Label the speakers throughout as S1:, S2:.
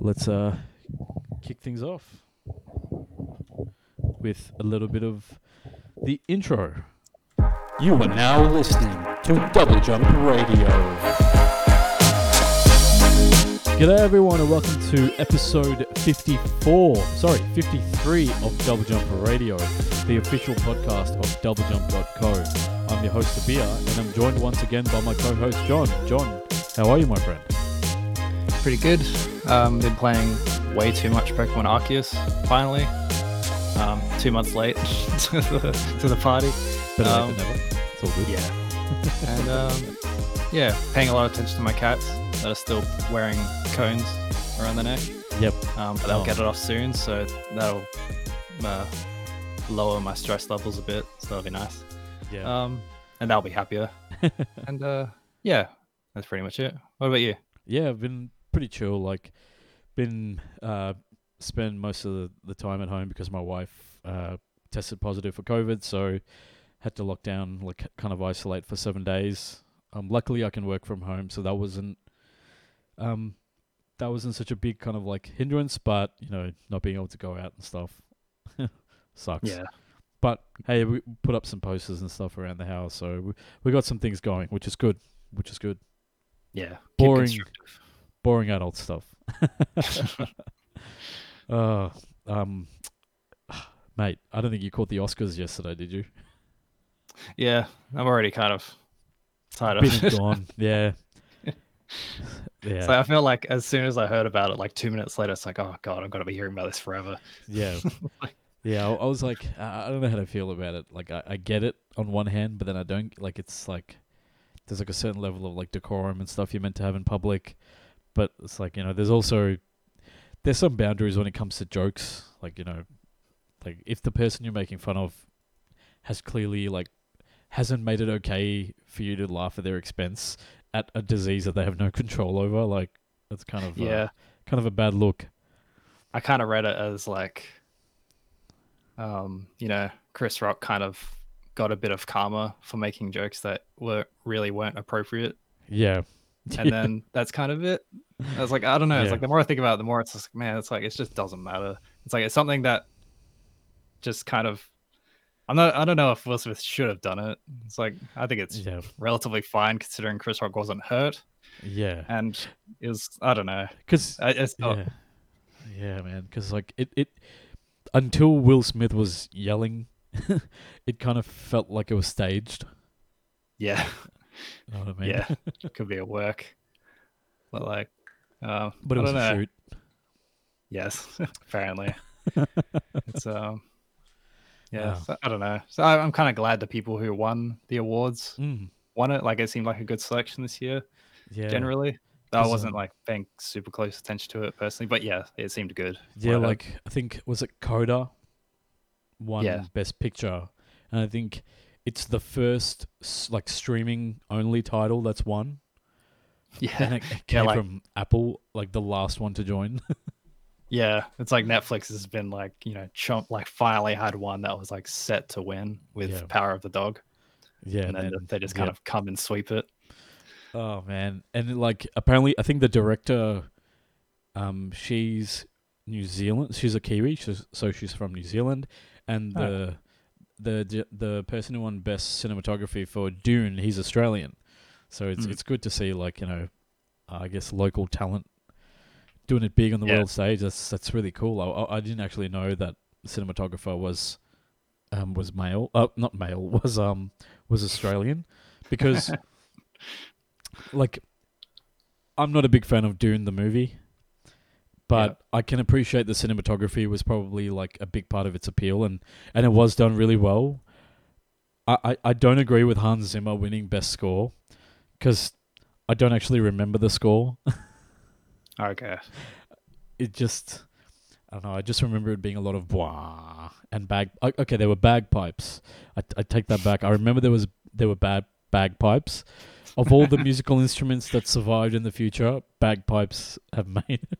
S1: let's uh kick things off with a little bit of the intro.
S2: You are now listening to Double Jump Radio.
S1: G'day everyone and welcome to episode 54, sorry, 53 of Double Jump Radio, the official podcast of doublejump.co. I'm your host Abia and I'm joined once again by my co-host John. John, how are you my friend?
S3: Pretty good. Um, been playing way too much Pokemon Arceus, finally. Um, two months late to, the, to the party.
S1: But
S3: Um.
S1: It's all good.
S3: Yeah. and um, yeah, paying a lot of attention to my cats that are still wearing cones around the neck.
S1: Yep.
S3: Um, but they'll
S1: Oh.
S3: get it off soon, so that'll uh, lower my stress levels a bit. So that'll be nice.
S1: Yeah.
S3: Um, and they'll be happier. and uh, yeah, that's pretty much it. What about you?
S1: yeah, I've been pretty chill. Like, been uh, spend most of the, the time at home because my wife uh, tested positive for COVID, so had to lock down, like, kind of isolate for seven days. Um, luckily, I can work from home, so that wasn't um, that wasn't such a big kind of like hindrance. But you know, not being able to go out and stuff sucks. Yeah. But hey, we put up some posters and stuff around the house, so we, we got some things going, which is good. Which is good.
S3: Yeah.
S1: Boring. Boring adult stuff. uh, um, mate, I don't think you caught the Oscars yesterday, did you?
S3: Yeah, I'm already kind of tired of it.
S1: gone. Yeah. Yeah.
S3: So I feel like as soon as I heard about it, like two minutes later, it's like, oh god, I'm gonna be hearing about this forever.
S1: yeah. Yeah. I, I was like, I, I don't know how to feel about it. Like, I, I get it on one hand, but then I don't. Like, it's like there's like a certain level of like decorum and stuff you're meant to have in public, but it's like you know, there's also there's some boundaries when it comes to jokes. Like you know, like if the person you're making fun of has clearly like hasn't made it okay for you to laugh at their expense at a disease that they have no control over, like that's kind of uh,
S3: Yeah,
S1: kind of a bad look.
S3: I kind of read it as like, um, you know, Chris Rock kind of got a bit of karma for making jokes that were really weren't appropriate,
S1: Yeah.
S3: And then that's kind of it. I was like, I don't know. It's
S1: Yeah.
S3: like the more I think about it, the more it's just, man, it's like it just doesn't matter. It's like it's something that just kind of. I'm not. I don't know if Will Smith should have done it. It's like I think it's
S1: yeah.
S3: relatively fine considering Chris Rock wasn't hurt,
S1: Yeah.
S3: and it was. I don't know.
S1: Because
S3: I, it's not,
S1: yeah, yeah, man. Because like it, it until Will Smith was yelling, it kind of felt like it was staged.
S3: yeah,
S1: You know what I mean?
S3: yeah, it could be a work, but like, uh,
S1: but it was a shoot.
S3: Yes, apparently, it's um, yeah. So, I don't know. So I, I'm kind of glad the people who won the awards
S1: Mm,
S3: won it. Like it seemed like a good selection this year.
S1: yeah.
S3: Generally, I wasn't
S1: um,
S3: like paying super close attention to it personally, but yeah, it seemed good.
S1: Yeah,
S3: what I heard.
S1: like I think was it Coda won
S3: Yeah.
S1: Best Picture, and I think it's the first like streaming only title that's won, and
S3: yeah,
S1: it came
S3: like-
S1: from Apple, like the last one to join.
S3: Yeah, it's like Netflix has been like, you know, chump like finally had one that was like set to win with
S1: Yeah.
S3: Power of the Dog.
S1: yeah,
S3: and then they just kind
S1: yeah.
S3: of come and sweep it.
S1: Oh man, and like apparently, I think the director, um, she's New Zealand. She's a Kiwi, she's, so she's from New Zealand, and
S3: Oh.
S1: The the person who won best cinematography for Dune, he's Australian. So it's
S3: Mm.
S1: it's good to see like you know, I guess local talent doing it big on the
S3: Yeah.
S1: world stage. That's that's really cool. I, I I didn't actually know that cinematographer was um was male. Uh, not male was um was Australian because like I'm not a big fan of Dune the movie, but I can appreciate the cinematography was probably like a big part of its appeal and and it was done really well. I I, I don't agree with Hans Zimmer winning best score because I don't actually remember the score.
S3: Okay.
S1: It just I don't know. I just remember it being a lot of blah and bag. Okay, there were bagpipes. I, I take that back. I remember there was there were bad bagpipes. Of all the musical instruments that survived in the future, bagpipes have made it.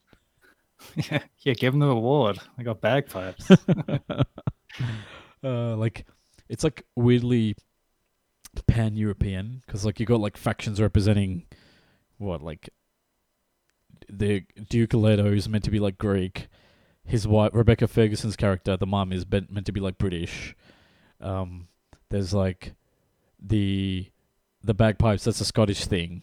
S3: Yeah, yeah, give them the award. I got bagpipes.
S1: uh, like it's like weirdly pan European because like you got like factions representing what like the Duke Leto is meant to be like Greek. His wife Rebecca Ferguson's character, the mom, is ben- meant to be like British. Um, there's like the the bagpipes. That's a Scottish thing.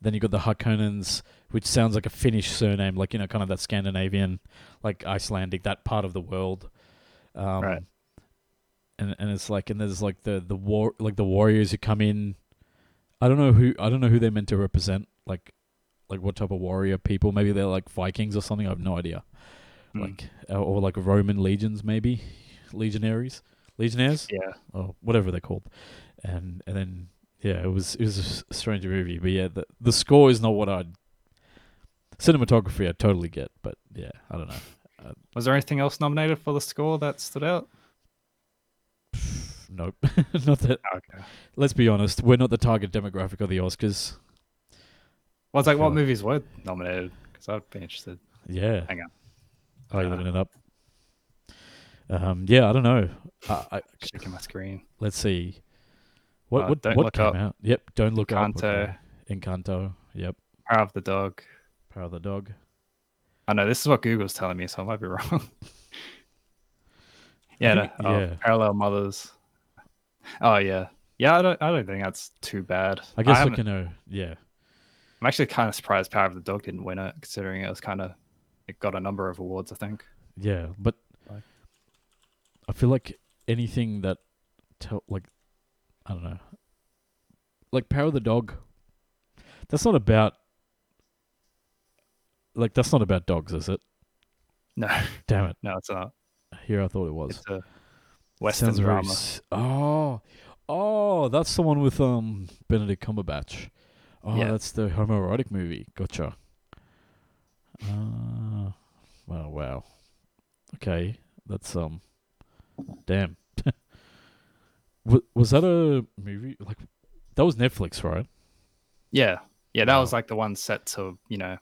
S1: Then you got the Harkonnens, which sounds like a Finnish surname, like you know, kind of that Scandinavian, like Icelandic, that part of the world. Um,
S3: Right.
S1: And and it's like and there's like the the war like the warriors who come in. I don't know who I don't know who they're meant to represent. Like like what type of warrior people? Maybe they're like Vikings or something. I have no idea.
S3: Mm.
S1: Like or, or like Roman legions, maybe legionaries, legionnaires
S3: Yeah.
S1: or whatever they're called, and and then yeah, it was it was a strange movie, but yeah, the the score is not what I'd cinematography I totally get, but yeah, I don't know.
S3: Was there anything else nominated for the score that stood out?
S1: Nope, not that.
S3: Okay.
S1: Let's be honest, we're not the target demographic of the Oscars.
S3: Well, it's like what movies were nominated? Because I'd be interested.
S1: Yeah,
S3: Hang on.
S1: are you
S3: Uh,
S1: looking it up? Um, yeah, I don't know. I, I,
S3: Checking my screen.
S1: let's see. What
S3: Uh,
S1: what
S3: Don't
S1: what
S3: Look
S1: came
S3: Up.
S1: out? Yep, don't look
S3: Encanto.
S1: up. okay. Encanto. Yep,
S3: Power of the Dog.
S1: Power of the Dog.
S3: I know this is what Google's telling me, so I might be wrong. yeah, no, oh,
S1: yeah.
S3: Parallel Mothers. Oh yeah, yeah. I don't. I don't think that's too bad.
S1: I guess
S3: haven't-
S1: like you know, yeah.
S3: I'm actually kind of surprised Power of the Dog didn't win it, considering it was kind of it got a number of awards. I think.
S1: Yeah, but I feel like anything that tell like I don't know. Like Power of the Dog. That's not about like that's not about dogs, is it?
S3: No,
S1: Damn it.
S3: no, it's not.
S1: Here I thought it was.
S3: It's a Western
S1: Sounds
S3: drama.
S1: s- Oh. Oh, that's the one with um Benedict Cumberbatch. Oh,
S3: Yeah.
S1: that's the homoerotic movie. Gotcha. Uh, well, wow. Okay, that's um. Damn. Was, was that a movie? Like, that was Netflix, right?
S3: Yeah, yeah, that
S1: Wow.
S3: was like the one set to you know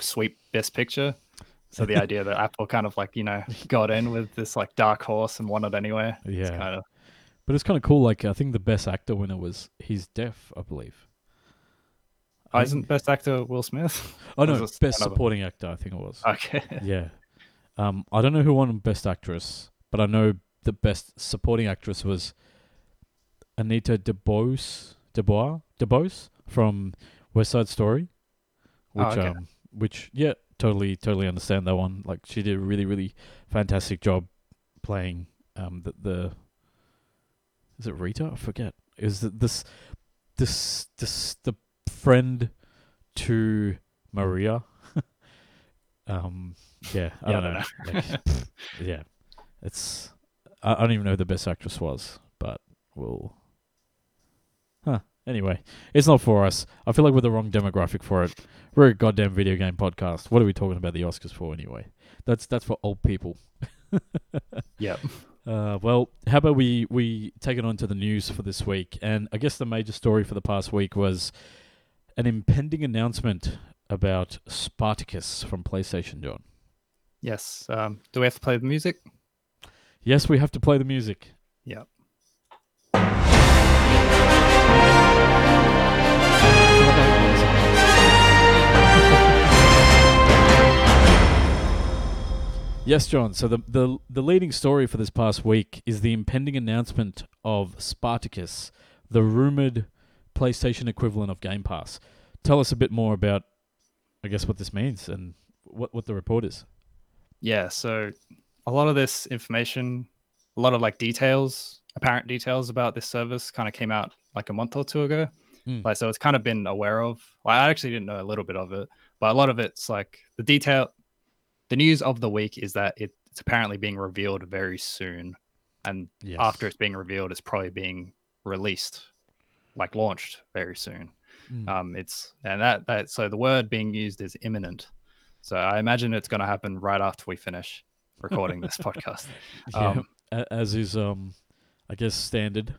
S3: sweep Best Picture. So the idea that Apple kind of like you know got in with this like dark horse and won it anyway. It's
S1: Yeah.
S3: kind of
S1: But it's kind of cool. Like, I think the best actor winner was he's deaf, I believe.
S3: oh, isn't Best Actor Will Smith?
S1: Oh no, best
S3: another-
S1: supporting actor. I think it was.
S3: Okay.
S1: yeah. Um, I don't know who won Best Actress, but I know the Best Supporting Actress was Anita DeBose, DeBois, DeBose from West Side Story,
S3: Oh,
S1: which
S3: okay.
S1: um, which yeah, totally, totally understand that one. Like she did a really, really fantastic job playing um the the is it Rita? I forget. Is it this this this the friend to Maria? um, yeah, I
S3: Yeah, I
S1: don't know.
S3: don't
S1: Like, yeah, it's I, I don't even know who the best actress was, but we'll. Anyway, it's not for us. I feel like we're the wrong demographic for it. We're a goddamn video game podcast. What are we talking about the Oscars for anyway? That's that's for old people.
S3: Yep.
S1: Uh, well, how about we we take it on to the news for this week? And I guess the major story for the past week was an impending announcement about Spartacus from PlayStation, John.
S3: Yes. Um, do we have to play the music?
S1: Yes, we have to play the music.
S3: Yep.
S1: Yes, John. So the, the the leading story for this past week is the impending announcement of Spartacus, the rumored PlayStation equivalent of Game Pass. Tell us a bit more about, I guess, what this means and what what the report is.
S3: Yeah. So a lot of this information, a lot of like details, apparent details about this service kind of came out like a month or two ago.
S1: Mm.
S3: Like, so it's kind of been aware of. I actually didn't know a little bit of it, but a lot of it's like the detail. The news of the week is that it, it's apparently being revealed very soon, and
S1: Yes.
S3: after it's being revealed, it's probably being released, like launched very soon.
S1: Mm.
S3: Um, it's and that that so the word being used is imminent. So I imagine it's going to happen right after we finish recording this podcast.
S1: yeah,
S3: Um,
S1: as is um, I guess standard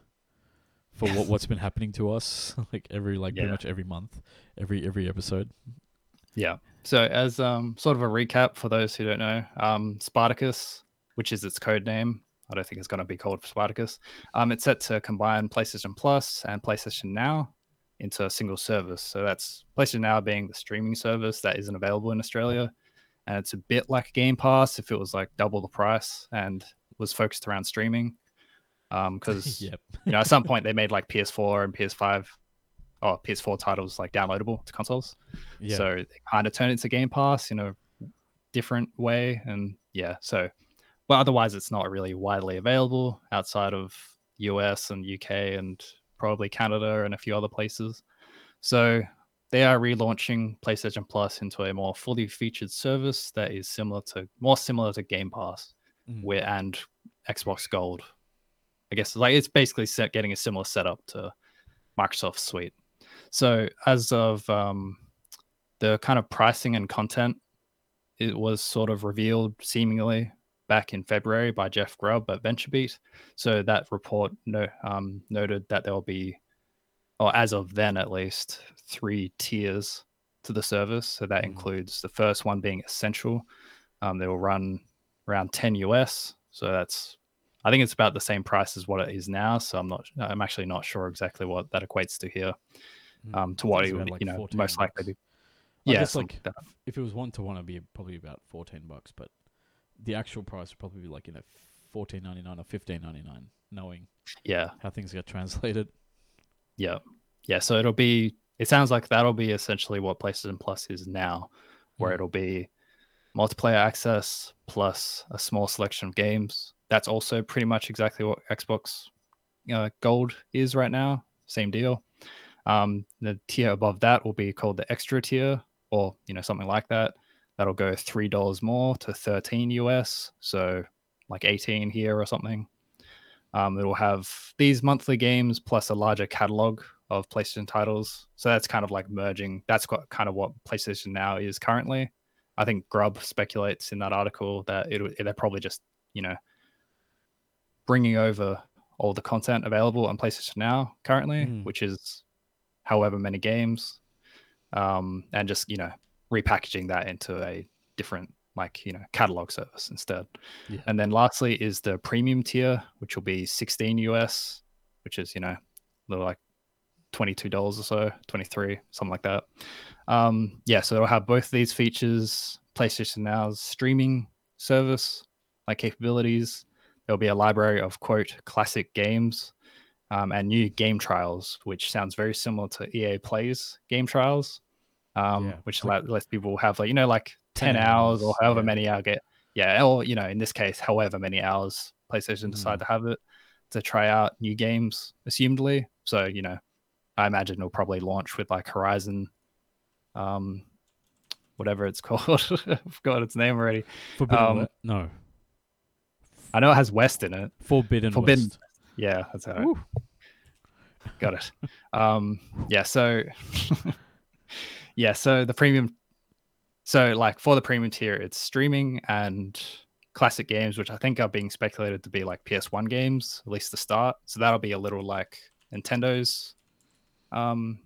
S1: for what what's been happening to us, like every like pretty much every month, every every episode.
S3: Yeah. So as um sort of a recap for those who don't know, um Spartacus, which is its code name, I don't think it's going to be called Spartacus. Um, it's set to combine PlayStation Plus and PlayStation Now. into a single service. So that's PlayStation Now being the streaming service that isn't available in Australia. And it's a bit like Game Pass if it was like double the price and was focused around streaming. Because
S1: yep.
S3: you know, at some point they made like PS4 and PS5 or PS4 titles like downloadable to consoles.
S1: Yeah.
S3: So they kind of turned it into Game Pass in a different way. And yeah, so well, otherwise it's not really widely available outside of US and UK and probably Canada and a few other places. So they are relaunching PlayStation Plus into a more fully featured service that is similar to more similar to Game Pass,
S1: Mm.
S3: where and Xbox Gold. I guess like it's basically set, getting a similar setup to Microsoft Suite. So as of um, the kind of pricing and content, it was sort of revealed seemingly back in February by Jeff Grubb at VentureBeat. So that report no, um, noted that there will be, or as of then at least, three tiers to the service. So that
S1: Mm.
S3: includes the first one being essential. Um, they will run around 10 US. So that's, I think it's about the same price as what it is now. So I'm not, I'm actually not sure exactly what that equates to here.
S1: Mm.
S3: Um, to what it would,
S1: like,
S3: you know,
S1: 14
S3: most likely be.
S1: I
S3: Yeah,
S1: guess, like,
S3: like that.
S1: if it was one to one, it'd be probably about fourteen bucks. But the actual price would probably be like you know fourteen ninety nine or fifteen ninety nine, knowing
S3: yeah.
S1: how things get translated.
S3: Yeah. Yeah. So it'll be, it sounds like that'll be essentially what PlayStation Plus is now, where
S1: Mm.
S3: it'll be multiplayer access plus a small selection of games. That's also pretty much exactly what Xbox uh, Gold is right now. Same deal. Um, the tier above that will be called the extra tier or, you know, something like that. That'll go $3 more to 13 US. So like 18 here or something. Um, it'll have these monthly games plus a larger catalog of PlayStation titles. So that's kind of like merging. That's what, kind of what PlayStation Now is currently. I think Grubb speculates in that article that it they're probably just you know bringing over all the content available on PlayStation Now currently,
S1: Mm.
S3: which is however many games, um, and just you know repackaging that into a different like you know catalog service instead.
S1: Yeah.
S3: And then lastly is the premium tier, which will be 16 US, which is you know a little like $22 or so, 23, something like that. Um, yeah, so it'll have both these features, PlayStation Now's streaming service, like capabilities. There'll be a library of quote classic games um, and new game trials, which sounds very similar to EA Plays game trials, um,
S1: Yeah,
S3: which lets people have like you know like 10,
S1: 10
S3: hours or however
S1: yeah.
S3: many hour get yeah, or you know in this case however many hours PlayStation decide
S1: Mm.
S3: to have it to try out new games, assumedly. So you know I imagine it'll probably launch with like Horizon, um, whatever it's called. I forgot its name already.
S1: Forbidden
S3: Um,
S1: West? No,
S3: I know it has West in it.
S1: Forbidden,
S3: Forbidden-
S1: West.
S3: Yeah, that's how. It, got it. Um, yeah. So, yeah. So the premium. So like for the premium tier, it's streaming and classic games, which I think are being speculated to be like PS1 games, at least the start. So that'll be a little like Nintendo's um,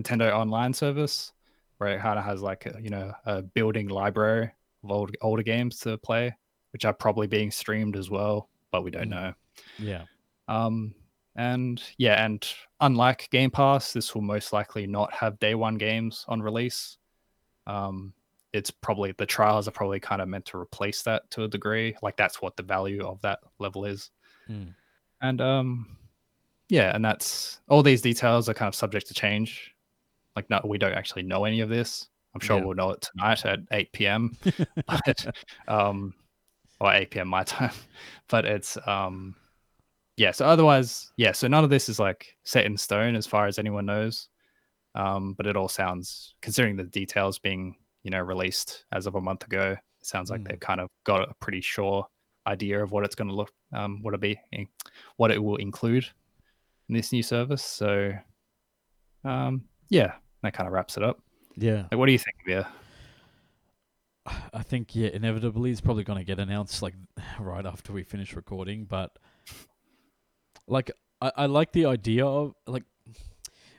S3: Nintendo Online service, where it kind of has like a, you know a building library of old older games to play, which are probably being streamed as well, but we don't
S1: Mm.
S3: know.
S1: Yeah.
S3: Um, and yeah, and unlike Game Pass, this will most likely not have day one games on release. Um, it's probably the trials are probably kind of meant to replace that to a degree. Like that's what the value of that level is.
S1: Mm.
S3: And um, yeah, and that's all these details are kind of subject to change. Like, no, we don't actually know any of this. I'm sure
S1: Yeah.
S3: we'll know it tonight at 8 p.m. but um, or 8 p.m. my time. But it's um, yeah. So otherwise, yeah. So none of this is like set in stone as far as anyone knows. Um, but it all sounds, considering the details being you know released as of a month ago, it sounds like
S1: Mm.
S3: they've kind of got a pretty sure idea of what it's going to look, um, what it be, what it will include in this new service. So, um, yeah, that kind of wraps it up.
S1: Yeah.
S3: Like, what do you think, Via?
S1: I think yeah, inevitably it's probably going to get announced like right after we finish recording. But like, I, I like the idea of like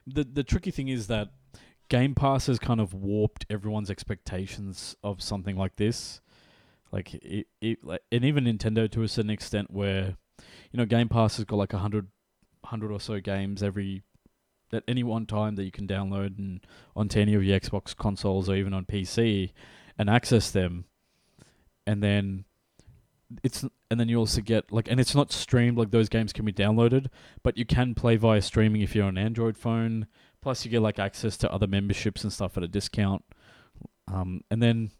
S1: the the tricky thing is that Game Pass has kind of warped everyone's expectations of something like this. Like it, it like, and even Nintendo to a certain extent, where you know Game Pass has got like a hundred, hundred or so games every at any one time that you can download and onto any of your Xbox consoles or even on PC and access them, and then it's and then you also get like and it's not streamed like those games can be downloaded but you can play via streaming if you're on an android phone. Plus you get like access to other memberships and stuff at a discount. Um, and then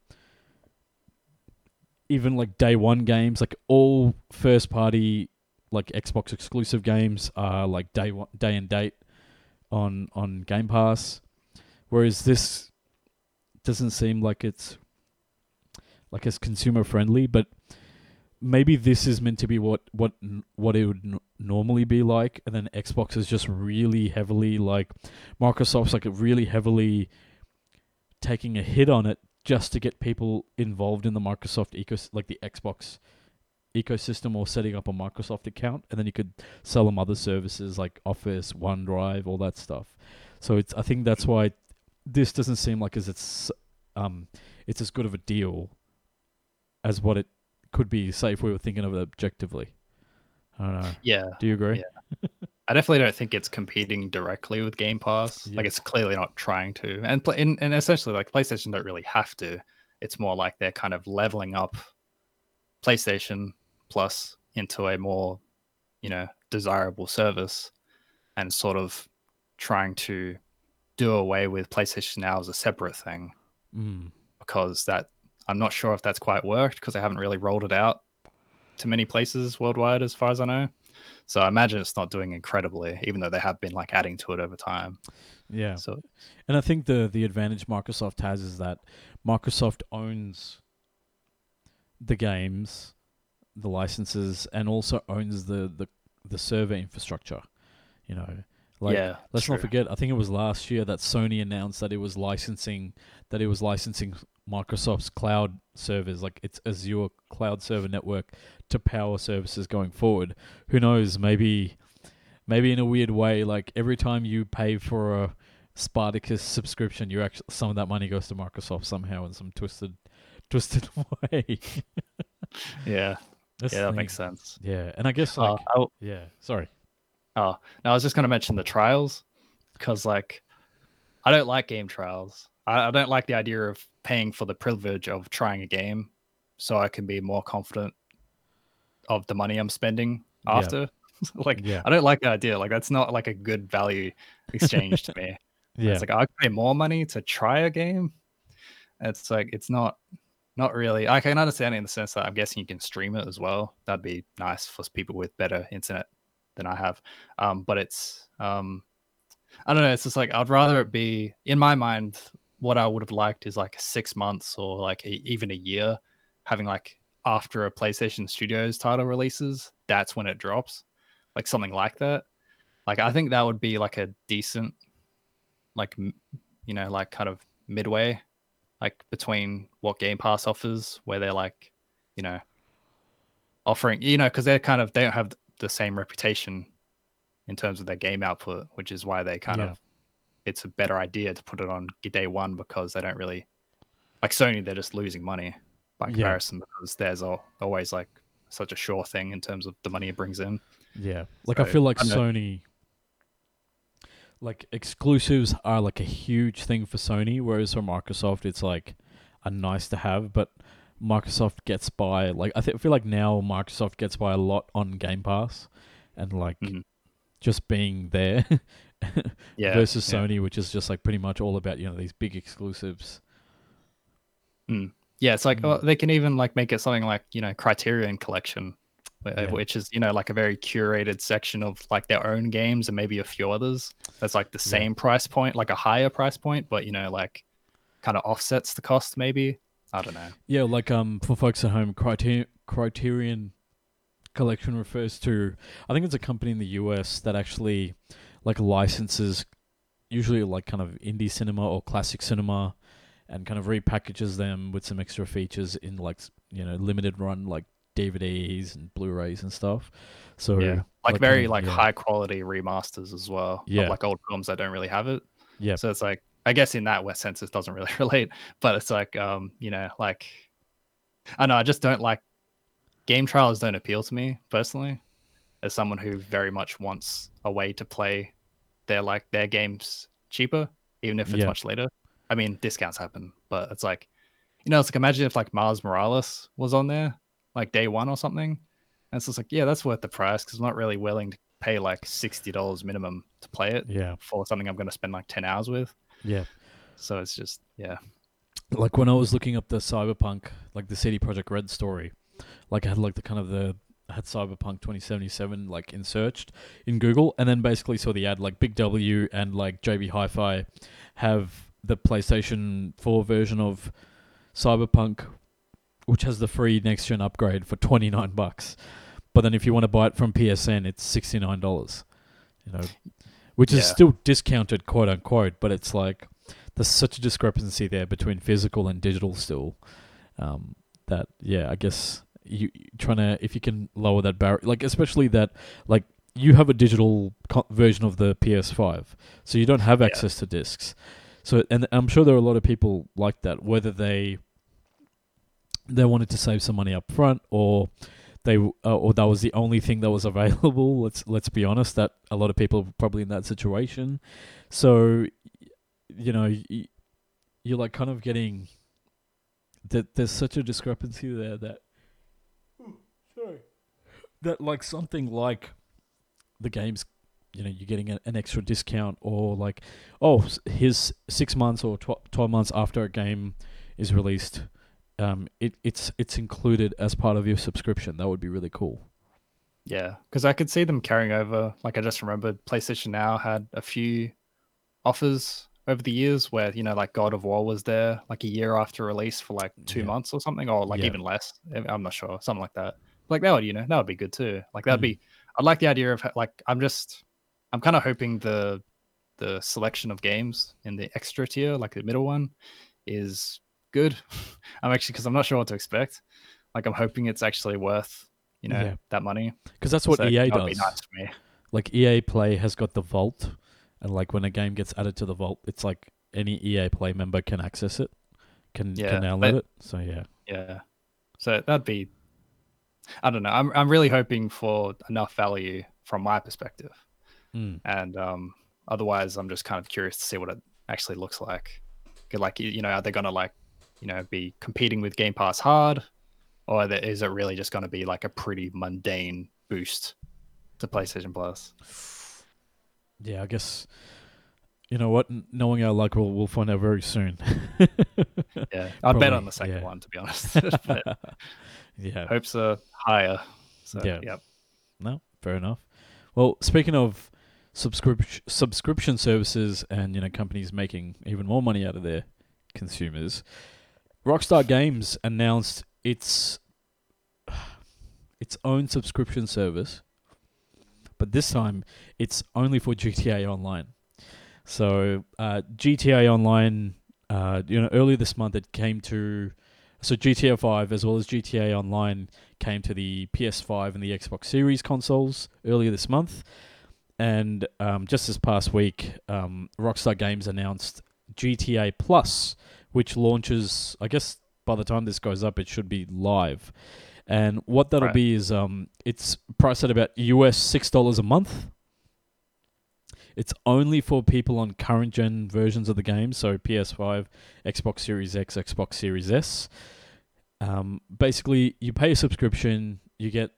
S1: even like day one games like all first party like xbox exclusive games are like day one day and date on on game pass. Whereas this doesn't seem like it's like as consumer friendly but maybe this is meant to be what what what it would n- normally be like and then Xbox is just really heavily like Microsoft's like really heavily taking a hit on it just to get people involved in the Microsoft ecos like the Xbox ecosystem or setting up a Microsoft account and then you could sell them other services like Office, OneDrive, all that stuff. So it's I think that's why this doesn't seem like as it's um it's as good of a deal as what it could be, if we were thinking of it objectively. I don't know.
S3: Yeah.
S1: Do you agree?
S3: Yeah. I definitely don't think it's competing directly with Game Pass.
S1: Yeah.
S3: Like it's clearly not trying to, and and, and essentially like PlayStation don't really have to. It's more like they're kind of leveling up PlayStation Plus into a more, you know, desirable service, and sort of trying to do away with PlayStation Now as a separate thing
S1: Mm.
S3: because that I'm not sure if that's quite worked because they haven't really rolled it out to many places worldwide, as far as I know. So I imagine it's not doing incredibly, even though they have been like adding to it over time.
S1: Yeah.
S3: So
S1: And I think the the advantage Microsoft has is that Microsoft owns the games, the licenses, and also owns the the, the server infrastructure. You know, like
S3: yeah,
S1: let's not forget. I think it was last year that Sony announced that it was licensing that it was licensing Microsoft's cloud servers, like its Azure cloud server network, to power services going forward. Who knows? Maybe, maybe in a weird way, like every time you pay for a Spartacus subscription, you actually some of that money goes to Microsoft somehow in some twisted, twisted way.
S3: Yeah,
S1: That's
S3: yeah, that
S1: thing.
S3: makes sense.
S1: Yeah, and I guess
S3: Uh,
S1: like yeah, sorry.
S3: oh, no, I was just going to mention the trials because like I don't like game trials. I, I don't like the idea of paying for the privilege of trying a game, so I can be more confident of the money I'm spending
S1: Yeah.
S3: after. like
S1: Yeah.
S3: I don't like the idea. Like that's not like a good value exchange to me.
S1: Yeah,
S3: It's like I pay more money to try a game. It's like it's not not really. I can understand it in the sense that I'm guessing you can stream it as well. That'd be nice for people with better internet than I have. Um, but it's um, I don't know. It's just like I'd rather it be in my mind. What I would have liked is like six months or like a, even a year, having like after a PlayStation Studios title releases, that's when it drops, like something like that. Like I think that would be like a decent like you know like kind of midway like between what game pass offers where they're like you know offering you know because they're kind of they don't have the same reputation in terms of their game output which is why they kind
S1: Yeah.
S3: of it's a better idea to put it on day one because they don't really like sony they're just losing money by
S1: Yeah.
S3: comparison because there's al- always like such a sure thing in terms of the money it brings in
S1: Yeah, like I feel like
S3: I
S1: Sony, like exclusives are like a huge thing for Sony, whereas for Microsoft it's like a nice to have. But Microsoft gets by like I, th- I feel like now Microsoft gets by a lot on Game Pass, and like
S3: Mhm.
S1: just being there
S3: yeah
S1: versus
S3: yeah.
S1: Sony, which is just like pretty much all about you know these big exclusives.
S3: Yeah, it's like
S1: Mm.
S3: oh, they can even like make it something like you know Criterion Collection,
S1: Yeah.
S3: which is you know like a very curated section of like their own games and maybe a few others. That's like the same price point, like a higher price point, but you know like kind of offsets the cost maybe. I don't know.
S1: Yeah, like um for folks at home, Criterion Criterion Collection refers to I think it's a company in the US that actually like licenses usually like kind of indie cinema or classic cinema and kind of repackages them with some extra features in like you know limited run like DVDs and Blu-rays and stuff. So
S3: yeah, like,
S1: kind
S3: very
S1: of-
S3: like
S1: yeah.
S3: high quality remasters as well.
S1: Yeah.
S3: like old films that don't really have it.
S1: Yeah.
S3: so it's like I guess in that way sense it doesn't really relate, but it's like um you know like I know I just don't like game trials don't appeal to me personally as someone who very much wants a way to play their like their games cheaper, even if it's
S1: Yeah.
S3: much later. I mean, discounts happen, but it's like, you know, it's like imagine if like Miles Morales was on there like day one or something. And it's just like, yeah, that's worth the price because I'm not really willing to pay like sixty dollars minimum to play it
S1: Yeah,
S3: for something I'm going to spend like ten hours with.
S1: yeah.
S3: So it's just yeah,
S1: Like when I was looking up the Cyberpunk, like the CD Projekt Red story, like I had like the kind of the had Cyberpunk 2077 like in searched in Google, and then basically saw the ad like Big W and like JB Hi-Fi have the PlayStation 4 version of Cyberpunk, which has the free next gen upgrade for 29 bucks. But then if you want to buy it from PSN, it's $69. You know, which is still discounted, quote unquote. But it's like there's such a discrepancy there between physical and digital still. Um, that yeah, I guess you trying to if you can lower that barrier, like especially that like you have a digital co- version of the PS5, so you don't have
S3: Yeah.
S1: access to discs. So and I'm sure there are a lot of people like that, whether they they wanted to save some money up front or they uh, or that was the only thing that was available. Let's let's be honest, that a lot of people are probably in that situation. So you know, you're like kind of getting that there's such a discrepancy there that that like something like the games you know you're getting an extra discount or like oh s- here's six months or tw- 12 months after a game is released um it, it's it's included as part of your subscription that would be really cool
S3: yeah, because I could see them carrying over. Like I just remembered, PlayStation Now had a few offers over the years where you know like God of War was there like a year after release for like two
S1: Yeah.
S3: months or something, or like
S1: Yeah.
S3: even less. I'm not sure, something like that. Like that would you know that would be good too. Like that'd
S1: Mhm.
S3: be. I'd like the idea of like I'm just I'm kind of hoping the the selection of games in the extra tier, like the middle one, is good. I'm actually because I'm not sure what to expect. Like I'm hoping it's actually worth you know
S1: Yeah.
S3: that money.
S1: because that's what
S3: So
S1: ea
S3: that
S1: does
S3: nice for me.
S1: like ea play has got the vault and like when a game gets added to the vault it's like any ea play member can access it can
S3: Yeah,
S1: can download
S3: but-
S1: it so yeah
S3: Yeah. So that'd be I don't know. I'm I'm really hoping for enough value from my perspective.
S1: Mm.
S3: And um otherwise I'm just kind of curious to see what it actually looks like. Like you know, are they gonna like, you know, be competing with Game Pass hard? Or is it really just gonna be like a pretty mundane boost to PlayStation Plus?
S1: Yeah, I guess you know what. Knowing our luck, we'll we'll find out very soon.
S3: Yeah. I'd bet on the second
S1: yeah.
S3: one to be honest. but
S1: yeah.
S3: hopes are higher. So
S1: Yeah.
S3: yeah.
S1: No, fair enough. Well, speaking of subscription subscription services and you know companies making even more money out of their consumers, Rockstar Games announced its its own subscription service, but this time it's only for GTA Online. So uh, GTA Online, uh, you know, earlier this month it came to so GTA 5 as well as GTA Online came to the PS5 and the Xbox Series consoles earlier this month. And um, just this past week, um, Rockstar Games announced GTA Plus, which launches, I guess by the time this goes up, it should be live. And what that'll
S3: Right.
S1: be is um, it's priced at about US $6 a month. It's only for people on current gen versions of the game, so PS5, Xbox Series X, Xbox Series S. Um, basically, you pay a subscription, you get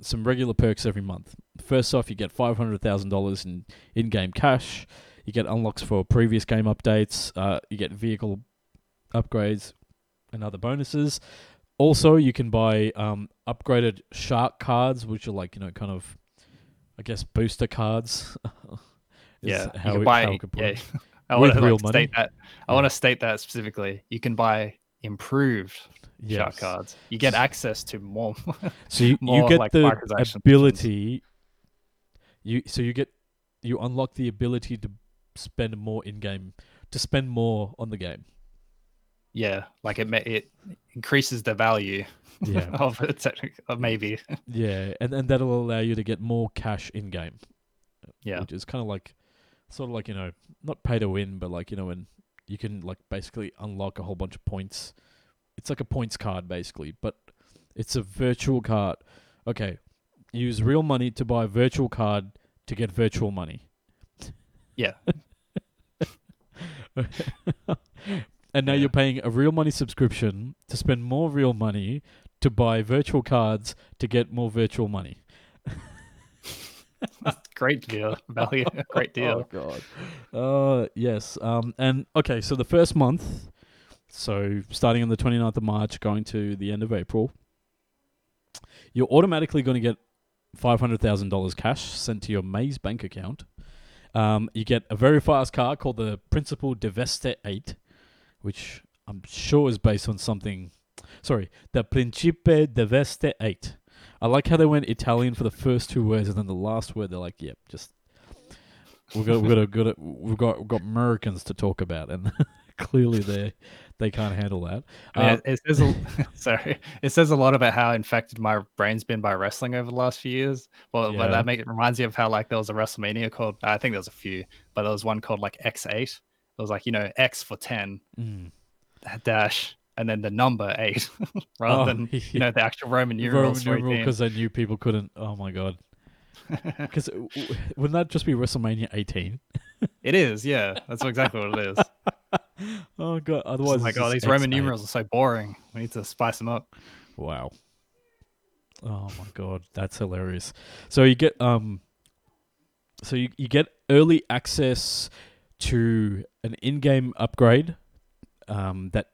S1: some regular perks every month. First off, you get five hundred thousand dollars in in-game cash. You get unlocks for previous game updates. Uh, you get vehicle upgrades and other bonuses. Also, you can buy um, upgraded shark cards, which are like you know kind of, I guess, booster cards.
S3: yeah,
S1: how
S3: you can buy.
S1: how we could put
S3: yeah,
S1: it.
S3: I want to like, state that. I want to state that specifically. You can buy improved shark
S1: Yes.
S3: cards. You get access to more.
S1: So you, you get
S3: like,
S1: the ability. You so you get you unlock the ability to spend more in game to spend more on the game.
S3: yeah, like it. It increases the value
S1: Yeah,
S3: of it. Maybe.
S1: yeah, and and that'll allow you to get more cash in game.
S3: Yeah.
S1: which is kind of like, sort of like you know, not pay to win, but like you know when you can like basically unlock a whole bunch of points. It's like a points card basically, but it's a virtual card. Okay, use real money to buy a virtual card to get virtual money.
S3: Yeah.
S1: and now
S3: Yeah.
S1: you're paying a real money subscription to spend more real money to buy virtual cards to get more virtual money.
S3: Great deal. Value. Great deal.
S1: Oh god. Uh yes. Um and okay, so the first month, so starting on the 29th of March going to the end of April, you're automatically going to get $500,000 cash sent to your Maze bank account. Um, you get a very fast car called the Principal Deveste 8, which I'm sure is based on something. Sorry, the Principe Deveste 8. I like how they went Italian for the first two words, and then the last word they're like, "Yep, just we've got we've got, a, got a, we've got we've got Americans to talk about," and clearly they they can't handle that.
S3: I mean,
S1: Uh,
S3: it, it says a, sorry. It says a lot about how infected my brain's been by wrestling over the last few years. Well,
S1: Yeah.
S3: but that make it reminds me of how like there was a WrestleMania called I think there was a few, but there was one called like X8. It was like you know X for ten
S1: mm.
S3: dash and then the number eight rather
S1: Oh,
S3: than you know the actual Roman numerals.
S1: Roman numeral because they knew people couldn't. Oh my god! Because wouldn't that just be WrestleMania 18?
S3: it is, yeah. That's exactly what it is.
S1: Oh god! Otherwise,
S3: like,
S1: it's
S3: oh, these Roman
S1: X8.
S3: numerals are so boring. We need to spice them up.
S1: Wow. Oh my god, that's hilarious. So you get um so you, you get early access to an in-game upgrade um that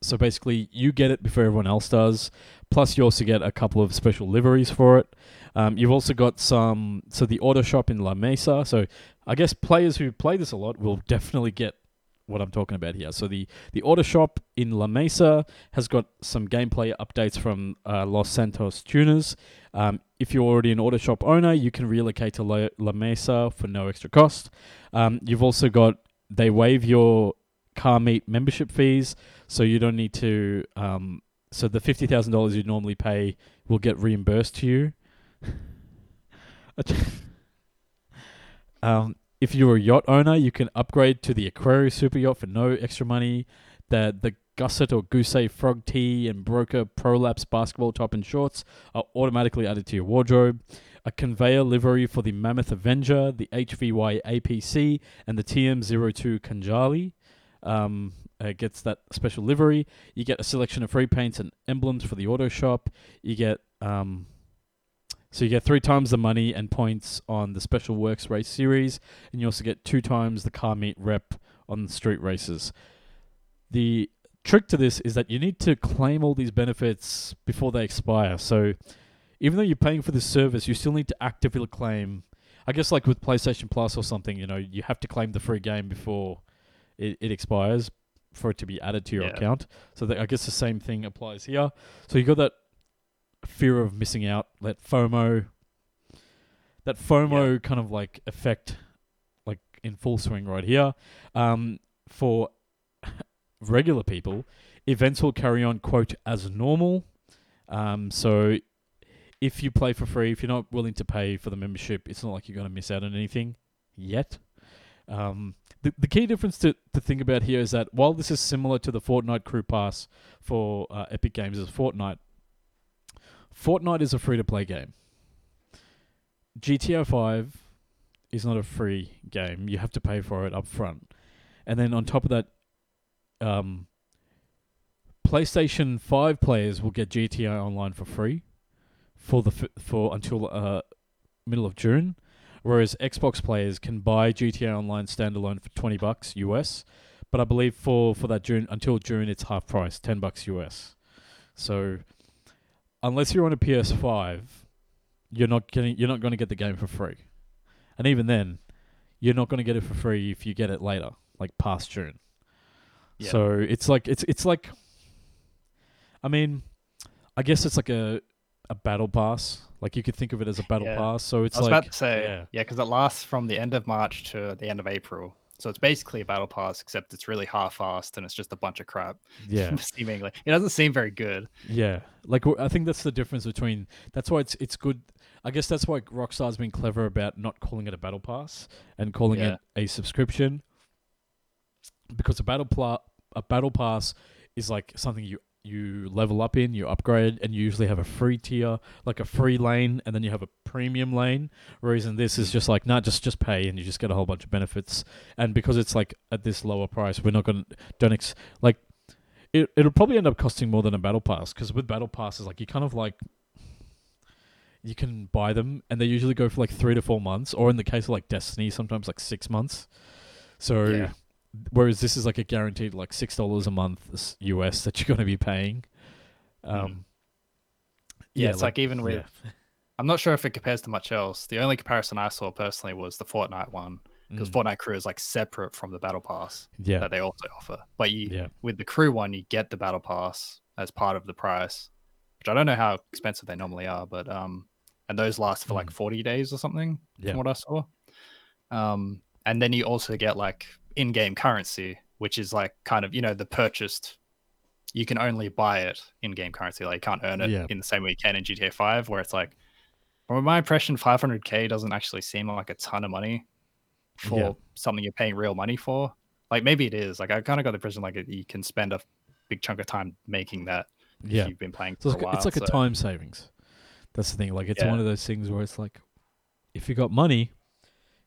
S1: so basically you get it before everyone else does plus you also get a couple of special liveries for it um, you've also got some so the auto shop in la mesa so i guess players who play this a lot will definitely get what i'm talking about here so the the auto shop in la mesa has got some gameplay updates from uh, Los Santos tuners. Um, if you're already an auto shop owner, you can relocate to La, La Mesa for no extra cost. Um, you've also got they waive your car meet membership fees, so you don't need to. Um, so the fifty thousand dollars you normally pay will get reimbursed to you. um, if you're a yacht owner, you can upgrade to the Aquarius super yacht for no extra money. The the gusset or gousset frog tee and broker prolapse basketball top and shorts are automatically added to your wardrobe. A conveyor livery for the Mammoth Avenger, the HVY APC, and the TM02 Khanjali um, uh, gets that special livery. You get a selection of free paints and emblems for the auto shop. You get um, so you get three times the money and points on the Special Works Race Series, and you also get two times the car meet rep on the street races. The trick to this is that you need to claim all these benefits before they expire. So even though you're paying for this service, you still need to actively claim. I guess like with PlayStation Plus or something, you know, you have to claim the free game before it, it expires for it to be added to your
S3: Yeah.
S1: account. So that, I guess the same thing applies here. So you got that fear of missing out, that FOMO, that FOMO kind of like effect, like in full swing right here. Um, for regular people, events will carry on quote as normal. Um, so if you play for free, if you're not willing to pay for the membership, it's not like you're going to miss out on anything yet. Um, the, the key difference to, to think about here is that while this is similar to the Fortnite Crew Pass for uh, Epic Games as Fortnite, Fortnite is a free to play game. GTA 5 is not a free game. You have to pay for it up front. And then on top of that, um, PlayStation 5 players will get GTA Online for free for the f- for until uh, middle of June, whereas Xbox players can buy GTA Online standalone for 20 bucks US, but I believe for for that June until June it's half price, 10 bucks US. So unless you're on a PS5, you're not getting you're not going to get the game for free. And even then, you're not going to get it for free if you get it later, like past June.
S3: Yeah.
S1: So it's like it's it's like I mean, I guess it's like a a battle pass. Like you could think of it as a battle
S3: Yeah.
S1: pass. So it's
S3: I was
S1: like
S3: about to say,
S1: yeah.
S3: yeah, because it lasts from the end of March to the end of April. So it's basically a battle pass, except it's really half-assed and it's just a bunch of crap.
S1: yeah,
S3: seemingly, it doesn't seem very good.
S1: yeah. Like I think that's the difference between. That's why it's it's good. I guess that's why Rockstar's been clever about not calling it a battle pass and calling
S3: Yeah.
S1: it a subscription. Because a battle pla- a battle pass is like something you you level up in, you upgrade, and you usually have a free tier, like a free lane, and then you have a premium lane. Whereas in this is just like, nah, just just pay, and you just get a whole bunch of benefits. And because it's like at this lower price, we're not gonna don't ex- like it. It'll probably end up costing more than a battle pass because with battle passes, like you kind of like you can buy them, and they usually go for like three to four months, or in the case of like Destiny, sometimes like six months. So
S3: Yeah.
S1: Whereas this is like a guaranteed like six dollars a month US that you're going to be paying. Um,
S3: Yeah, it's like, even with
S1: yeah.
S3: I'm not sure if it compares to much else. The only comparison I saw personally was the Fortnite one because
S1: Mm,
S3: Fortnite Crew is like separate from the Battle Pass
S1: yeah,
S3: that they also offer. But you
S1: yeah,
S3: with the Crew one, you get the Battle Pass as part of the price, which I don't know how expensive they normally are, but um, and those last for like
S1: Mm.
S3: 40 days or something
S1: yeah,
S3: from what I saw. Um, and then you also get like in-game currency, which is like kind of you know the purchased. You can only buy it in-game currency. Like you can't earn it
S1: Yeah.
S3: in the same way you can in GTA 5, where it's like, from my impression, 500k doesn't actually seem like a ton of money for
S1: Yeah.
S3: something you're paying real money for. Like maybe it is. Like I kind of got the impression like you can spend a big chunk of time making that
S1: yeah.
S3: if you've been playing
S1: So
S3: for
S1: it's,
S3: while.
S1: it's like a time savings. That's the thing. Like it's
S3: Yeah.
S1: one of those things where it's like, if you got money,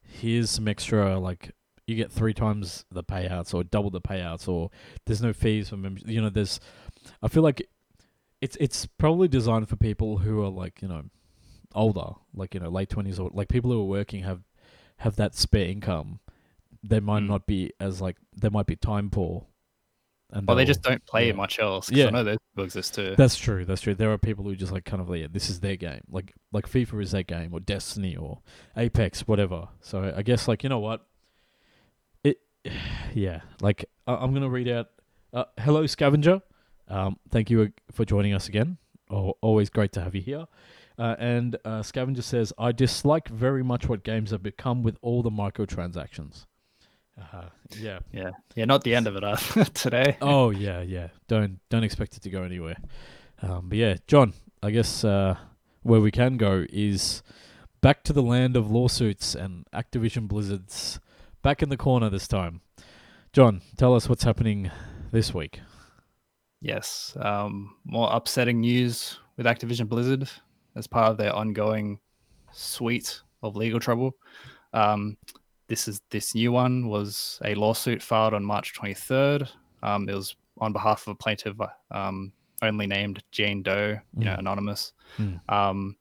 S1: here's some extra. Like you get three times the payouts or double the payouts, or there's no fees for members. You know, there's. I feel like it's it's probably designed for people who are like you know older, like you know late twenties or like people who are working have have that spare income. They might
S3: Mm.
S1: not be as like they might be time poor. And
S3: Well, they just don't play
S1: yeah.
S3: much else.
S1: Yeah.
S3: I know those people exist too.
S1: that's true. That's true. There are people who just like kind of like, yeah, this is their game. Like like FIFA is their game, or Destiny, or Apex, whatever. So I guess like you know what, yeah. Like I- I'm gonna read out. Uh, hello, scavenger. Um, thank you for joining us again. Oh, always great to have you here. Uh, and uh, scavenger says, I dislike very much what games have become with all the microtransactions. Uh, yeah.
S3: yeah, yeah, not the end of it uh, today.
S1: Oh yeah, yeah. Don't don't expect it to go anywhere. Um, but yeah, John, I guess uh, where we can go is back to the land of lawsuits and Activision Blizzard's back in the corner this time. John, tell us what's happening this week.
S3: Yes, um, more upsetting news with Activision Blizzard as part of their ongoing suite of legal trouble. Um, this is this new one was a lawsuit filed on March 23rd. Um, it was on behalf of a plaintiff, um, only named Jane Doe, you know,
S1: Mm.
S3: anonymous.
S1: Mm.
S3: Um,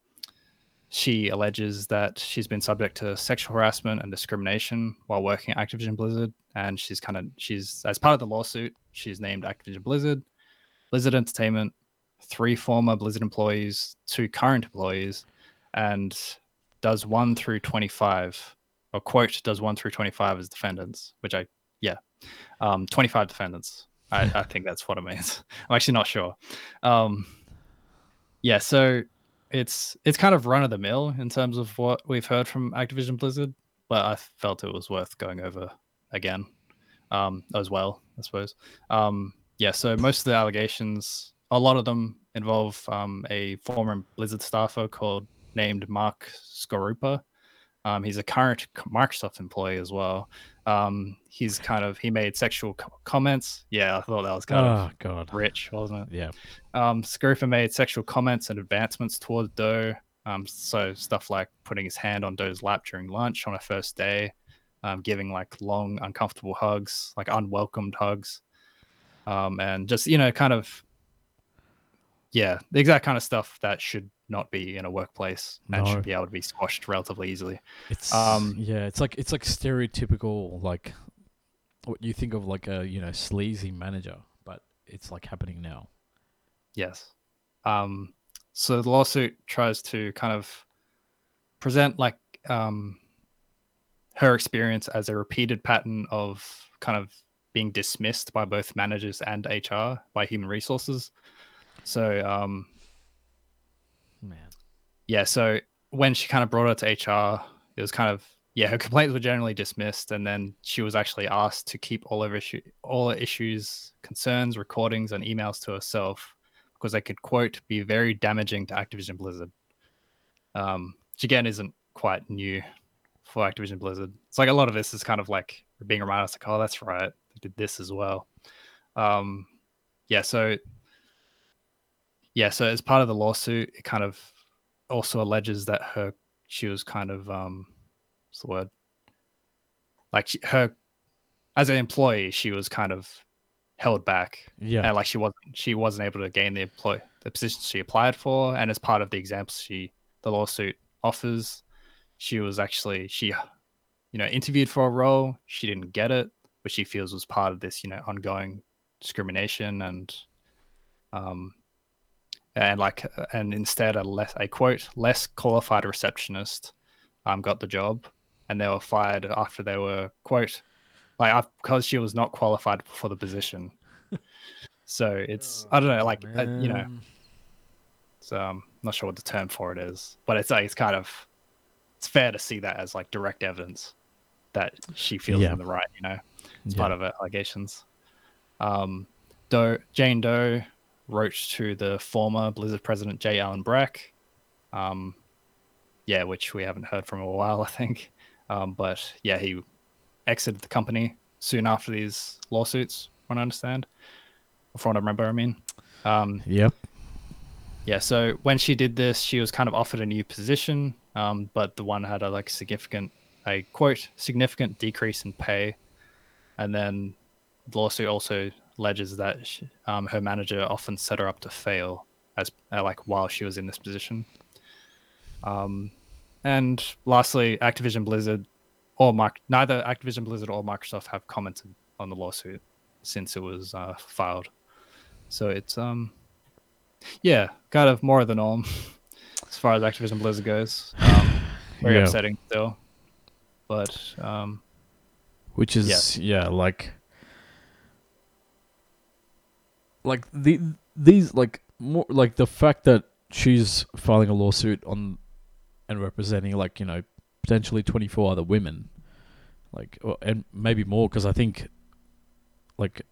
S3: she alleges that she's been subject to sexual harassment and discrimination while working at Activision Blizzard, and she's kind of she's as part of the lawsuit, she's named Activision Blizzard, Blizzard Entertainment, three former Blizzard employees, two current employees, and does one through twenty five, or quote does one through twenty five as defendants, which I yeah, um, twenty five defendants. I, I think that's what it means. I'm actually not sure. Um, yeah, so it's it's kind of run of the mill in terms of what we've heard from Activision Blizzard, but I felt it was worth going over again um, as well, I suppose. Um, yeah, so most of the allegations, a lot of them involve um, a former Blizzard staffer called named Mark Skorupa. Um, he's a current Microsoft employee as well. Um, he's kind of he made sexual co- comments. Yeah, I thought that was kind
S1: oh God.
S3: of rich, wasn't it?
S1: Yeah.
S3: Um, Skorupa made sexual comments and advancements toward Doe. Um, so stuff like putting his hand on Doe's lap during lunch on a first day, um, giving like long, uncomfortable hugs, like unwelcomed hugs, um, and just you know, kind of, yeah, the exact kind of stuff that should not be in a workplace and
S1: No.
S3: should be able to be squashed relatively easily.
S1: It's
S3: Um,
S1: yeah, it's like it's like stereotypical like what you think of like a you know sleazy manager, but it's like happening now.
S3: Yes. Um, so the lawsuit tries to kind of present like um, her experience as a repeated pattern of kind of being dismissed by both managers and HR by human resources. So um. Yeah, so when she kind of brought it to HR, it was kind of yeah, her complaints were generally dismissed, and then she was actually asked to keep all of issue all her issues, concerns, recordings, and emails to herself because they could quote be very damaging to Activision Blizzard. Um, which again isn't quite new for Activision Blizzard. It's like a lot of this is kind of like being reminded, like, oh, that's right, they did this as well. Um, yeah, so yeah, so as part of the lawsuit, it kind of also alleges that her she was kind of um what's the word? Like she, her as an employee, she was kind of held back.
S1: Yeah.
S3: And like she wasn't she wasn't able to gain the employ the position she applied for. And as part of the examples she the lawsuit offers, she was actually she you know interviewed for a role, she didn't get it, but she feels was part of this, you know, ongoing discrimination and um and like and instead a less a quote less qualified receptionist um got the job and they were fired after they were quote like because she was not qualified for the position so it's i don't know like uh, you know so i'm not sure what the term for it is but it's like it's kind of it's fair to see that as like direct evidence that she feels
S1: Yeah.
S3: in the right you know it's
S1: Yeah.
S3: part of her allegations. Um, Doe, Jane Doe wrote to the former Blizzard president J. Allen Brack. Um, yeah, which we haven't heard from in a while, I think. Um, but yeah, he exited the company soon after these lawsuits, from what I understand. From what I remember, I mean. Um,
S1: Yep.
S3: yeah, so when she did this, she was kind of offered a new position, um, but the one had a like significant, a quote, significant decrease in pay, and then the lawsuit also alleges that she, um, her manager often set her up to fail as uh, like while she was in this position. Um, and lastly, Activision Blizzard, or Mark, neither Activision Blizzard or Microsoft have commented on the lawsuit since it was uh, filed. So it's um, yeah, kind of more than norm as far as Activision Blizzard goes. Um, very
S1: Yeah.
S3: upsetting still, but um,
S1: Which is yeah, like like the these like more like the fact that she's filing a lawsuit on and representing like you know potentially 24 other women like or, and maybe more because i think like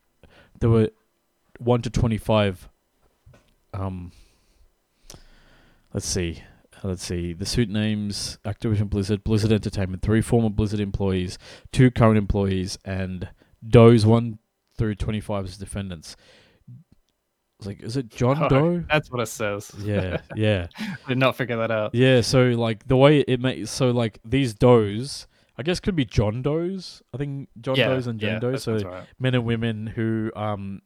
S1: there were 1 to 25 um let's see let's see the suit names activision blizzard blizzard entertainment three former blizzard employees two current employees and doe's 1 through 25 as defendants It's like is it john
S3: Oh,
S1: doe
S3: that's what it says.
S1: yeah yeah
S3: did not figure that out.
S1: yeah, so like the way it makes so like these does, I guess could be John does. I think John
S3: yeah,
S1: does and Jane
S3: yeah,
S1: does. So
S3: right.
S1: men and women who um,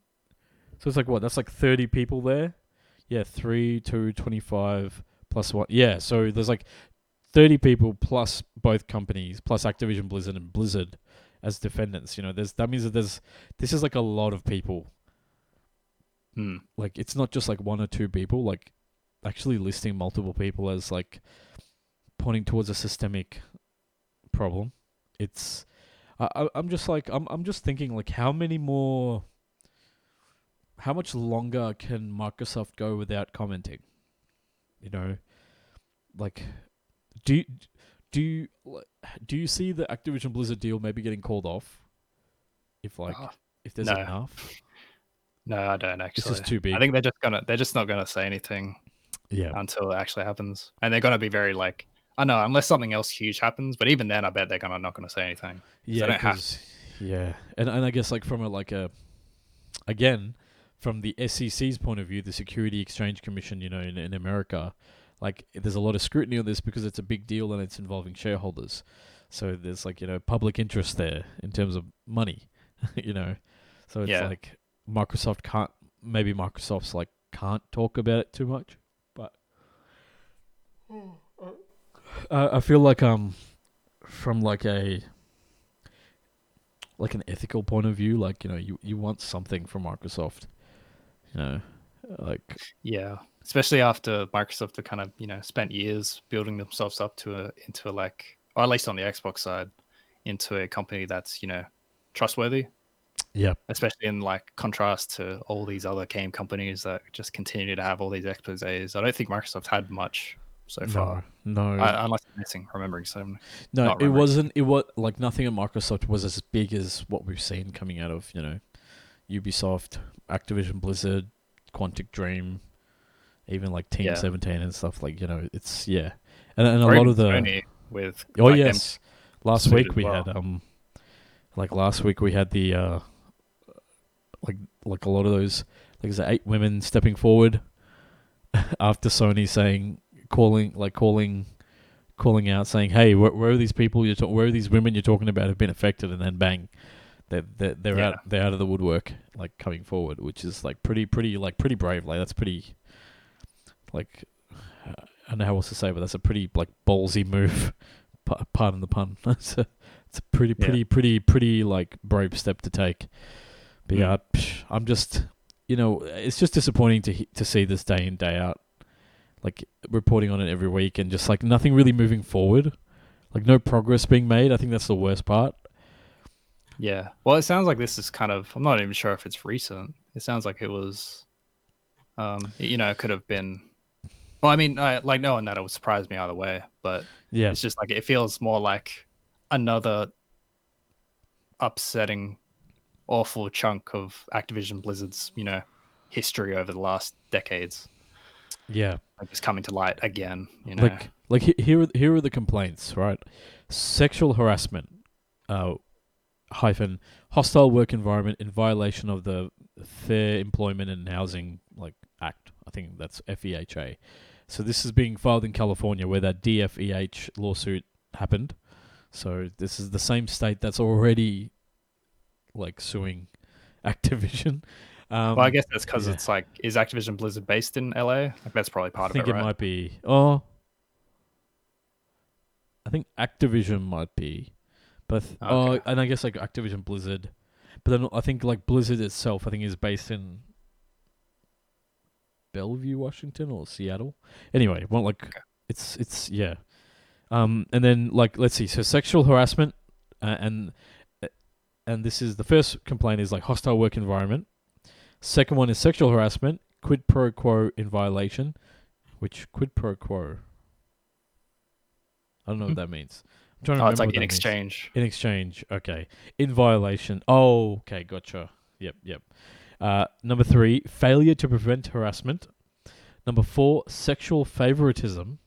S1: so it's like what? That's like thirty people there. Yeah, three, two, 25 plus one. Yeah, so there's like thirty people plus both companies plus Activision Blizzard and Blizzard as defendants. You know, there's that means that there's this is like a lot of people
S3: Hmm.
S1: like it's not just like one or two people like actually listing multiple people as like pointing towards a systemic problem. It's I, i'm just like i'm i'm just thinking like how many more how much longer can microsoft go without commenting? You know? Like do you, do you do you see the activision blizzard deal maybe getting called off? If like
S3: Oh,
S1: if there's
S3: no.
S1: enough
S3: No, I don't
S1: this
S3: actually.
S1: is too big
S3: I think they're just gonna they're just not gonna say anything
S1: yeah
S3: until it actually happens, and they're gonna be very like I know unless something else huge happens, but even then I bet they're gonna not gonna say anything.
S1: Yeah,
S3: don't have
S1: 'cause- yeah, and and I guess like from a like a again from the SEC's point of view, the Security Exchange Commission, you know, in, in America, like there's a lot of scrutiny on this because it's a big deal and it's involving shareholders. So there's like you know public interest there in terms of money, you know. So it's
S3: Yeah.
S1: like Microsoft can't maybe Microsoft's like can't talk about it too much, but uh, I feel like um from like a like an ethical point of view, like you know, you you want something from Microsoft, you know, like
S3: Yeah, especially after Microsoft have kind of you know spent years building themselves up to a into a like, or at least on the Xbox side, into a company that's you know trustworthy.
S1: Yeah,
S3: especially in like contrast to all these other game companies that just continue to have all these exposés. I don't think Microsoft had much so far,
S1: no, no,
S3: I, unless I'm missing, remembering some.
S1: no.
S3: not
S1: It wasn't. It was like nothing at Microsoft was as big as what we've seen coming out of you know, Ubisoft, Activision, Blizzard, Quantic Dream, even like Team
S3: Yeah.
S1: Seventeen and stuff. Like you know, it's yeah, and and a lot of the
S3: Sony with
S1: Oh
S3: like,
S1: yes, last week we
S3: well.
S1: had um, like last week we had the uh, like like a lot of those like it eight women stepping forward, after Sony saying calling like calling calling out saying, "Hey, where, where are these people you're ta- where are these women you're talking about have been affected?" And then bang, they're they're, they're
S3: Yeah.
S1: out they're out of the woodwork like coming forward, which is like pretty pretty like pretty brave. Like that's pretty like I don't know how else to say, but that's a pretty like ballsy move. Pardon the pun. it's a it's a pretty
S3: Yeah.
S1: pretty pretty pretty like brave step to take. But
S3: Mm.
S1: yeah, psh, I'm just you know it's just disappointing to to see this day in day out, like reporting on it every week and just like nothing really moving forward, like no progress being made. I think that's the worst part.
S3: Yeah. Well, it sounds like this is kind of. I'm not even sure if it's recent. It sounds like it was. Um, you know, it could have been. Well, I mean, I, like knowing that it would surprise me either way, but
S1: Yeah,
S3: it's just like it feels more like another upsetting, awful chunk of Activision Blizzard's, you know, history over the last decades.
S1: yeah.
S3: It's coming to light again. You know.
S1: Like like here are, here are the complaints, right? Sexual harassment, uh, hyphen hostile work environment in violation of the Fair Employment and Housing like Act. I think that's FEHA. So this is being filed in California, where that DFEH lawsuit happened. So this is the same state that's already like suing Activision. Um,
S3: well, I guess that's because
S1: yeah.
S3: it's like, is Activision Blizzard based in LA? Like that's probably part of it, I think
S1: it
S3: right?
S1: might be. Oh, I think Activision might be, but th- oh,
S3: Okay.
S1: and I guess like Activision Blizzard, but then I think like Blizzard itself, I think is based in Bellevue, Washington, or Seattle. Anyway, well, like it's it's yeah, um, and then like let's see, so sexual harassment, uh, and and this is the first complaint is like hostile work environment. Second one is sexual harassment, quid pro quo in violation, which quid pro quo. I don't know what that means. I'm trying to
S3: Oh,
S1: remember
S3: it's like in
S1: that means.
S3: exchange.
S1: In exchange, okay. In violation. Oh, okay, gotcha. Yep, yep. Uh, number three, failure to prevent harassment. Number four, sexual favoritism.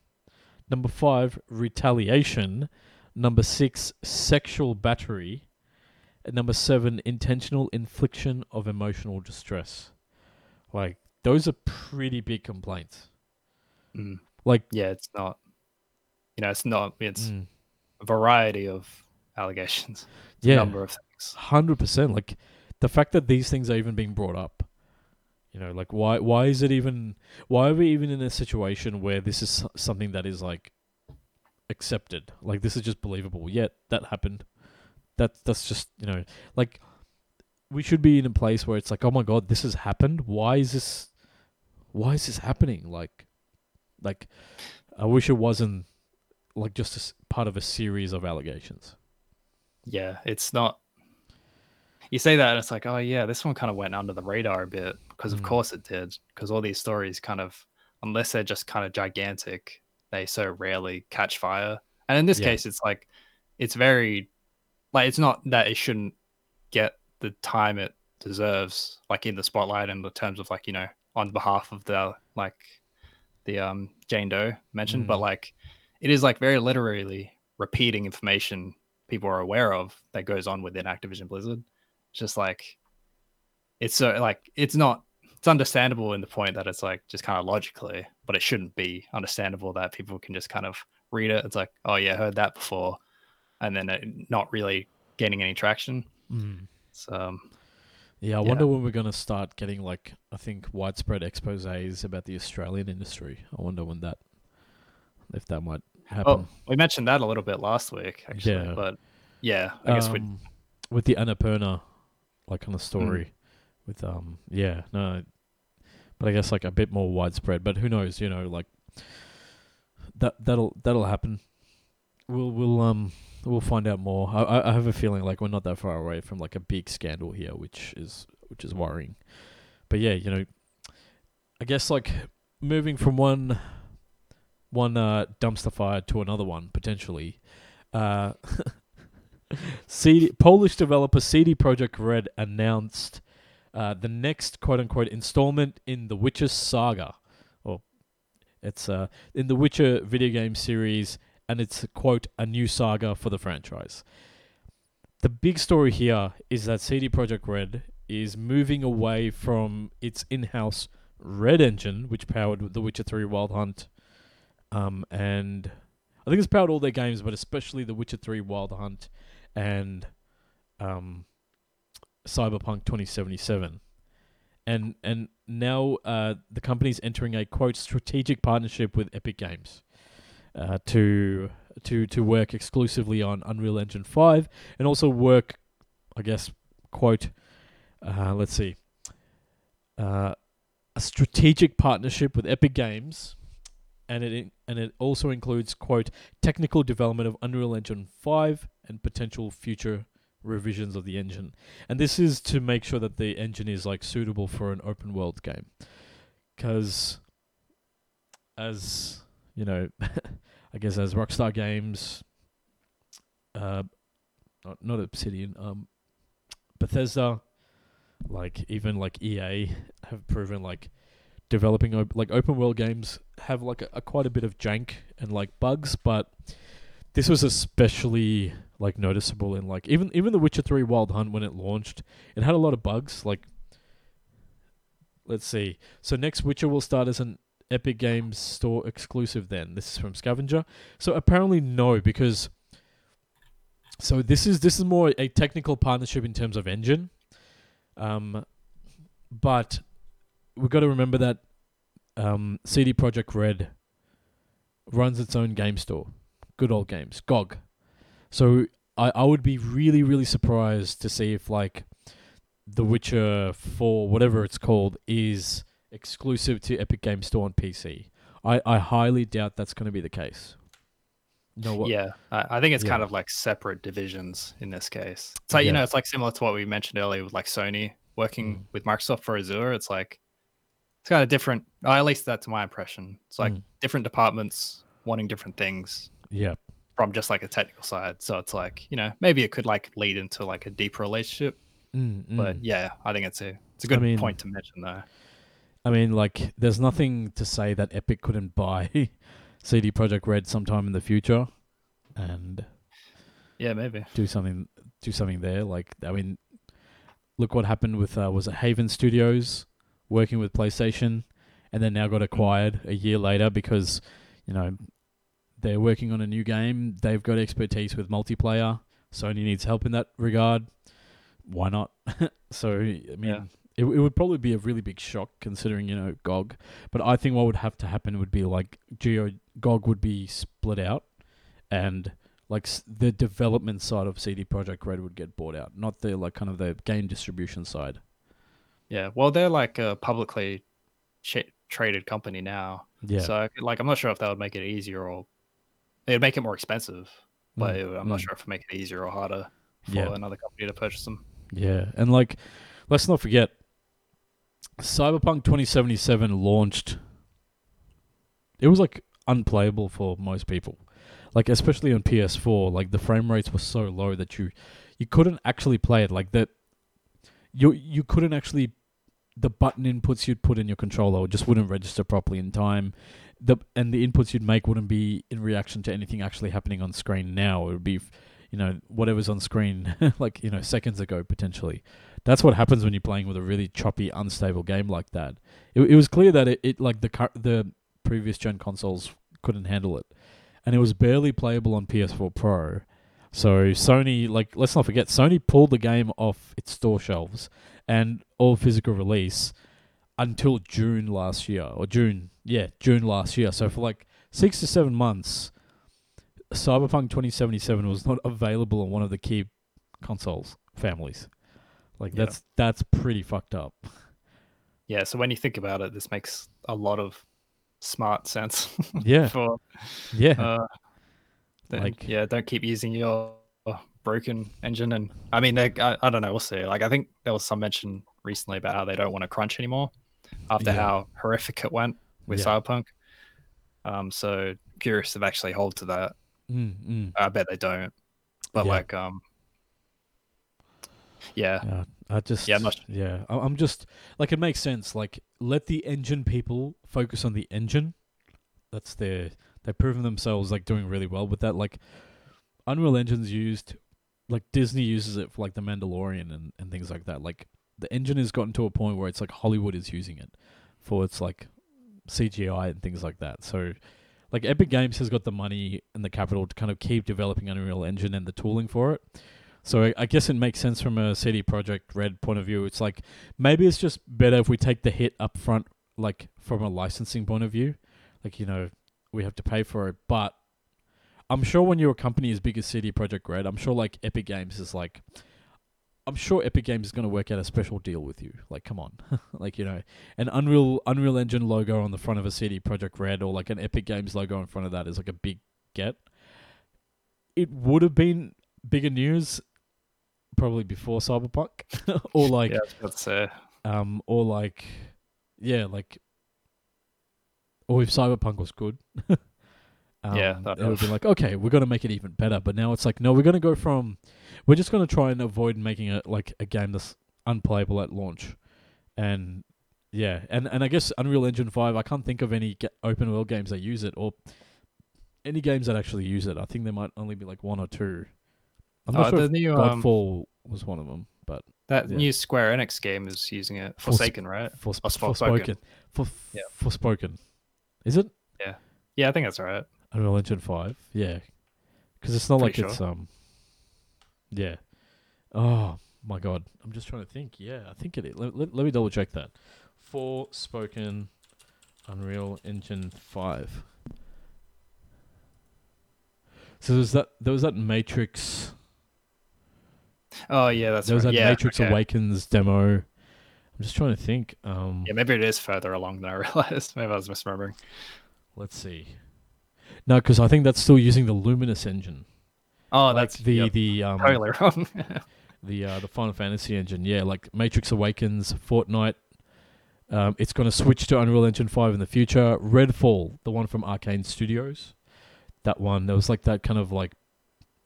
S1: Number five, retaliation. Number six, sexual battery. Number seven, intentional infliction of emotional distress. Like, those are pretty big complaints.
S3: Mm.
S1: Like,
S3: Yeah, it's not. You know, it's not. It's
S1: mm,
S3: a variety of allegations.
S1: Yeah.
S3: number of things.
S1: hundred percent. Like the fact that these things are even being brought up. You know, like why why is it even why are we even in a situation where this is something that is like accepted? Like this is just believable. Yet that happened. That that's just you know like we should be in a place where it's like oh my god this has happened. Why is this? Why is this happening? Like, like I wish it wasn't like just a part of a series of allegations.
S3: Yeah, it's not. You say that, and it's like, oh yeah, this one kind of went under the radar a bit because, of
S1: Mm.
S3: course, it did. Because all these stories kind of, unless they're just kind of gigantic, they so rarely catch fire. And in this
S1: Yeah.
S3: case, it's like, it's very, like, it's not that it shouldn't get the time it deserves, like in the spotlight, in the terms of like, you know, on behalf of the like, the um Jane Doe mentioned, but
S1: Mm.
S3: like, it is like very literally repeating information people are aware of that goes on within Activision Blizzard. It's just like it's so like it's not it's understandable in the point that it's like just kind of logically, but it shouldn't be understandable that people can just kind of read it. It's like, oh yeah, heard that before, and then it not really gaining any traction.
S1: Mm.
S3: So um,
S1: Yeah, I
S3: Yeah.
S1: wonder when we're gonna start getting like I think widespread exposés about the Australian industry. I wonder when that, if that might happen.
S3: oh, we mentioned that a little bit last week actually,
S1: Yeah.
S3: but yeah, I guess we
S1: um, with the Annapurna, like on the
S3: Mm.
S1: story, with um, yeah, no, but I guess like a bit more widespread. But who knows? You know, like that that'll that'll happen. We'll we'll um we'll find out more. I I- have a feeling like we're not that far away from like a big scandal here, which is which is worrying. But yeah, you know, I guess like moving from one one uh, dumpster fire to another one potentially. Uh, CD Polish developer CD Projekt Red announced uh, the next quote unquote installment in the Witcher saga. Or it's uh, in the Witcher video game series, and it's quote a new saga for the franchise. The big story here is that CD Projekt Red is moving away from its in-house Red Engine, which powered The Witcher 3 Wild Hunt, um, and I think it's powered all their games, but especially The Witcher 3 Wild Hunt and um, Cyberpunk 2077. And and now uh, the company's entering a quote strategic partnership with Epic Games uh, to to to work exclusively on Unreal Engine 5 and also work, I guess, quote, uh, let's see, uh, a strategic partnership with Epic Games, and it and it also includes quote technical development of Unreal Engine 5 and potential future revisions of the engine. And this is to make sure that the engine is like suitable for an open world game. Cuz as you know, I guess as Rockstar Games uh not not Obsidian, um Bethesda like even like EA have proven like developing op- like open world games have like a, a quite a bit of jank and like bugs, but this was especially like noticeable in like even even The Witcher 3 Wild Hunt when it launched, it had a lot of bugs like let's see. So next Witcher will start as an Epic Games Store exclusive then. This is from Scavenger. So apparently no because so this is this is more a technical partnership in terms of engine. Um but we've got to remember that um, CD Projekt Red runs its own game store. Good old games, GOG. So I, I would be really, really surprised to see if like The Witcher 4, whatever it's called, is exclusive to Epic Game Store on PC. I, I highly doubt that's going to be the case. No, what?
S3: Yeah, I, I think it's
S1: Yeah.
S3: kind of like separate divisions in this case. It's like you know, it's like similar to what we mentioned earlier with like Sony working
S1: Mm.
S3: with Microsoft for Azure. It's like it's kind of different. Or at least that's my impression. It's like
S1: Mm.
S3: different departments wanting different things
S1: Yeah.
S3: from just like a technical side. So it's like you know maybe it could like lead into like a deeper relationship.
S1: Mm,
S3: But
S1: mm.
S3: yeah, I think it's a it's a good
S1: mean-
S3: point to mention though.
S1: I mean, like, there's nothing to say that Epic couldn't buy CD Projekt Red sometime in the future, and
S3: Yeah, maybe.
S1: do something do something there. Like I mean, look what happened with uh, was it Haven Studios working with PlayStation, and then now got acquired a year later because you know they're working on a new game. They've got expertise with multiplayer. Sony needs help in that regard. Why not? so I mean.
S3: Yeah.
S1: It, it would probably be a really big shock considering you know GOG, but I think what would have to happen would be like Geo GOG would be split out, and like s- the development side of CD Projekt Red would get bought out, not the like kind of the game distribution side.
S3: Yeah. Well, they're like a publicly ch- traded company now.
S1: Yeah.
S3: So like I'm not sure if that would make it easier or it'd make it more expensive. But
S1: Mm,
S3: I'm not
S1: mm.
S3: sure if it would make it easier or harder for
S1: Yeah.
S3: another company to purchase them.
S1: Yeah, and like, let's not forget, Cyberpunk 2077 launched. It was like unplayable for most people, like especially on PS4. Like the frame rates were so low that you you couldn't actually play it. Like that, you you couldn't actually the button inputs you'd put in your controller just wouldn't register properly in time. The and the inputs you'd make wouldn't be in reaction to anything actually happening on screen now. It would be, you know, whatever's on screen like you know seconds ago potentially. That's what happens when you're playing with a really choppy, unstable game like that. It, it was clear that it, it like the the previous gen consoles couldn't handle it, and it was barely playable on PS4 Pro. So Sony, like, let's not forget, Sony pulled the game off its store shelves and all physical release until June last year, or June, yeah, June last year. So for like six to seven months, Cyberpunk 2077 was not available on one of the key consoles families. Like
S3: Yeah.
S1: that's that's pretty fucked up.
S3: Yeah. So when you think about it, this makes a lot of smart sense
S1: Yeah,
S3: for
S1: yeah,
S3: uh, then,
S1: Like-
S3: yeah. Don't keep using your broken engine. And I mean, they, I, I don't know. We'll see. Like I think there was some mention recently about how they don't want to crunch anymore after
S1: Yeah.
S3: how horrific it went with
S1: Yeah.
S3: Cyberpunk. Um. So curious if actually hold to that.
S1: mm, mm.
S3: I bet they don't. But
S1: Yeah.
S3: like, um, yeah,
S1: Yeah, I just
S3: Yeah, I'm
S1: yeah, I- I'm just like it makes sense. Like let the engine people focus on the engine. That's their they've proven themselves like doing really well with that. Like Unreal Engine's used, like Disney uses it for like The Mandalorian and and things like that. Like the engine has gotten to a point where it's like Hollywood is using it for its like CGI and things like that. So like Epic Games has got the money and the capital to kind of keep developing Unreal Engine and the tooling for it. So I, guess it makes sense from a CD Projekt Red point of view. It's like maybe it's just better if we take the hit up front, like from a licensing point of view. Like you know, we have to pay for it, but I'm sure when you're a company as big as CD Projekt Red, I'm sure like Epic Games is like, I'm sure Epic Games is going to work out a special deal with you. Like, come on, like you know, an Unreal Unreal Engine logo on the front of a CD Projekt Red or like an Epic Games logo in front of that is like a big get. It would have been bigger news probably before Cyberpunk, or like
S3: yeah, let's say.
S1: um, or like, yeah, like, or if Cyberpunk was good, um,
S3: Yeah, that
S1: it would be like, okay, we're gonna make it even better. But now it's like, no, we're gonna go from, we're just gonna try and avoid making it like a game that's unplayable at launch, and yeah, and and I guess Unreal Engine Five, I can't think of any open world games that use it or any games that actually use it. I think there might only be like one or two. I'm not
S3: Oh,
S1: sure
S3: the new um,
S1: Godfall was one of them, but
S3: that
S1: yeah.
S3: new Square Enix game is using it. Forsaken, right?
S1: for
S3: Or
S1: for
S3: Forspoken.
S1: spoken for
S3: Yeah.
S1: Forspoken is it?
S3: Yeah, Yeah, I think that's right.
S1: unreal engine 5 yeah. Because it's not
S3: Pretty
S1: like it's um yeah. Oh my god. I'm just trying to think. Yeah i think it is. Let, let, let me double check that. Forspoken unreal engine 5 so there's that there was that matrix
S3: Oh yeah, that's
S1: there was
S3: right.
S1: that
S3: yeah,
S1: matrix
S3: okay.
S1: awakens demo i'm just trying to think um
S3: Yeah, maybe it is further along than I realized. Maybe I was misremembering.
S1: Let's see. No, because I think that's still using the Luminous engine.
S3: Oh,
S1: like
S3: that's
S1: the
S3: yep,
S1: the um
S3: totally wrong.
S1: the uh, the Final Fantasy engine. Yeah, like Matrix Awakens, Fortnite. Um, it's going to switch to Unreal Engine Five in the future. Redfall, the one from Arkane Studios, that one. There was like that kind of like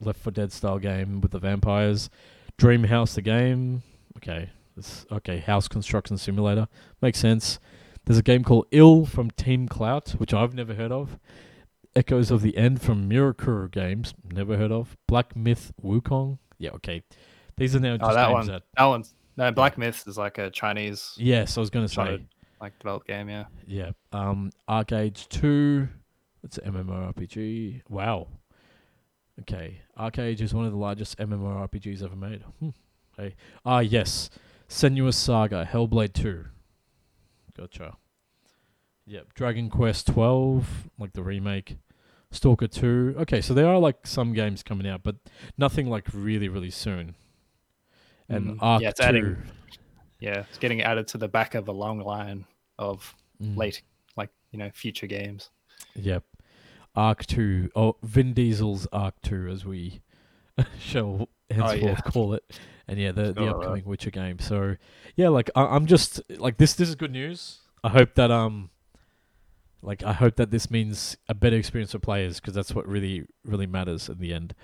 S1: Left 4 Dead style game with the vampires. Dreamhouse, the game. Okay, this okay. House construction simulator makes sense. There's a game called Ill from Team Clout, which I've never heard of. Echoes of the End from Myrkur Games, never heard of. Black Myth Wukong, yeah, okay. These are now just
S3: Oh, that one.
S1: that.
S3: that one's no Black Myth is like a Chinese
S1: Yes, I was gonna say.
S3: Solid. like developed game. Yeah.
S1: Yeah. Um, ArcheAge Two. It's an MMORPG. Wow. Okay, ArcheAge is one of the largest MMORPGs ever made. Hmm. Hey. Ah, yes. Senua's Saga, Hellblade Two. Gotcha. Yep. Dragon Quest Twelve, like the remake. Stalker Two. Okay, so there are like some games coming out, but nothing like really, really soon. And
S3: Mm,
S1: Arc
S3: yeah, it's
S1: Two.
S3: adding- Yeah, it's getting added to the back of a long line of
S1: Mm.
S3: late, like you know, future games.
S1: Yep. Arc 2. Oh, Vin Diesel's Arc 2, as we shall henceforth
S3: yeah.
S1: call it. And yeah, the, the upcoming Witcher game. So, yeah, like, I, I'm just, like, this This is good news. I hope that, um, like, I hope that this means a better experience for players, because that's what really, really matters in the end.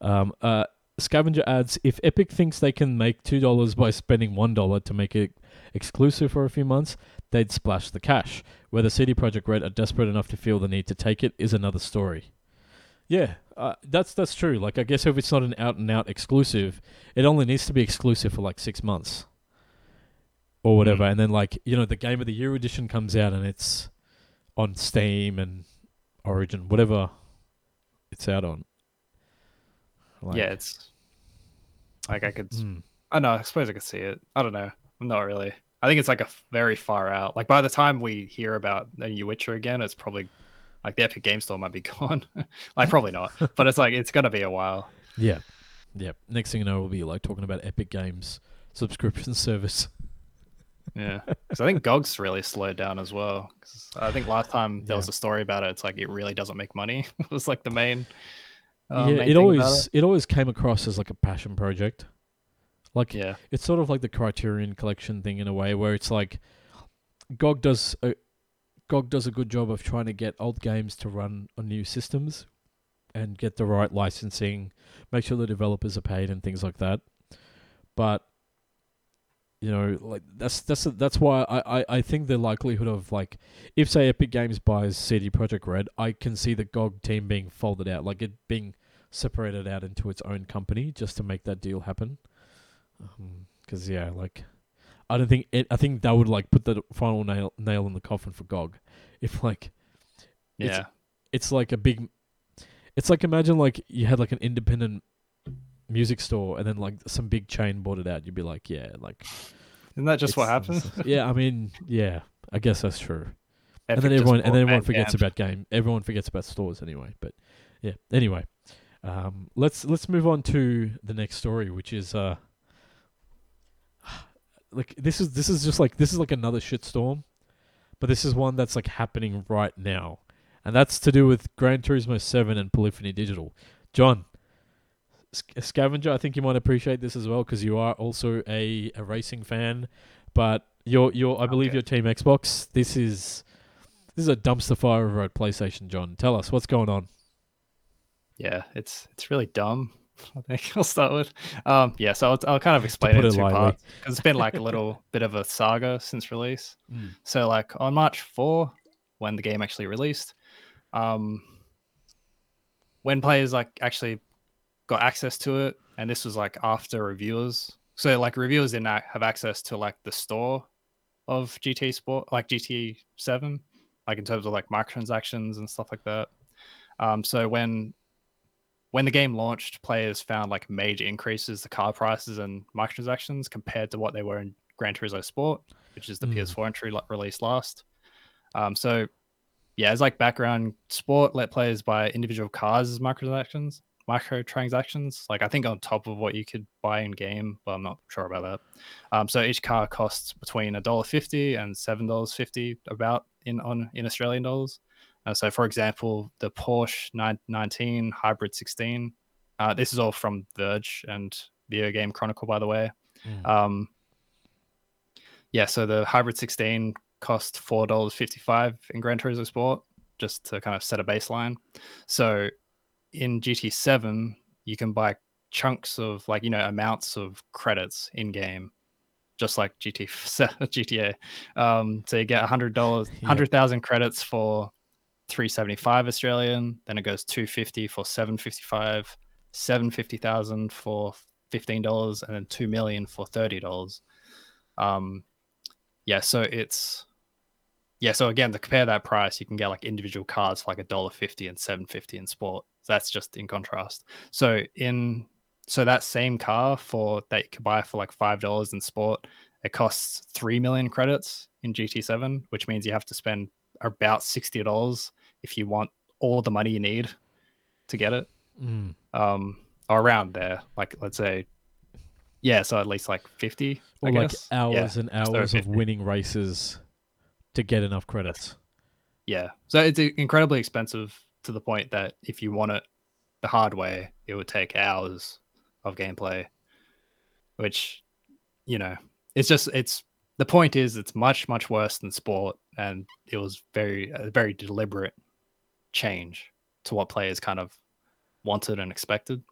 S1: Um, uh, Scavenger adds, if Epic thinks they can make $2 by spending $1 to make it exclusive for a few months, they'd splash the cash. Whether CD Projekt Red are desperate enough to feel the need to take it is another story. Yeah, uh, that's that's true. Like, I guess if it's not an out and out exclusive, it only needs to be exclusive for like six months or whatever, and then like you know the Game of the Year edition comes out and it's on Steam and Origin, whatever it's out on. Like,
S3: yeah, it's like I could.
S1: mm,
S3: I know. I suppose I could see it. I don't know. I'm not really. I think it's like a very far out. Like by the time we hear about the new Witcher again, it's probably like the Epic Game Store might be gone. like probably not, but it's like it's gonna be a while.
S1: yeah, yeah. Next thing you know, we'll be like talking about Epic Games subscription service.
S3: Yeah, because I think GOG's really slowed down as well. I think last time there was a story about it. It's like it really doesn't make money. it was like the main. uh,
S1: yeah,
S3: main
S1: it always it. always came across as like a passion project. Like
S3: Yeah,
S1: it's sort of like the Criterion Collection thing in a way, where it's like GOG does a GOG does a good job of trying to get old games to run on new systems and get the right licensing, make sure the developers are paid and things like that. But you know, like that's that's that's why I, I, I think the likelihood of like if say Epic Games buys CD Projekt Red, I can see the GOG team being folded out, like it being separated out into its own company just to make that deal happen. Because yeah, like I don't think it. I think that would like put the final nail nail in the coffin for GOG. If like
S3: Yeah.
S1: it's like a big, it's like imagine like you had like an independent music store and then like some big chain bought it out. You'd be like, yeah, like
S3: Isn't that just what happens?
S1: yeah, I mean, yeah, I guess that's true. and then everyone and then everyone forgets about game. Everyone forgets about stores anyway. But yeah, anyway, um, let's let's move on to the next story, which is uh, like this is this is just like this is like another shitstorm, but this is one that's like happening right now, and that's to do with Gran Turismo Seven and Polyphony Digital. John. Sc- Scavenger, I think you might appreciate this as well because you are also a, a racing fan, but you're you're I believe
S3: Okay.
S1: your team Xbox. This is this is a dumpster fire over at PlayStation, John. Tell us what's going on.
S3: Yeah, it's it's really dumb. I think I'll start with. Um, yeah, so I'll, I'll kind of explain
S1: put
S3: it in two
S1: lightly.
S3: parts because it's been like a little bit of a saga since release. So like on March 4, when the game actually released, um, when players like actually got access to it, and this was like after reviewers. So like reviewers didn't have access to like the store of GT Sport, like GT Seven, like in terms of like microtransactions and stuff like that. Um, so when when the game launched, players found like major increases to car prices and microtransactions compared to what they were in Gran Turismo Sport, which is the
S1: Mm.
S3: PS4 entry like, released last. Um, so yeah, as like background, Sport let players buy individual cars as microtransactions, microtransactions. Like I think on top of what you could buy in game, but I'm not sure about that. Um, so each car costs between a dollar fifty and seven dollars fifty, about in on in Australian dollars. Uh, so, for example, the Porsche 919 Hybrid 16. Uh, this is all from Verge and Video Game Chronicle, by the way.
S1: Mm.
S3: Um, yeah, so the Hybrid 16 cost four dollars fifty-five in Gran Turismo Sport, just to kind of set a baseline. So, in GT7, you can buy chunks of like you know amounts of credits in game, just like GT GTA. Um, so you get hundred dollars,
S1: Yeah.
S3: hundred thousand credits for 375 Australian, then it goes 250 for 755, 750,000 for $15 and then 2 million for $30. Um yeah, so it's yeah, so again, to compare that price, you can get like individual cars for like a dollar fifty and seven fifty in sport. That's just in contrast. So in so that same car for that you could buy for like five dollars in sport, it costs three million credits in GT7, which means you have to spend about sixty dollars if you want all the money you need to get it.
S1: Mm.
S3: Um, or around there, like let's say, yeah, so at least like fifty.
S1: Or like
S3: guess.
S1: hours
S3: Yeah,
S1: and hours of winning races to get enough credits.
S3: Yeah. So it's incredibly expensive to the point that if you want it the hard way, it would take hours of gameplay, which, you know, it's just, it's the point is it's much, much worse than sport. And it was very, a very deliberate change to what players kind of wanted and expected.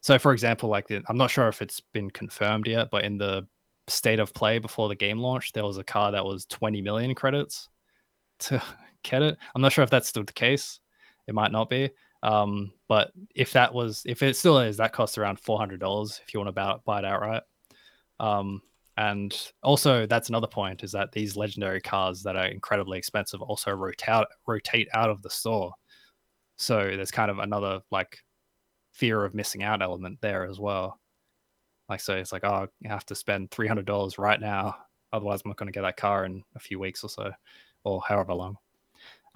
S3: So, for example, like the, I'm not sure if it's been confirmed yet, but in the state of play before the game launched, there was a car that was 20 million credits to get it. I'm not sure if that's still the case. It might not be. Um, but if that was, if it still is, that costs around $400 if you want to buy, buy it outright. Um, and also, that's another point is that these legendary cars that are incredibly expensive also rotate out, rotate out of the store. So there's kind of another like fear of missing out element there as well. Like, so it's like, oh, you have to spend $300 right now. Otherwise, I'm not going to get that car in a few weeks or so, or however long.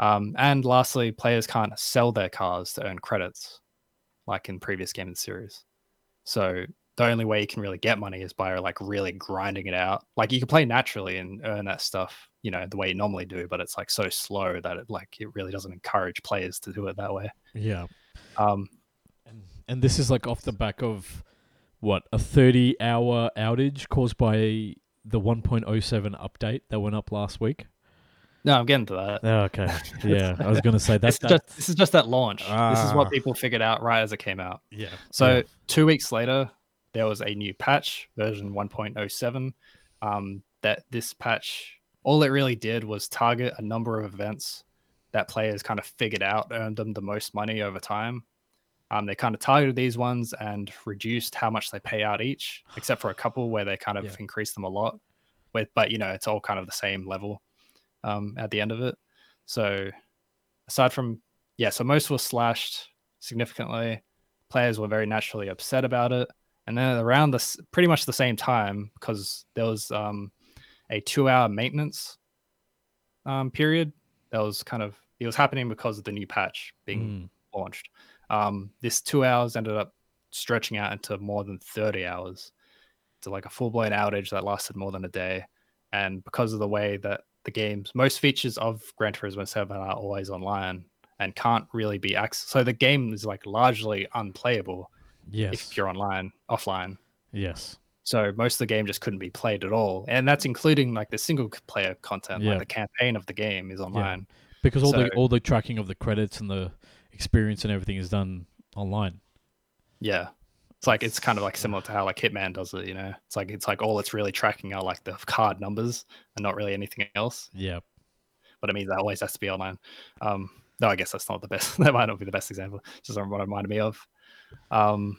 S3: Um, and lastly, players can't sell their cars to earn credits like in previous game and series. So the only way you can really get money is by like really grinding it out. Like you can play naturally and earn that stuff, you know, the way you normally do, but it's like so slow that it like it really doesn't encourage players to do it that way.
S1: Yeah.
S3: Um,
S1: And, and this is like off the back of what a 30 hour outage caused by the 1.07 update that went up last week.
S3: no, I'm getting to that.
S1: Oh, okay. Yeah, I was going to say
S3: This
S1: that's
S3: is, just, this is just that launch. this is
S1: Ah.
S3: what people figured out right as it came out.
S1: yeah.
S3: So
S1: yeah.
S3: two weeks later, there was a new patch, version 1.07. Um, that this patch, all it really did was target a number of events that players kind of figured out earned them the most money over time. Um, they kind of targeted these ones and reduced how much they pay out each, except for a couple where they kind of
S1: Yeah.
S3: increased them a lot. with, but you know, it's all kind of the same level um, at the end of it. So aside from yeah, so most were slashed significantly. Players were very naturally upset about it, and then around this pretty much the same time because there was um, a two-hour maintenance um, period that was kind of it was happening because of the new patch being
S1: Mm.
S3: launched. Um, this two hours ended up stretching out into more than 30 hours to like a full blown outage that lasted more than a day. And because of the way that the games, most features of Gran Turismo 7 are always online and can't really be accessed. So the game is like largely unplayable
S1: Yes.
S3: if you're online, offline.
S1: Yes.
S3: So most of the game just couldn't be played at all. And that's including like the single player content,
S1: Yeah.
S3: like the campaign of the game is online.
S1: Because all the all the tracking of the credits and the experience and everything is done online.
S3: Yeah. It's like it's kind of like similar to how like Hitman does it, you know. It's like it's like all it's really tracking are like the card numbers and not really anything else.
S1: Yeah.
S3: But it means that always has to be online. Um no, I guess that's not the best. that might not be the best example. Just what it reminded me of. Um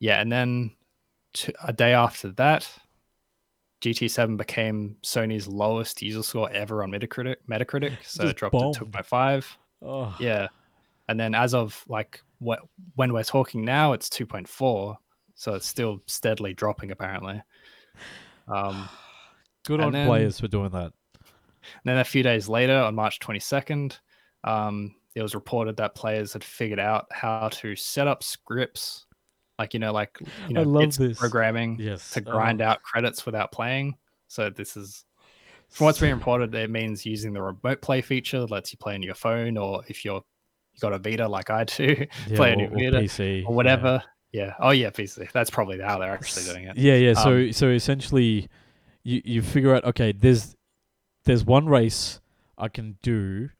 S3: yeah, and then t- a day after that, GT7 became Sony's lowest user score ever on Metacritic. Metacritic, so it dropped
S1: bombed.
S3: to 2.5.
S1: Oh.
S3: Yeah. And then as of like what when we're talking now, it's 2.4. So it's still steadily dropping apparently. Um,
S1: Good on
S3: then-
S1: players for doing that.
S3: then a few days later, on March 22nd, um, it was reported that players had figured out how to set up scripts, like you know, like you know,
S1: I love this.
S3: programming
S1: Yes.
S3: to grind out credits without playing. So this is from what's being reported, it means using the remote play feature that lets you play on your phone, or if you're you got a Vita like I do,
S1: Yeah,
S3: play on
S1: or,
S3: your
S1: or
S3: Vita
S1: PC
S3: or whatever. Yeah. Oh yeah, PC. That's probably how they're actually doing it.
S1: Yeah, yeah. So
S3: Um,
S1: so essentially, you you figure out okay, there's there's one race I can do,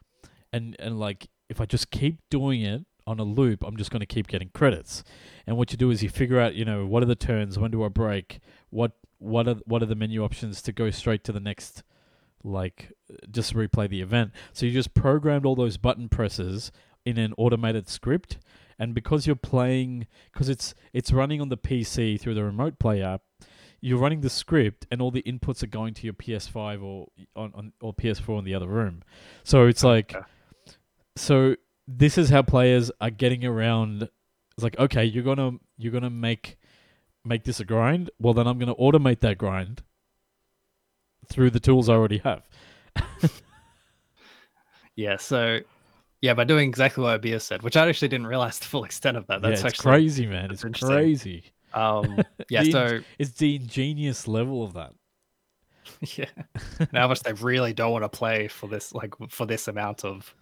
S1: and and like if I just keep doing it on a loop, I'm just going to keep getting credits. And what you do is you figure out, you know, what are the turns, when do I break? what what are what are the menu options to go straight to the next, like just replay the event. So you just programmed all those button presses in an automated script. And because you're playing, because it's it's running on the PC through the remote play app, you're running the script, and all the inputs are going to your PS5 or on, on or PS4 in the other room. So it's oh, like,
S3: Okay.
S1: So this is how players are getting around. It's like, okay, you're gonna you're gonna make make this a grind. Well, then I'm gonna automate that grind through the tools I already have.
S3: Yeah. So yeah, by doing exactly what Abia said, which I actually didn't realize the full extent of that. That's
S1: yeah, it's
S3: actually
S1: crazy, man. It's crazy.
S3: Um, yeah.
S1: The
S3: so
S1: It's the ingenious level of that.
S3: yeah, and how much they really don't want to play for this, like for this amount of,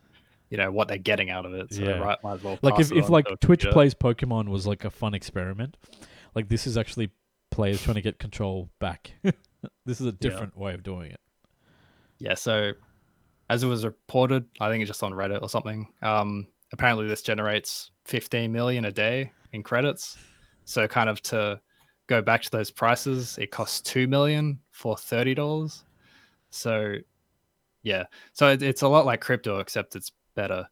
S3: you know, what they're getting out of it. So
S1: Yeah.
S3: they might, as well.
S1: Like if, if like Twitch
S3: computer.
S1: plays Pokemon was like a fun experiment, like this is actually players trying to get control back. this is a different way of doing it.
S3: Yeah, so as it was reported, I think it's just on Reddit or something. Um, apparently, this generates 15 million a day in credits. So, kind of to go back to those prices, it costs two million for thirty dollars. So, yeah, so it, it's a lot like crypto, except it's better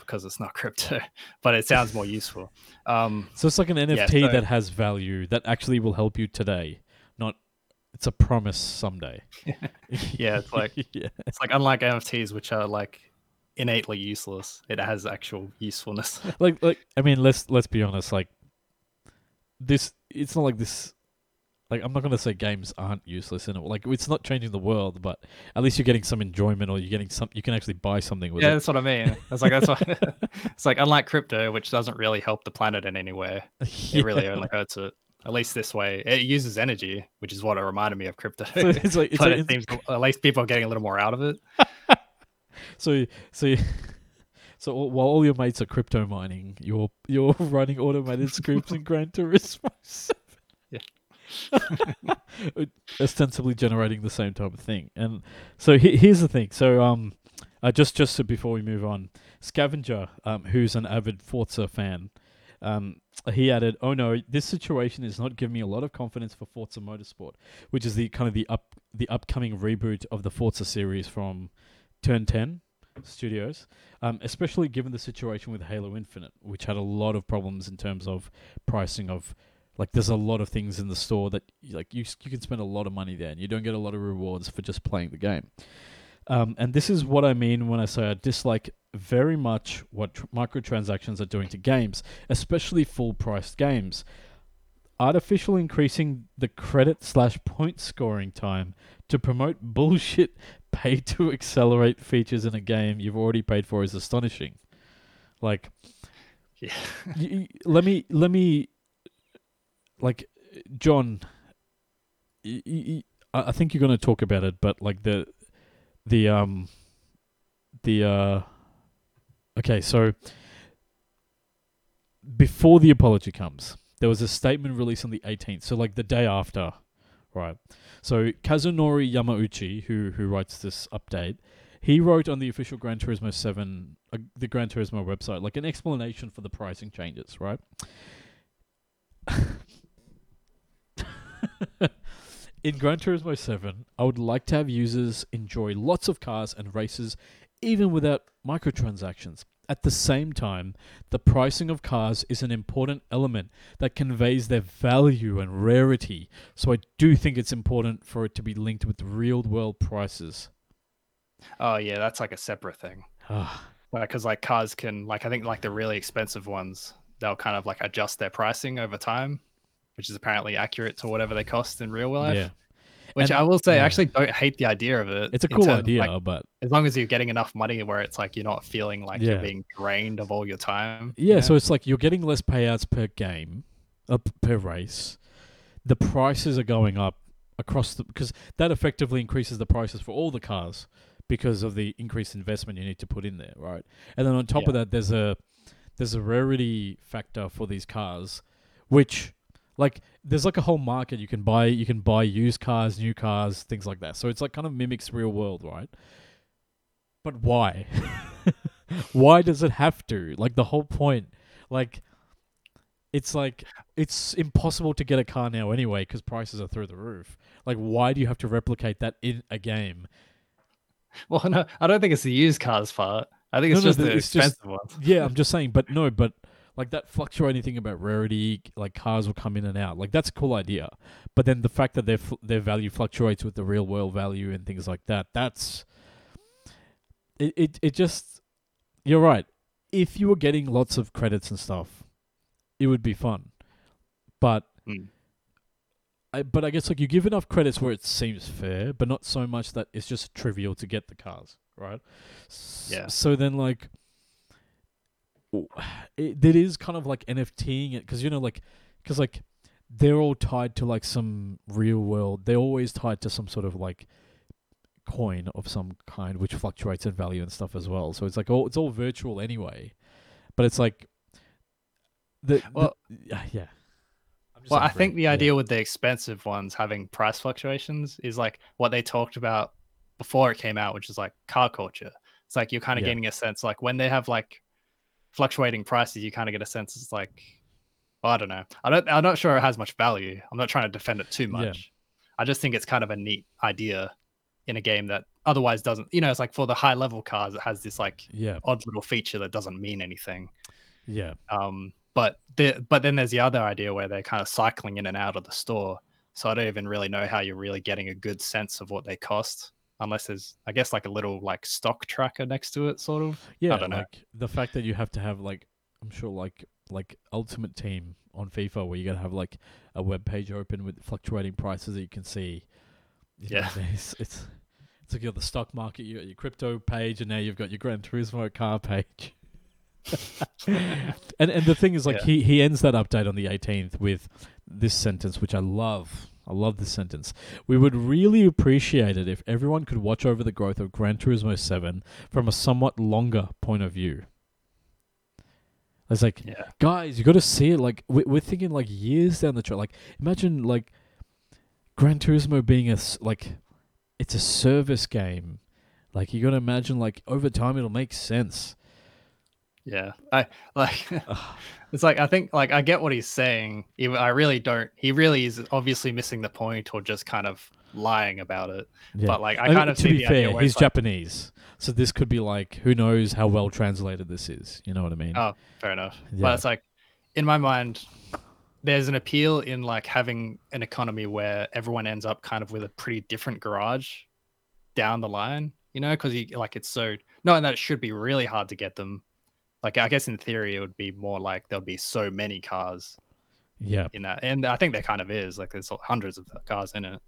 S3: because it's not crypto, but it sounds more useful. Um,
S1: So it's like an NFT
S3: so-
S1: that has value that actually will help you today, not it's a promise someday.
S3: Yeah, it's like-
S1: yeah.
S3: it's like unlike NFTs, which are like innately useless. It has actual usefulness.
S1: like like I mean let's let's be honest like this it's not like this like I'm not gonna say games aren't useless in it like it's not changing the world but at least you're getting some enjoyment or you're getting some you can actually buy something with
S3: yeah,
S1: it.
S3: Yeah, that's what I mean. It's like that's what it's like. Unlike crypto, which doesn't really help the planet in any way, it really only hurts it. At least this way, it uses energy, which is what it reminded me of crypto.
S1: So it's like it's,
S3: but
S1: like-
S3: it seems at least people are getting a little more out of it.
S1: so so so all- while all your mates are crypto mining, you're you're running automated scripts in Gran Turismo. 7. ostensibly generating the same type of thing. And so he- here's the thing. So um, uh, just just so before we move on, Scavenger, um, who's an avid Forza fan, um, he added, "Oh no, this situation is not giving me a lot of confidence for Forza Motorsport, which is the kind of the up the upcoming reboot of the Forza series from Turn Ten Studios, um, especially given the situation with Halo Infinite, which had a lot of problems in terms of pricing of Like there's a lot of things in the store that like you you can spend a lot of money there, and you don't get a lot of rewards for just playing the game. Um, and this is what I mean when I say I dislike very much what tr- microtransactions are doing to games, especially full-priced games. Artificial increasing the credit slash point scoring time to promote bullshit pay to accelerate features in a game you've already paid for is astonishing. Like,
S3: Yeah.
S1: y- y- let me let me like John. y- y- I think you're going to talk about it, but like the the um the uh okay, so before the apology comes, there was a statement released on the 18th, so like the day after, right? So Kazunori Yamauchi, who who writes this update, he wrote on the official Gran Turismo 7, uh, the Gran Turismo website, like an explanation for the pricing changes, right? In Gran Turismo 7, I would like to have users enjoy lots of cars and races even without microtransactions. At the same time, the pricing of cars is an important element that conveys their value and rarity, so I do think it's important for it to be linked with real world prices.
S3: Oh yeah, that's like a separate thing.
S1: Ah,
S3: because like cars can like I think like the really expensive ones they'll kind of like adjust their pricing over time, which is apparently accurate to whatever they cost in real life.
S1: yeah.
S3: Which
S1: And-
S3: I will say,
S1: yeah.
S3: I actually don't hate the idea of it.
S1: It's a cool idea,
S3: like,
S1: but
S3: as long as you're getting enough money where it's like you're not feeling like
S1: Yeah.
S3: you're being drained of all your time. you
S1: Yeah,
S3: know?
S1: so it's like you're getting less payouts per game, uh, per race. The prices are going up across the because that effectively increases the prices for all the cars because of the increased investment you need to put in there, right? And then on top of that, there's a there's a rarity factor for these cars, which like there's like a whole market you can buy you can buy used cars, new cars, things like that. So it's like kind of mimics real world, right? But why? why does it have to? Like the whole point, like it's like it's impossible to get a car now anyway because prices are through the roof. Like why do you have to replicate that in a game?
S3: well, no, I don't think it's the used cars part. I think it's
S1: no,
S3: just
S1: the-
S3: the
S1: it's just-
S3: expensive ones.
S1: Yeah, I'm just saying, but no, but like that fluctuating thing about rarity, like cars will come in and out. Like that's a cool idea, but then the fact that their their value fluctuates with the real world value and things like that, that's it. It it just you're right. If you were getting lots of credits and stuff, it would be fun, but.
S3: Mm.
S1: I, but I guess like you give enough credits where it seems fair, but not so much that it's just trivial to get the cars, right?
S3: Yeah.
S1: So then like it, it is kind of like NFTing it because you know like because like they're all tied to like some real world. They're always tied to some sort of like coin of some kind which fluctuates in value and stuff as well. So it's like all it's all virtual anyway, but it's like the
S3: Well-
S1: the, yeah. yeah.
S3: Well, I think the
S1: yeah.
S3: idea with the expensive ones having price fluctuations is like what they talked about before it came out, which is like car culture. It's like you're kind of
S1: Yeah.
S3: getting a sense like when they have like fluctuating prices, you kind of get a sense it's like well, I don't know. I don't I'm not sure it has much value. I'm not trying to defend it too
S1: Yeah.
S3: much. I just think it's kind of a neat idea in a game that otherwise doesn't you know, it's like for the high level cars, it has this like
S1: yeah,
S3: odd little feature that doesn't mean anything.
S1: yeah,
S3: Um, but the but then there's the other idea where they're kind of cycling in and out of the store. So I don't even really know how you're really getting a good sense of what they cost, unless there's I guess like a little like stock tracker next to it, sort of.
S1: yeah.
S3: I don't know.
S1: the fact that you have to have like I'm sure like like Ultimate Team on FIFA where you gotta have like a web page open with fluctuating prices that you can see. You know,
S3: Yeah.
S1: it's it's it's like you got the stock market, you got your crypto page, and now you've got your Gran Turismo car page. and and the thing is, like
S3: Yeah.
S1: he he ends that update on the 18th with this sentence, which I love. I love this sentence. We would really appreciate it if everyone could watch over the growth of Gran Turismo 7 from a somewhat longer point of view. It's like,
S3: Yeah.
S1: guys, you got to see it. Like we- we're thinking like years down the track. Like imagine like Gran Turismo being a like it's a service game. Like you got to imagine like over time it'll make sense.
S3: Yeah. I like it's like I think like I get what he's saying. even- I really don't he really is obviously missing the point or just kind of lying about it.
S1: Yeah.
S3: But like I,
S1: mean,
S3: kind of
S1: to
S3: see
S1: be fair, he's
S3: like,
S1: Japanese, so this could be like who knows how well translated this is. You know what I mean?
S3: Oh, fair enough.
S1: Yeah.
S3: But it's like in my mind, there's an appeal in like having an economy where everyone ends up kind of with a pretty different garage down the line, you know, because he like it's so not that it should be really hard to get them. Like I guess in theory it would be more like there'll be so many cars
S1: Yeah.
S3: in that, and I think there kind of is. Like there's hundreds of cars in it,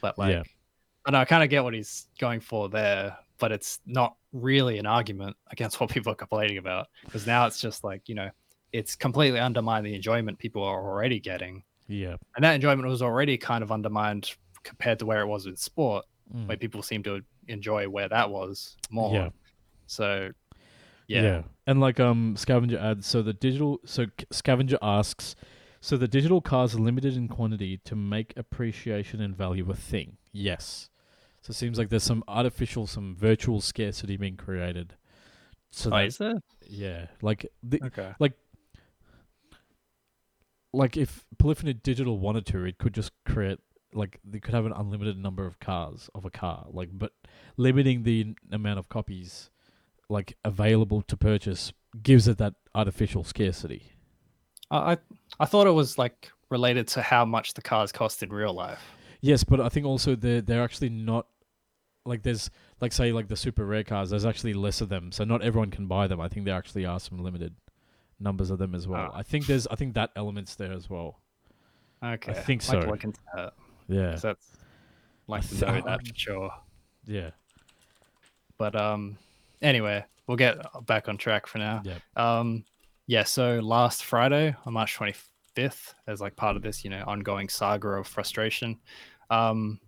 S3: but like
S1: Yeah.
S3: I know I kind of get what he's going for there, but it's not really an argument against what people are complaining about because now it's just like you know it's completely undermined the enjoyment people are already getting,
S1: Yeah.
S3: and that enjoyment was already kind of undermined compared to where it was in sport,
S1: Mm.
S3: where people seem to enjoy where that was more.
S1: Yeah.
S3: So, yeah,
S1: And like um scavenger adds so the digital so scavenger asks so the digital cars are limited in quantity to make appreciation and value a thing. Yes. So it seems like there's some artificial some virtual scarcity being created. So
S3: Oh,
S1: that,
S3: is there?
S1: yeah, like the,
S3: Okay.
S1: like if Polyphony Digital wanted to, it could just create like they could have an unlimited number of cars of a car, like but limiting the n- amount of copies like available to purchase gives it that artificial scarcity.
S3: I I- I thought it was like related to how much the cars cost in real life.
S1: Yes, but I think also they're they're actually not like there's like say like the super rare cars. There's actually less of them, so not everyone can buy them. I think there actually are some limited numbers of them as well.
S3: Ah.
S1: I think there's I think that element's there as well.
S3: Okay,
S1: I
S3: think
S1: so.
S3: that.
S1: Yeah,
S3: that's like to know that for sure.
S1: yeah,
S3: But um, anyway, we'll get back on track for now.
S1: yeah.
S3: Um, yeah. So last Friday, on March twenty fifth, as like part of this, you know, ongoing saga of frustration, um,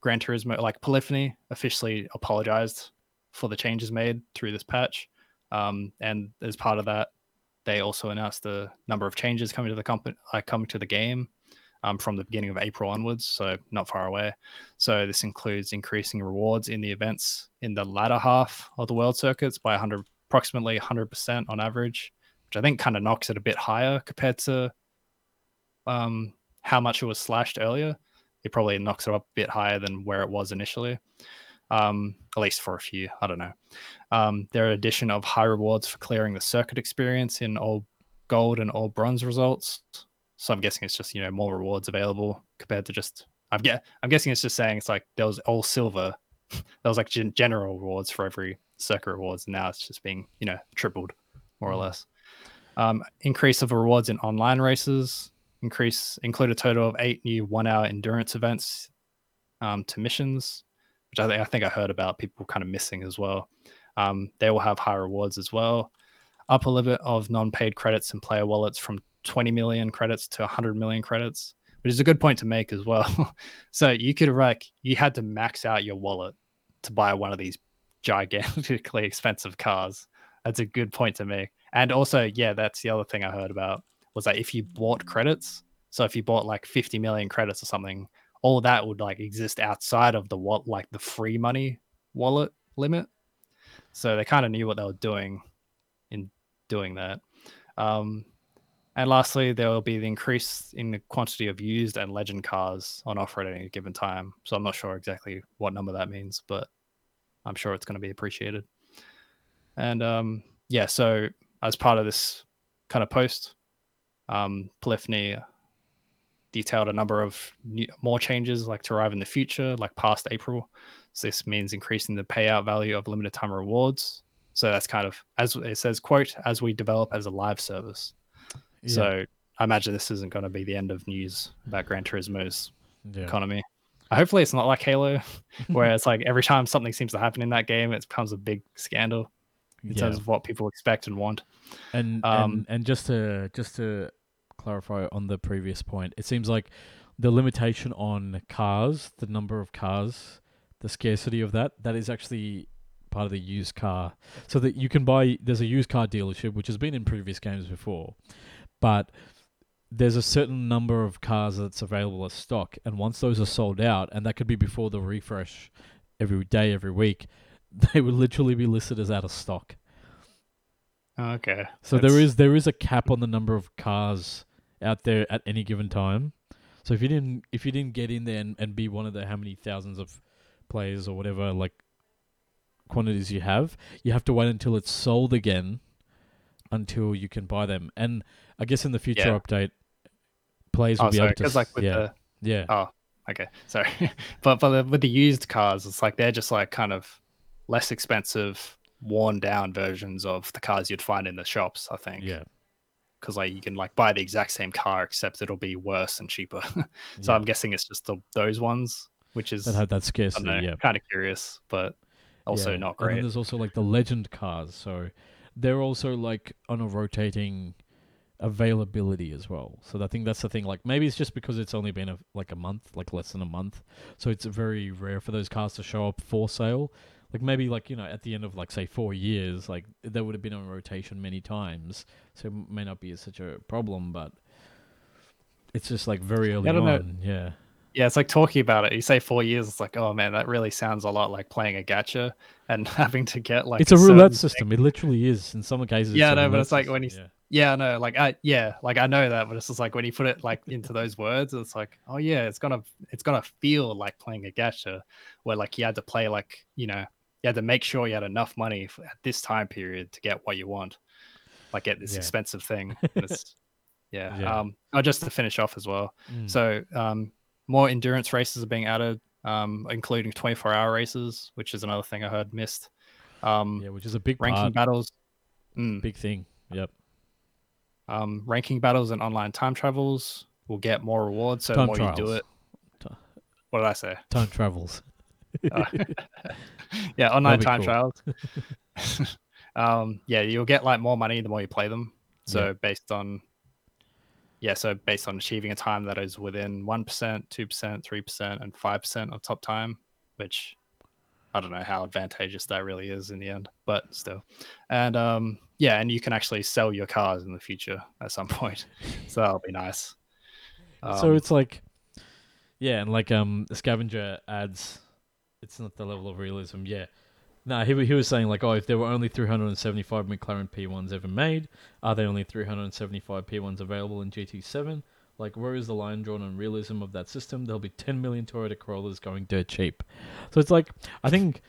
S3: Gran Turismo, like Polyphony, officially apologized for the changes made through this patch. Um, and as part of that, they also announced the number of changes coming to the company, like coming to the game. Um, from the beginning of April onwards, so not far away. So this includes increasing rewards in the events in the latter half of the world circuits by 100, approximately 100% on average, which I think kind of knocks it a bit higher compared to um, how much it was slashed earlier. It probably knocks it up a bit higher than where it was initially, um, at least for a few. I don't know. Um, there are addition of high rewards for clearing the circuit experience in all gold and all bronze results. So I'm guessing it's just you know more rewards available compared to just I'm get I'm guessing it's just saying it's like there was all silver, there was like gen- general rewards for every circuit rewards, and now it's just being you know tripled more or
S1: Mm.
S3: less. Um, increase of rewards in online races. Increase include a total of eight new one-hour endurance events um, to missions, which I think I think I heard about people kind of missing as well. Um, they will have high rewards as well. Upper limit of non-paid credits and player wallets from 20 million credits to 100 million credits, which is a good point to make as well. so you could like you had to max out your wallet to buy one of these gigantically expensive cars. That's a good point to make. And also, yeah, that's the other thing I heard about was that if you bought credits, so if you bought like 50 million credits or something, all that would like exist outside of the what like the free money wallet limit. So they kind of knew what they were doing in doing that. Um, and lastly, there will be the increase in the quantity of used and legend cars on offer at any given time. So I'm not sure exactly what number that means, but I'm sure it's going to be appreciated. And um, yeah, so as part of this kind of post, um, Polyphony detailed a number of new, more changes like to arrive in the future, like past April. So this means increasing the payout value of limited time rewards. So that's kind of as it says, quote, as we develop as a live service.
S1: Yeah.
S3: So I imagine this isn't going to be the end of news about Gran Turismo's
S1: yeah.
S3: economy. Hopefully, it's not like Halo, where it's like every time something seems to happen in that game, it becomes a big scandal in
S1: yeah.
S3: terms of what people expect and want.
S1: And,
S3: Um,
S1: and and just to just to clarify on the previous point, it seems like the limitation on cars, the number of cars, the scarcity of that, that is actually part of the used car. So that you can buy there's a used car dealership which has been in previous games before, but there's a certain number of cars that's available as stock, and once those are sold out, and that could be before the refresh every day, every week, they would literally be listed as out of stock.
S3: Okay.
S1: So there
S3: That's-
S1: is there is a cap on the number of cars out there at any given time. So if you didn't if you didn't get in there and, and be one of the how many thousands of players or whatever like quantities you have, you have to wait until it's sold again until you can buy them. And I guess in the future
S3: Yeah.
S1: update players will
S3: Oh,
S1: be
S3: sorry,
S1: able to.
S3: like with
S1: yeah,
S3: the
S1: yeah,
S3: oh, okay, sorry, but but the, with the used cars, it's like they're just like kind of less expensive, worn down versions of the cars you'd find in the shops. I think.
S1: yeah.
S3: Because like you can like buy the exact same car, except it'll be worse and cheaper. so
S1: yeah.
S3: I'm guessing it's just the, those ones, which is
S1: that have that scarcity.
S3: know,
S1: Yeah,
S3: kind of curious, but also
S1: Yeah,
S3: not great.
S1: And then there's also like the legend cars, so they're also like on a rotating availability as well. So I think that's the thing. Like maybe it's just because it's only been a, like a month, like less than a month, so it's very rare for those cars to show up for sale. Like maybe like you know at the end of like say four years, like they would have been on rotation many times, so it may not be such a problem. But it's just like very early
S3: I don't know.
S1: Yeah,
S3: Yeah, it's like talking about it. You say four years, it's like, oh man, that really sounds a lot like playing a gacha and having to get like
S1: it's a
S3: certain
S1: roulette
S3: thing-
S1: system. It literally is in some cases.
S3: Yeah,
S1: a
S3: no, but it's like when you
S1: yeah.
S3: Yeah, no, like I yeah, like I know that, but it's just like when you put it like into those words, it's like, oh yeah, it's gonna it's gonna feel like playing a gacha, where like you had to play like you know you had to make sure you had enough money f at this time period to get what you want, like get this
S1: Yeah.
S3: expensive thing. yeah.
S1: Yeah.
S3: Um. Oh, just to finish off as well.
S1: Mm.
S3: So um, more endurance races are being added, um, including 24 hour races, which is another thing I heard missed. Um,
S1: yeah, which is a big
S3: ranking
S1: part,
S3: battles. Mm.
S1: big thing. Yep.
S3: Um, ranking battles and online time travels will get more rewards. So
S1: Time
S3: the more you do it. What did I say?
S1: Time travels.
S3: Uh, yeah, online time
S1: cool.
S3: trials. um, yeah, you'll get like more money the more you play them. So
S1: Yeah.
S3: based on, yeah, so based on achieving a time that is within one percent, two percent, three percent, and five percent of top time, which I don't know how advantageous that really is in the end, but still, and um, yeah, and you can actually sell your cars in the future at some point, so that'll be nice.
S1: so
S3: Um,
S1: it's like, yeah, and like um, the scavenger adds, it's not the level of realism. Yeah. No, he he was saying like, oh, if there were only 375 McLaren P1s ever made, are there only 375 P1s available in GT7? Like, where is the line drawn on realism of that system? There'll be 10 million Toyota Corollas going dirt cheap. So it's like, I think,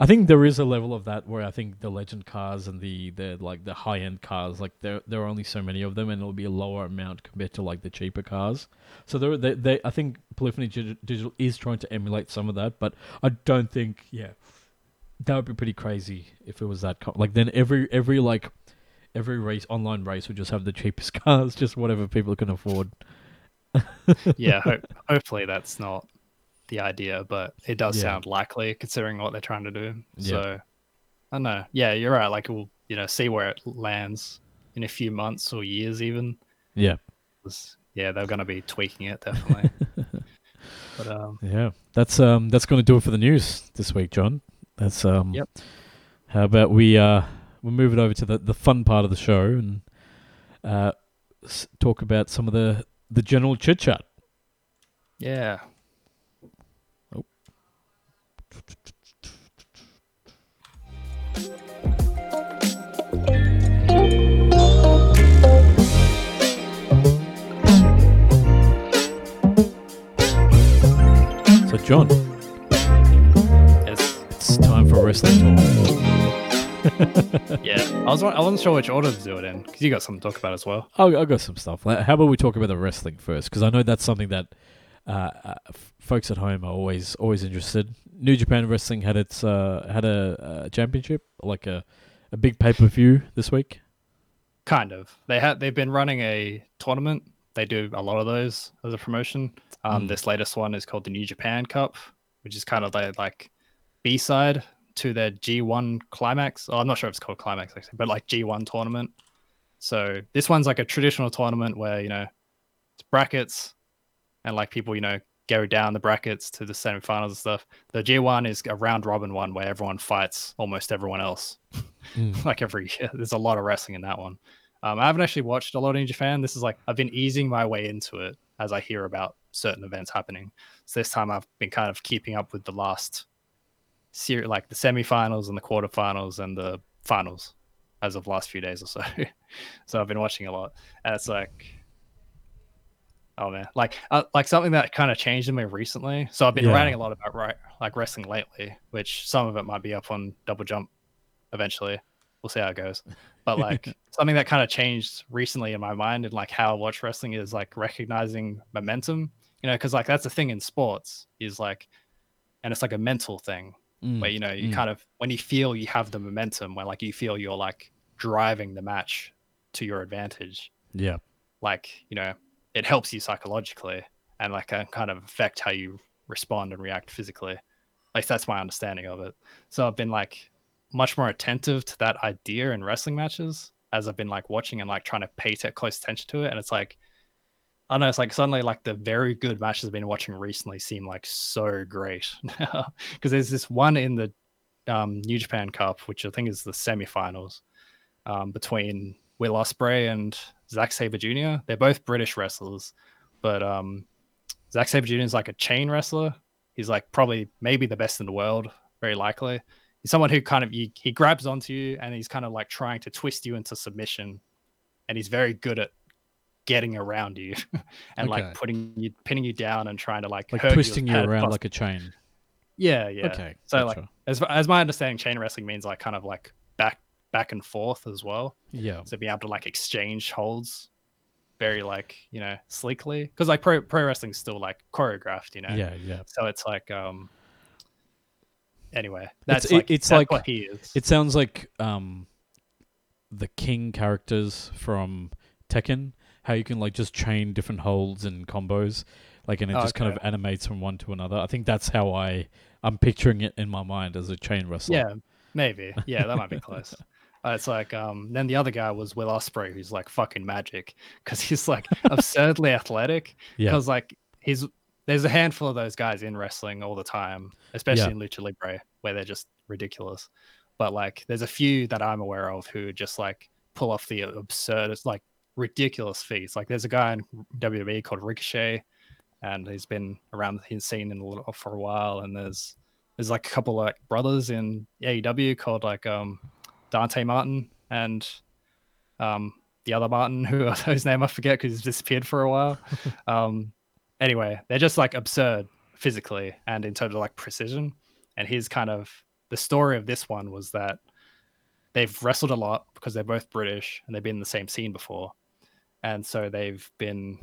S1: I think there is a level of that where I think the legend cars and the the like the high end cars, like there there are only so many of them, and it'll be a lower amount compared to like the cheaper cars. So there, they, they, I think Polyphony Digital is trying to emulate some of that, but I don't think, yeah, that would be pretty crazy if it was that. Co- like then every every like every race online race would just have the cheapest cars, just whatever people can afford.
S3: yeah, ho- hopefully that's not the idea, but it does
S1: Yeah.
S3: sound likely considering what they're trying to do.
S1: Yeah.
S3: So I don't know. Yeah, you're right. Like we'll you know see where it lands in a few months or years even.
S1: Yeah.
S3: yeah, they're going to be tweaking it definitely. but um,
S1: yeah. That's um that's going to do it for the news this week, John. That's um.
S3: Yep.
S1: How about we uh we move it over to the the fun part of the show and uh s- talk about some of the the general chit chat.
S3: yeah,
S1: So, John,
S3: it's,
S1: it's time for wrestling talk.
S3: yeah. I was I wasn't sure which order to do it in because you got something to talk about as well.
S1: I'll, I'll got some stuff. How about we talk about the wrestling first? Because I know that's something that uh, uh, folks at home are always always interested. New Japan Wrestling had its uh, had a, a championship, like a a big pay per view this week.
S3: Kind of. They had they've been running a tournament. They do a lot of those as a promotion. Um,
S1: Mm.
S3: This latest one is called the New Japan Cup, which is kind of their like B side to their G1 Climax. Oh, I'm not sure if it's called Climax actually, but like G1 tournament. So this one's like a traditional tournament where you know it's brackets and like people you know go down the brackets to the semifinals and stuff. The G1 is a round robin one where everyone fights almost everyone else
S1: Mm.
S3: like every year. There's a lot of wrestling in that one. Um, I haven't actually watched a lot in Japan. This is like I've been easing my way into it as I hear about certain events happening. So this time I've been kind of keeping up with the last series, like the semifinals and the quarterfinals and the finals, as of last few days or so. so I've been watching a lot, and it's like, oh man, like uh, like something that kind of changed in me recently. So I've been
S1: Yeah.
S3: writing a lot about right like wrestling lately, which some of it might be up on Double Jump eventually. we'll see how it goes. But like something that kind of changed recently in my mind and like how I watch wrestling is like recognizing momentum. You know, because like that's the thing in sports is like, and it's like a mental thing
S1: Mm,
S3: where you know you
S1: mm.
S3: kind of when you feel you have the momentum, where like you feel you're like driving the match to your advantage.
S1: yeah.
S3: Like you know, it helps you psychologically and like can kind of affect how you respond and react physically. At least that's my understanding of it. So I've been like much more attentive to that idea in wrestling matches as I've been like watching and like trying to pay t- close attention to it. And it's like, I know, it's like suddenly like the very good matches I've been watching recently seem like so great. Because there's this one in the um, New Japan Cup, which I think is the semifinals um, between Will Ospreay and Zack Sabre Jr. They're both British wrestlers, but um, Zack Sabre Jr. is like a chain wrestler. He's like probably maybe the best in the world, very likely. He's someone who kind of he, he grabs onto you and he's kind of like trying to twist you into submission, and he's very good at getting around you and
S1: Okay.
S3: like putting you pinning you down and trying to like
S1: Like twisting
S3: as
S1: you around
S3: possible.
S1: like a chain.
S3: yeah yeah
S1: Okay.
S3: so like as as my understanding chain wrestling means like kind of like back back and forth as well
S1: yeah.
S3: so being able to like exchange holds very like you know sleekly because like pro pro wrestling's still like choreographed you know
S1: Yeah, yeah.
S3: so it's like um anyway that's
S1: it-
S3: like
S1: it's
S3: that's
S1: like-
S3: what he is
S1: It sounds like um the king characters from Tekken, how you can like just chain different holds and combos, like and it just kind of animates from one to another. I think that's how I I'm picturing it in my mind as a chain wrestler.
S3: yeah maybe yeah that might be close Uh, it's like um then the other guy was will Ospreay who's like fucking magic because he's like absurdly athletic
S1: Yeah.
S3: because like he's there's a handful of those guys in wrestling all the time, especially
S1: Yeah.
S3: in lucha libre, where they're just ridiculous. But like, there's a few that I'm aware of who just like pull off the absurdest, like ridiculous feats. Like, there's a guy in WWE called Ricochet, and he's been around the scene in a little for a while. And there's there's like a couple like brothers in AEW called like um Dante Martin and um the other Martin, who whose name I forget because he's disappeared for a while. um, anyway, they're just like absurd physically and in terms of like precision. And his kind of the story of this one was that they've wrestled a lot because they're both British and they've been in the same scene before. And so they've been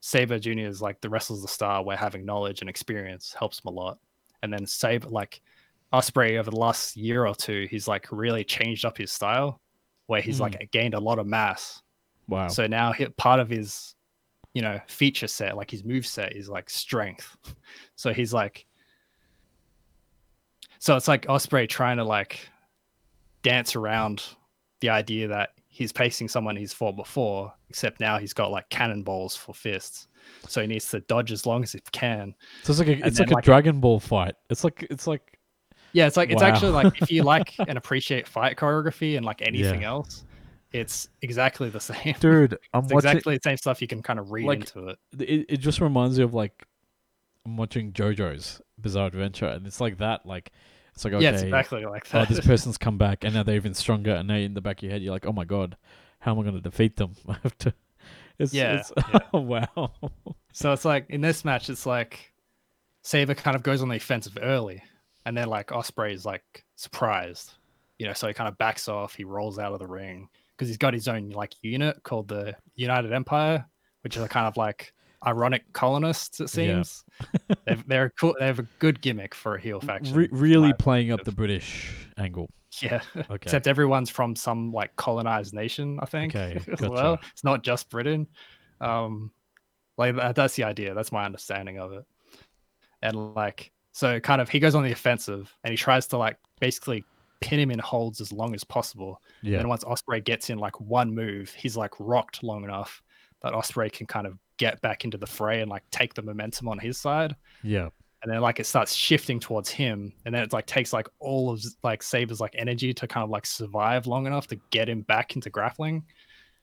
S3: Sabre Jr. is like the wrestler's the star where having knowledge and experience helps him a lot. And then Sabre like Ospreay over the last year or two, he's like really changed up his style where he's like hmm. gained a lot of mass
S1: Wow.
S3: so now he, part of his, you know, feature set, like his move set, is like strength. So he's like, so it's like Ospreay trying to like dance around the idea that he's facing someone he's fought before, except now he's got like cannonballs for fists. So he needs to dodge as long as he can.
S1: so it's like a, it's
S3: then,
S1: like a
S3: like-
S1: Dragon Ball fight. It's like it's like
S3: Yeah, it's like it's actually like if you like and appreciate fight choreography and like anything
S1: Yeah.
S3: else, it's exactly the same.
S1: dude, I'm
S3: It's
S1: watching
S3: exactly the same stuff you can kind of read
S1: Like,
S3: into it.
S1: it, it just reminds me of like I'm watching JoJo's Bizarre Adventure and it's like that like it's like okay
S3: Yeah, it's exactly like that.
S1: oh this person's come back and now they're even stronger and now in the back of your head you're like oh my god how am I going to defeat them I have to it's,
S3: Yeah,
S1: it's
S3: yeah.
S1: wow
S3: So it's like in this match, it's like Sabre kind of goes on the offensive early, and then like Ospreay is like surprised, you know. So he kind of backs off. He rolls out of the ring because he's got his own like unit called the United Empire, which is a kind of like ironic colonists. It
S1: Yeah.
S3: seems They've, they're a cool. They have a good gimmick for a heel faction.
S1: Re- really playing up the. British angle
S3: yeah.
S1: okay
S3: Except everyone's from some like colonized nation, I think.
S1: Okay, gotcha.
S3: well, it's not just Britain. Um, like that's the idea. That's my understanding of it. And like, so kind of he goes on the offensive and he tries to like basically pin him in holds as long as possible.
S1: yeah
S3: And once Ospreay gets in like one move, he's like rocked long enough that Ospreay can kind of get back into the fray and like take the momentum on his side.
S1: Yeah.
S3: And then like it starts shifting towards him and then it like takes like all of like Sabre's like energy to kind of like survive long enough to get him back into grappling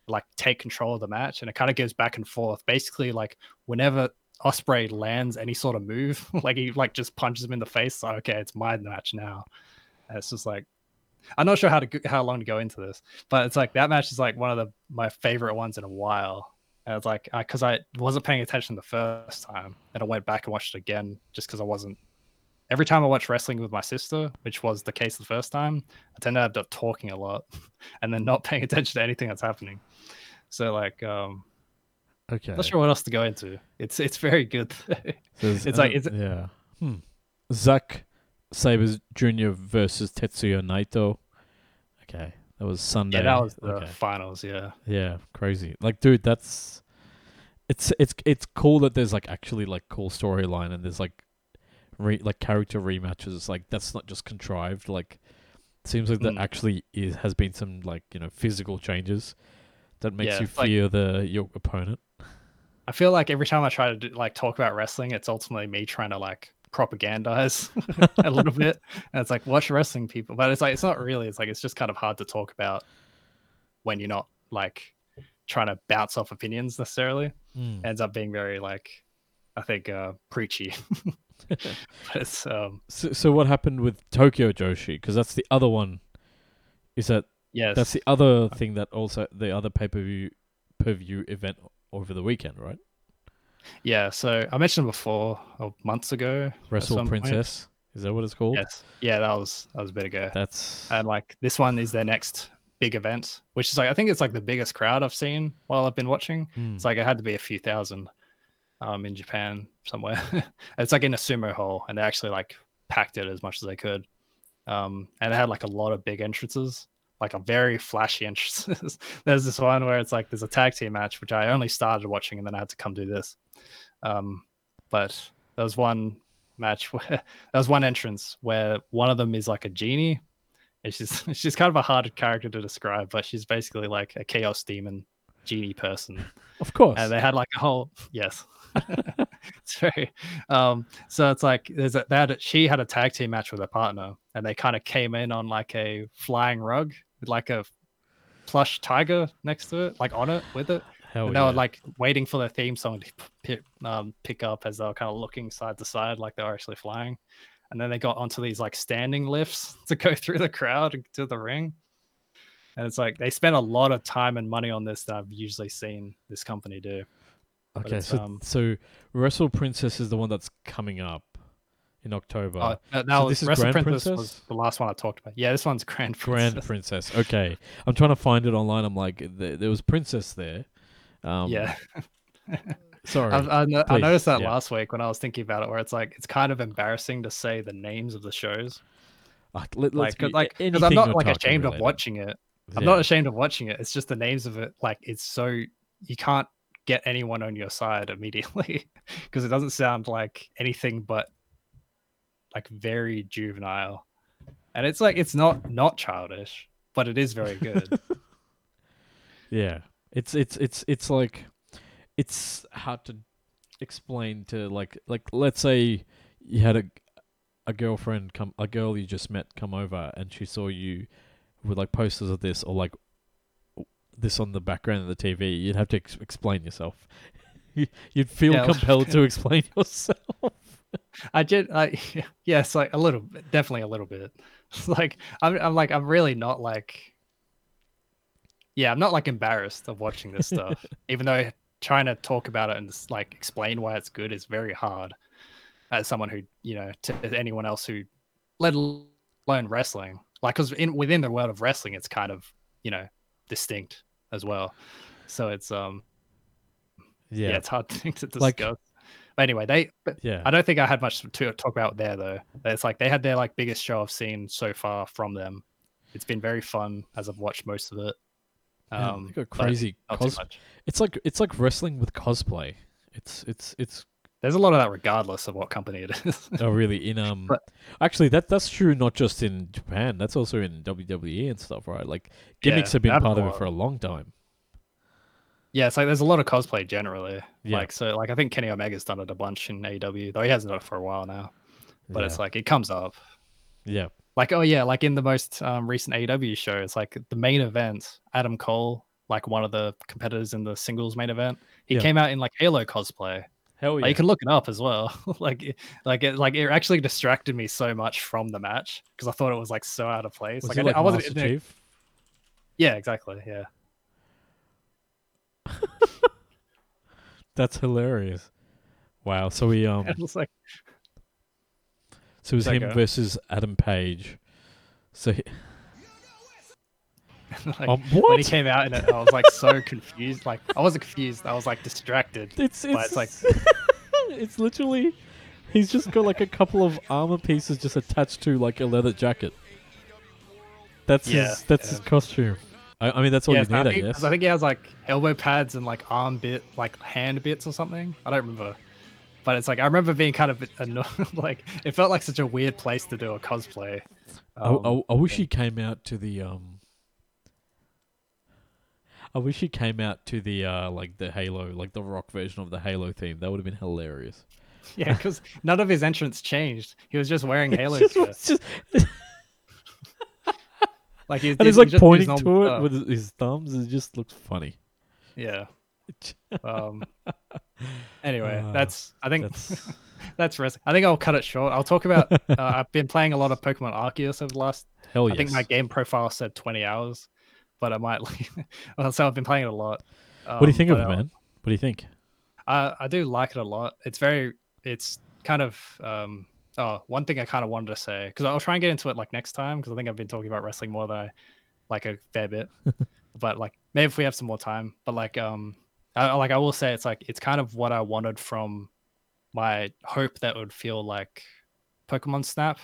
S3: like take control of the match. And it kind of goes back and forth. Basically like whenever Ospreay lands any sort of move like he like just punches him in the face like okay it's my match now. And it's just like i'm not sure how to go- how long to go into this but it's like that match is like one of the my favorite ones in a while and it's like because I, wasn't paying attention the first time, and I went back and watched it again just because I wasn't every time I watch wrestling with my sister, which was the case the first time, I tend to end up talking a lot and then not paying attention to anything that's happening. So like, um,
S1: Okay.
S3: not sure what else to go into. It's it's very good. It's like-
S1: uh,
S3: it's-
S1: yeah. Hmm. Zack Sabers Jr. versus Tetsuya Naito. Okay, that was Sunday.
S3: yeah, that was the
S1: okay.
S3: finals. Yeah,
S1: Yeah, crazy. Like, dude, that's it's it's it's cool that there's like actually like cool storyline and there's like re- like character rematches. It's Like that's not just contrived. Like, seems like that
S3: Mm.
S1: actually is has been some like you know physical changes that makes
S3: Yeah,
S1: you
S3: like-
S1: fear the your opponent.
S3: I feel like every time I try to do, like talk about wrestling, it's ultimately me trying to like propagandize a little bit. And it's like watch wrestling people, but it's like it's not really. It's like it's just kind of hard to talk about when you're not like trying to bounce off opinions necessarily.
S1: Mm.
S3: ends up being very like I think uh preachy. but it's um
S1: So, so what happened with Tokyo Joshi? Because that's the other one. Is that
S3: yes.
S1: that's the other thing that also the other pay per view per view event over the weekend, right?
S3: Yeah, so I mentioned before oh, months ago.
S1: Wrestle
S3: some point.
S1: Princess. Is that what it's called?
S3: Yes. Yeah, that was that was a bit ago.
S1: That's
S3: And like this one is their next big event, which is like I think it's like the biggest crowd I've seen while I've been watching.
S1: Hmm.
S3: It's like it had to be a few thousand um in Japan somewhere. it's like in a sumo hall and they actually like packed it as much as they could. Um and they had like a lot of big entrances, like a very flashy entrances. there's this one where it's like there's a tag team match which I only started watching and then I had to come do this. Um but there was one match where there was one entrance where one of them is like a genie. And she's she's kind of a hard character to describe, but she's basically like a chaos demon genie person
S1: of course.
S3: and they had like a whole yes it's very um so it's like there's a a, she had a tag team match with her partner and they kind of came in on like a flying rug with like a plush tiger next to it like on it with it
S1: Hell
S3: and they
S1: yeah.
S3: were like waiting for the theme song to pick, um, pick up as they were kind of looking side to side like they were actually flying and then they got onto these like standing lifts to go through the crowd to the ring and it's like they spent a lot of time and money on this that I've usually seen this company do.
S1: okay. So
S3: um,
S1: so Wrestle Princess is the one that's coming up in October.
S3: Uh, that
S1: so this is Grand
S3: Princess, was the last one I talked about. Yeah, this one's Grand
S1: Grand
S3: Princess.
S1: Princess. Okay, I'm trying to find it online. I'm like, there, there was Princess there. Um,
S3: yeah,
S1: Sorry.
S3: I, I, no- I noticed that
S1: yeah.
S3: last week when I was thinking about it, where it's like it's kind of embarrassing to say the names of the shows.
S1: Ah, let,
S3: Like,
S1: be,
S3: like, because I'm not like ashamed of watching it. I'm
S1: Yeah.
S3: not ashamed of watching it. It's just the names of it. Like it's so you can't get anyone on your side immediately because it doesn't sound like anything but like very juvenile, and it's like it's not not childish, but it is very good.
S1: Yeah, it's it's it's it's like it's hard to explain to like like let's say you had a a girlfriend come a girl you just met come over and she saw you with like posters of this or like this on the background of the TV. You'd have to ex- explain yourself. You- You'd feel
S3: Yeah,
S1: compelled to explain yourself.
S3: I did. I yes, like a little, bit, definitely a little bit. It's like I'm, I'm like I'm really not like. Yeah, I'm not like embarrassed of watching this stuff, even though trying to talk about it and like explain why it's good is very hard. As someone who you know, to anyone else who, let alone wrestling, like because in within the world of wrestling, it's kind of you know distinct as well. So it's um yeah,
S1: Yeah,
S3: it's hard to discuss.
S1: Like-
S3: but anyway, they but
S1: yeah.
S3: I don't think I had much to talk about there though. It's like they had their like biggest show I've seen so far from them. It's been very fun as I've watched most of it. Um,
S1: got crazy cos-. It's like it's like wrestling with cosplay. It's it's it's
S3: There's a lot of that regardless of what company it is.
S1: Oh, really? In um,
S3: But-
S1: actually, that that's true. Not just in Japan. That's also in WWE and stuff, right? Like gimmicks
S3: Yeah,
S1: have been part of it for a long time.
S3: Yeah, it's like there's a lot of cosplay generally.
S1: Yeah.
S3: Like so like I think Kenny Omega's done it a bunch in AEW, though he hasn't done it for a while now. But it's like it comes up.
S1: yeah,
S3: Like oh yeah, like in the most um, recent AEW show, it's like the main event, Adam Cole, like one of the competitors in the singles main event, he
S1: Yeah.
S3: came out in like Halo cosplay.
S1: hell
S3: Like,
S1: yeah.
S3: you can look it up as well. like, like, it, like it actually distracted me so much from the match because I thought it was like so out of place.
S1: Was
S3: like, I,
S1: like
S3: I wasn't. Yeah, exactly. Yeah,
S1: That's hilarious. Wow. So we um,
S3: it was like,
S1: So it was him
S3: go?
S1: versus Adam Page. So he,
S3: like,
S1: um,
S3: when he came out in it, I was like so confused. Like I wasn't confused. I was like distracted.
S1: It's it's
S3: it's like-
S1: it's literally he's just got like a couple of armor pieces just attached to like a leather jacket. That's
S3: Yeah,
S1: his that's his costume. I, I mean that's all
S3: Yeah,
S1: you
S3: so I
S1: need, I,
S3: think, I think he has like elbow pads and like arm bit, like hand bits or something. I don't remember. But it's like I remember being kind of annoyed. like it felt like such a weird place to do a cosplay.
S1: I,
S3: Um,
S1: I, I wish he came out to the um. I wish he came out to the uh like the Halo, like the rock version of the Halo theme. That would have been hilarious.
S3: yeah, because none of his entrance changed. He was just wearing Halo
S1: Just- just-
S3: Like he's,
S1: and he's
S3: he
S1: like
S3: just
S1: pointing
S3: normal
S1: to it
S3: stuff.
S1: with his- thumbs. It just looks funny.
S3: Yeah. Um. Anyway,
S1: Uh,
S3: that's I think
S1: That's
S3: that's wrestling. I think I'll cut it short. I'll talk about. uh, I've been playing a lot of Pokemon Arceus over the last
S1: hell
S3: I think my game profile said 20 hours, but I might. well, so I've been playing it a lot.
S1: what do you
S3: Um,
S1: think of it,
S3: uh,
S1: man? What do you think?
S3: I, I do like it a lot. It's very. It's kind of. um Oh, one thing I kind of wanted to say because I'll try and get into it like next time because I think I've been talking about wrestling more than I like a fair bit. but like maybe if we have some more time. But like um, I, like I will say it's like it's kind of what I wanted from my hope that would feel like Pokemon Snap,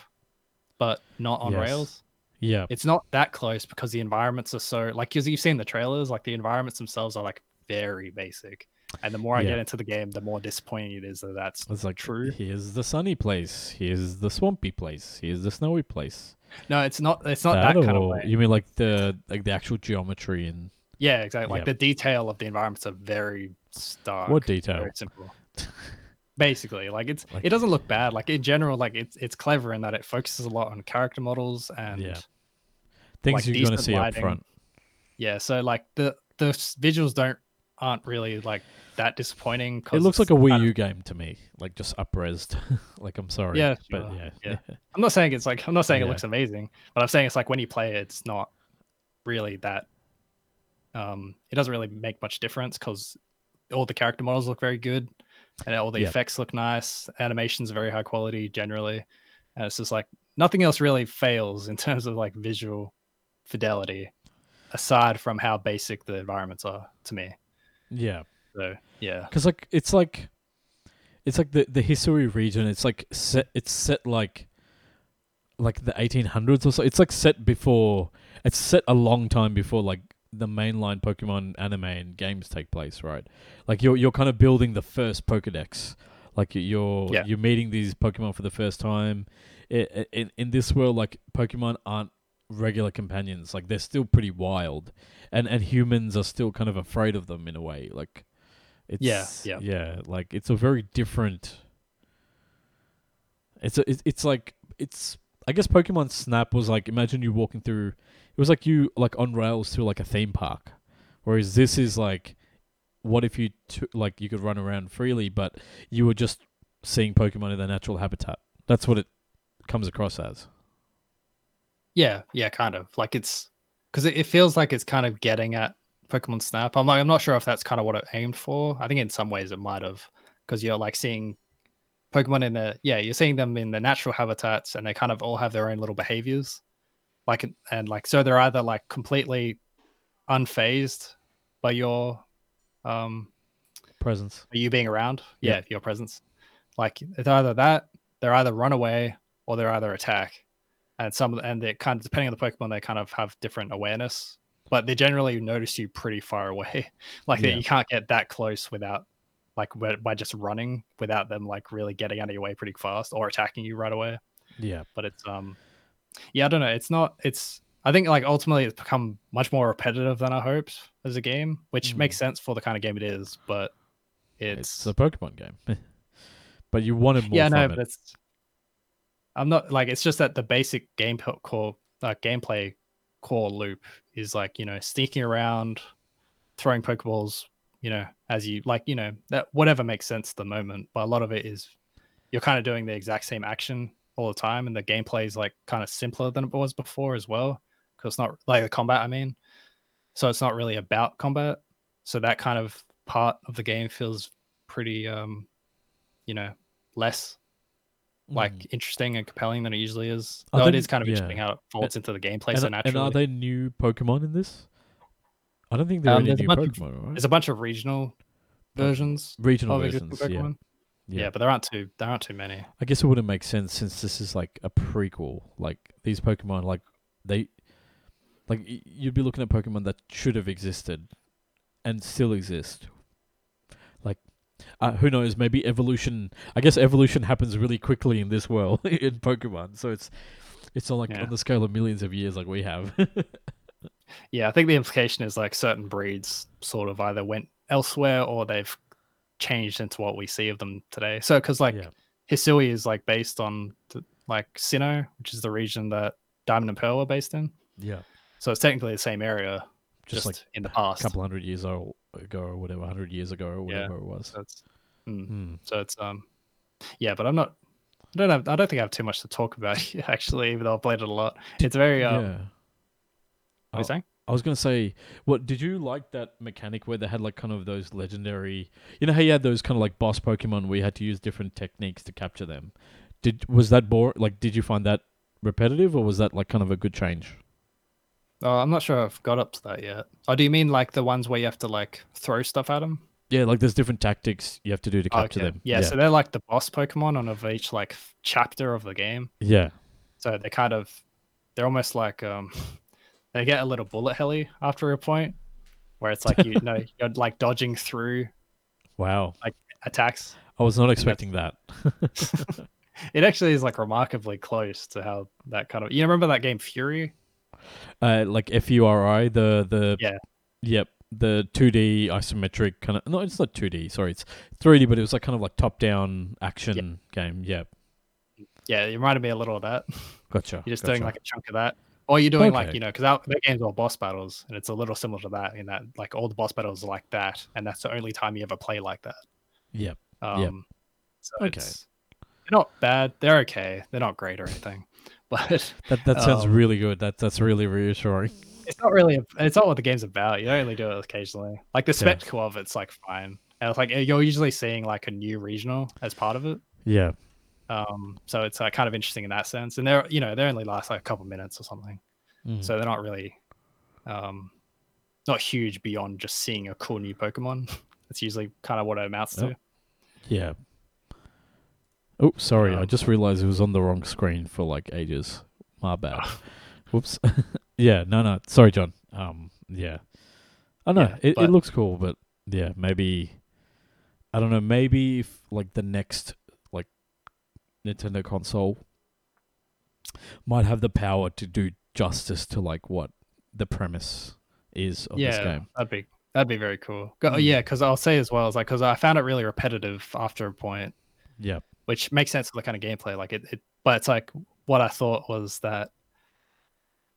S3: but not on
S1: Yes.
S3: rails
S1: Yeah,
S3: it's not that close because the environments are so like because you've seen the trailers like the environments themselves are like very basic and the more i
S1: Yeah.
S3: get into the game the more disappointing it is that that's
S1: it's like
S3: true.
S1: Here's the sunny place. Here's the swampy place. Here's the snowy place.
S3: no it's not it's not that, kind of
S1: oh,
S3: way
S1: you mean like the like the actual geometry and
S3: yeah exactly like
S1: Yeah.
S3: the detail of the environments are very stark
S1: what detail?
S3: very simple basically like it's
S1: Like-
S3: it doesn't look bad like in general like it's it's clever in that it focuses a lot on character models and
S1: Yeah. Things
S3: like
S1: you're going to see up
S3: lighting.
S1: front.
S3: yeah so like the the visuals don't aren't really like that disappointing
S1: It looks like a Wii U game to me, like just upresed. like I'm sorry,
S3: Yeah,
S1: but
S3: sure.
S1: yeah,
S3: Yeah. I'm not saying it's like I'm not saying
S1: Yeah.
S3: it looks amazing, but I'm saying it's like when you play it, it's not really that. Um, it doesn't really make much difference because all the character models look very good, and all the
S1: Yeah.
S3: effects look nice. Animations are very high quality generally, and it's just like nothing else really fails in terms of like visual fidelity, aside from how basic the environments are to me.
S1: Yeah.
S3: So yeah,
S1: Because like it's like it's like the the Hisui region. It's like set. It's set like like the 1800s or so. It's like set before. It's set a long time before like the mainline Pokemon anime and games take place, right? Like you're you're kind of building the first Pokedex. Like you- you're
S3: Yeah.
S1: you're meeting these Pokemon for the first time. I- i- In in this world, like Pokemon aren't regular companions. Like they're still pretty wild, and and humans are still kind of afraid of them in a way. Like it's
S3: yeah.
S1: yeah. yeah Like it's a very different. It's a, it's it's like it's I guess Pokemon Snap was like imagine you walking through. It was like you like on rails through like a theme park, whereas this is like, what if you t- like you could run around freely, but you were just seeing Pokemon in their natural habitat. That's what it comes across as.
S3: Yeah, yeah, kind of like it's because it, it feels like it's kind of getting at Pokemon Snap. I'm like, I'm not sure if that's kind of what it aimed for. I think in some ways it might have because you're like seeing Pokemon in the yeah, you're seeing them in the natural habitats and they kind of all have their own little behaviors. Like and like so they're either like completely unfazed by your um
S1: Presence.
S3: by you being around.
S1: Yeah.
S3: Yeah, your presence. Like it's either that, they're either run away or they're either attack. And some and they kind of depending on the Pokemon, they kind of have different awareness. But they generally notice you pretty far away. like that
S1: Yeah.
S3: you can't get that close without like by just running without them like really getting out of your way pretty fast or attacking you right away.
S1: Yeah.
S3: But it's um yeah, I don't know. It's not it's I think like ultimately it's become much more repetitive than I hoped as a game, which
S1: Mm.
S3: makes sense for the kind of game it is, but
S1: It's,
S3: it's,
S1: a Pokemon game. but you wanted more
S3: yeah,
S1: from
S3: no,
S1: it.
S3: but it's I'm not like it's just that the basic game core uh, gameplay core loop is like you know sneaking around, throwing Pokeballs, you know, as you like, you know that whatever makes sense at the moment. But a lot of it is you're kind of doing the exact same action all the time, and the gameplay is like kind of simpler than it was before as well, because it's not like the combat. I mean, so it's not really about combat. So that kind of part of the game feels pretty, um, you know, less like
S1: Mm.
S3: interesting and compelling than it usually is. Though it is kind of
S1: yeah.
S3: interesting how it folds into the gameplay
S1: and,
S3: so
S1: and are there new Pokemon in this? I don't think there are
S3: Um,
S1: any new
S3: bunch of-
S1: Pokemon, right?
S3: There's a bunch of regional versions
S1: Regional versions, yeah. Yeah.
S3: Yeah. but there aren't too there aren't too many.
S1: I guess it wouldn't make sense since this is like a prequel. Like these Pokemon, like they, like y- you'd be looking at Pokemon that should have existed, and still exist. Uh, who knows? Maybe evolution. I guess evolution happens really quickly in this world in Pokemon. So it's, it's not like
S3: Yeah.
S1: on the scale of millions of years like we have.
S3: Yeah, I think the implication is like certain breeds sort of either went elsewhere or they've changed into what we see of them today. So because like
S1: yeah.
S3: Hisui is like based on the, like Sinnoh, which is the region that Diamond and Pearl are based in.
S1: Yeah.
S3: So it's technically the same area,
S1: Just,
S3: just,
S1: like
S3: in the past, a
S1: couple hundred years old ago or whatever, hundred years ago or
S3: Yeah.
S1: whatever it was.
S3: So it's, mm,
S1: Hmm.
S3: so it's um, yeah, but I'm not. I don't have. I don't think I have too much to talk about actually, even though I've played it a lot. It's very. Um,
S1: yeah.
S3: What are
S1: Oh.
S3: you saying?
S1: I was gonna say, what did you like that mechanic where they had like kind of those legendary? You know how you had those kind of like boss Pokemon where you had to use different techniques to capture them. Did was that bore? Like, did you find that repetitive, or was that like kind of a good change?
S3: Oh, I'm not sure I've got up to that yet. Oh, do you mean like the ones where you have to like throw stuff at them?
S1: Yeah, like there's different tactics you have to do to capture them.
S3: Yeah, so they're like the boss Pokemon on of each like chapter of the game.
S1: yeah,
S3: So they're kind of they're almost like um they get a little bullet heli after a point where it's like you know you're like dodging through
S1: wow.
S3: Like attacks.
S1: I was not expecting that.
S3: It actually is like remarkably close to how that kind of you remember that game Furi?
S1: Uh, like F U R I, the the
S3: Yeah.
S1: yep, the 2D isometric kind of. No, it's not 2D. Sorry, it's 3D, but it was like kind of like top down action game. Yep,
S3: Yeah, it reminded me a little of that.
S1: gotcha.
S3: You're just
S1: gotcha.
S3: doing like a chunk of that. Or you're doing like, you know, because that, that game's all boss battles, and it's a little similar to that in that like all the boss battles are like that, and that's the only time you ever play like that.
S1: Yep.
S3: Um, So
S1: Okay.
S3: they're not bad. They're okay. They're not great or anything, but
S1: That that sounds
S3: Um,
S1: really good. That that's really reassuring.
S3: it's not really. A, it's not what the game's about. You only do it occasionally. Like the
S1: Yeah.
S3: spectacle of it's like fine, and it's like you're usually seeing like a new regional as part of it.
S1: Yeah.
S3: Um, so it's uh, kind of interesting in that sense. And they're you know they only last like a couple minutes or something.
S1: Mm.
S3: so they're not really um not huge beyond just seeing a cool new pokemon that's usually kind of what it amounts to
S1: yeah. Oh, sorry. I
S3: Um,
S1: just realized it was on the wrong screen for like ages. My bad. Whoops. yeah. No. No. Sorry, John. Um. Yeah. I know
S3: Yeah,
S1: it, it looks cool, but yeah, maybe I don't know. Maybe if like the next like Nintendo console might have the power to do justice to like what the premise is of this
S3: yeah
S1: game.
S3: that'd be that'd be very cool
S1: Mm.
S3: yeah because i'll say as well as like because i found it really repetitive after a point
S1: Yeah.
S3: which makes sense for the kind of gameplay like it, it but it's like what i thought was that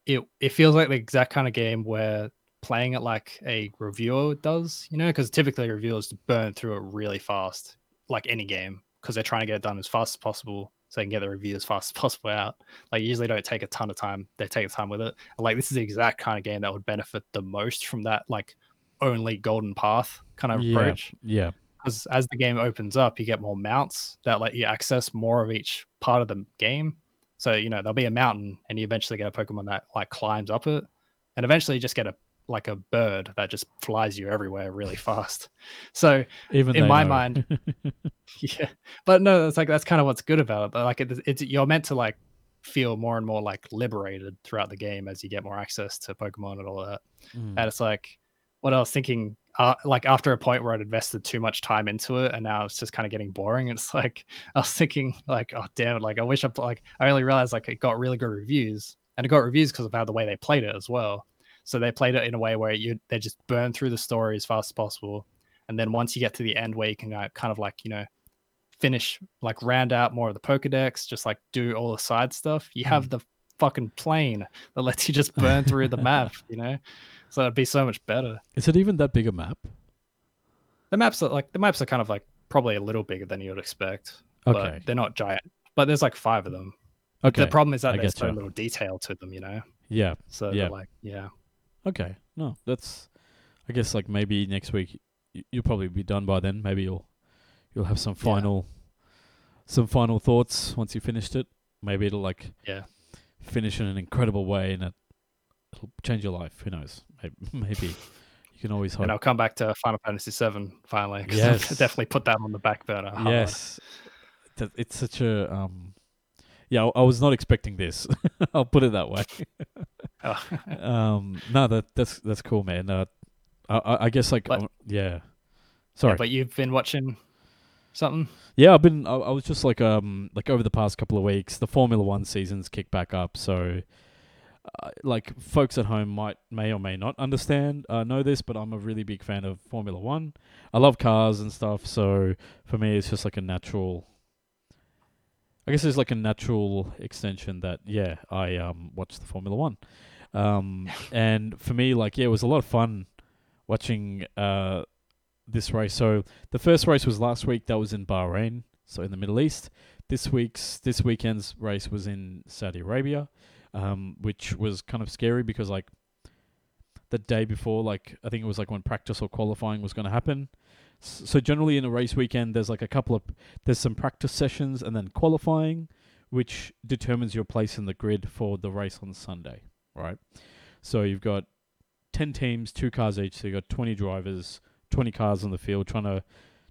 S3: it it feels like the exact kind of game where playing it like a reviewer does you know because typically reviewers burn through it really fast like any game because they're trying to get it done as fast as possible so they can get the review as fast as possible out like usually don't take a ton of time they take time with it And, like this is the exact kind of game that would benefit the most from that like only golden path kind of
S1: Yeah.
S3: approach
S1: Yeah.
S3: Because as the game opens up, you get more mounts that let you access more of each part of the game. So you know there'll be a mountain, and you eventually get a Pokemon that like climbs up it, and eventually you just get a like a bird that just flies you everywhere really fast. So
S1: Even
S3: In my
S1: know.
S3: mind- yeah, but no, it's like that's kind of what's good about it. But like it, it's you're meant to like feel more and more like liberated throughout the game as you get more access to Pokemon and all that.
S1: Mm.
S3: And it's like what I was thinking, uh, like after a point where I'd invested too much time into it, and now it's just kind of getting boring. It's like I was thinking, like, oh damn it! Like I wish I like I only realized like it got really good reviews, and it got reviews because of how the way they played it as well. So they played it in a way where you they just burn through the story as fast as possible, and then once you get to the end where you can uh, kind of like you know finish like round out more of the Pokedex, just like do all the side stuff. You have the fucking plane that lets you just burn through the map, you know. So it'd be so much better.
S1: Is it even that big a map?
S3: The maps are like the maps are kind of like probably a little bigger than you'd expect,
S1: Okay.
S3: but they're not giant. But there's like five of them.
S1: Okay.
S3: The problem is
S1: I
S3: that there's so
S1: getcha.
S3: little detail to them, you know.
S1: yeah.
S3: So
S1: Yeah.
S3: they're like, yeah,
S1: Okay. No, that's. I guess like maybe next week you'll probably be done by then. Maybe you'll you'll have some
S3: Yeah.
S1: final some final thoughts once you finished it. Maybe it'll like
S3: Yeah.
S1: finish in an incredible way and it, it'll change your life. Who knows? Maybe, you can always hope.
S3: And I'll come back to Final Fantasy VII finally.
S1: Yes.
S3: Definitely put that on the back burner.
S1: Yes, it's such a um. Yeah, I- was not expecting this. I'll put it that way.
S3: Oh.
S1: um, no, that that's that's cool, man. Uh, I I, I guess like
S3: But-
S1: uh, yeah.
S3: Yeah,
S1: Sorry.
S3: but you've been watching something.
S1: Yeah, I've been. I, I was just like um like over the past couple of weeks, the Formula One seasons kick back up. So, uh, like folks at home might may or may not understand uh, know this, but I'm a really big fan of Formula One. I love cars and stuff. So for me, it's just like a natural. I guess it's like a natural extension that yeah I um watch the Formula One, um and for me like yeah it was a lot of fun watching uh this race. So the first race was last week. That was in Bahrain, so in the Middle East. This week's this weekend's race was in Saudi Arabia, um, which was kind of scary because like the day before, like I think it was like when practice or qualifying was going to happen. So generally in a race weekend, there's like a couple of there's some practice sessions and then qualifying, which determines your place in the grid for the race on Sunday, right? So you've got ten teams, two cars each. So you've got twenty drivers. 20 cars on the field trying to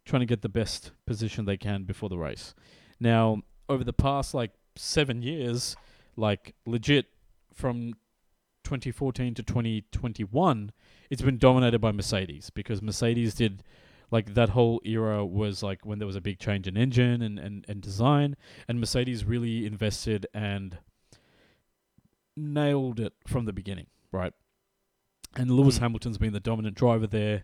S1: trying to get the best position they can before the race. Now, over the past like 7 years, like legit from 2014 to 2021, it's been dominated by Mercedes because Mercedes did like that whole era was like when there was a big change in engine and, and, and design and Mercedes really invested and nailed it from the beginning, right? And Lewis
S3: Mm.
S1: Hamilton's been the dominant driver there.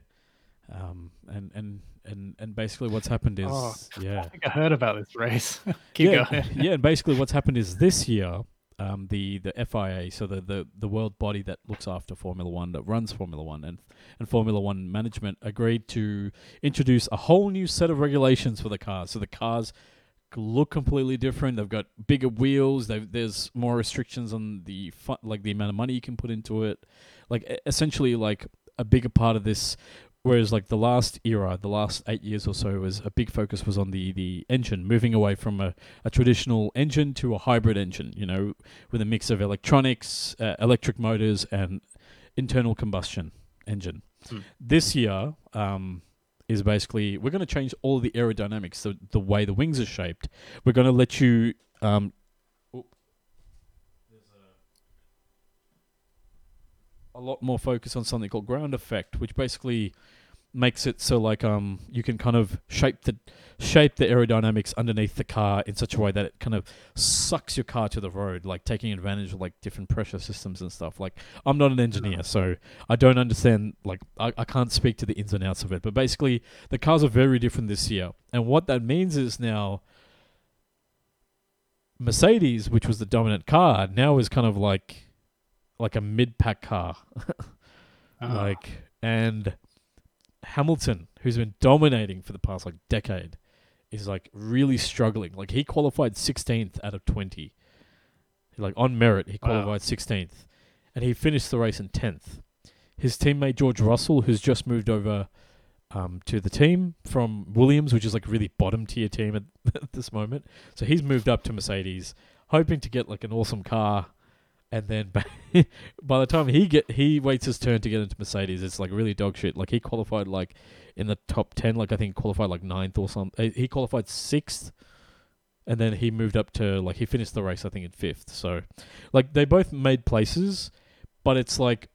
S1: Um, and, and, and, and basically what's happened is,
S3: Oh,
S1: yeah.
S3: I think I heard about this race. Keep
S1: yeah,
S3: going.
S1: yeah, and basically what's happened is this year, um, the, the FIA, so the, the, the world body that looks after Formula One, that runs Formula One, and, and Formula One management agreed to introduce a whole new set of regulations for the cars. So the cars look completely different. They've got bigger wheels. There's more restrictions on the fu- like the amount of money you can put into it. Like essentially, like a bigger part of this Whereas like the last era, the last eight years or so, was a big focus was on the the engine, moving away from a, a traditional engine to a hybrid engine. You know, with a mix of electronics, uh, electric motors, and internal combustion engine.
S3: Hmm.
S1: This year um, is basically we're going to change all the aerodynamics, the the way the wings are shaped. We're going to let you. Um, oh, there's a, lot more focus on something called ground effect, which basically makes it so like um you can kind of shape the shape the aerodynamics underneath the car in such a way that it kind of sucks your car to the road like taking advantage of like different pressure systems and stuff. Like i'm not an engineer so i don't understand like I, I can't speak to the ins and outs of it. But basically the cars are very different this year. And what that means is now mercedes which was the dominant car now is kind of like like a mid-pack car
S3: Oh.
S1: like and Hamilton, who's been dominating for the past like decade, is like really struggling. Like he qualified 16th out of 20. Like on merit, he qualified 16th, and he finished the race in 10th. His teammate George Russell, who's just moved over um, to the team from Williams, which is like really bottom tier team at, at this moment, so he's moved up to Mercedes, hoping to get like an awesome car. And then by, the time he get he waits his turn to get into Mercedes, it's like really dog shit. Like he qualified like in the top ten, like I think qualified like ninth or something. Eh, he qualified sixth, and then he moved up to like he finished the race I think in fifth. So, like they both made places, but it's like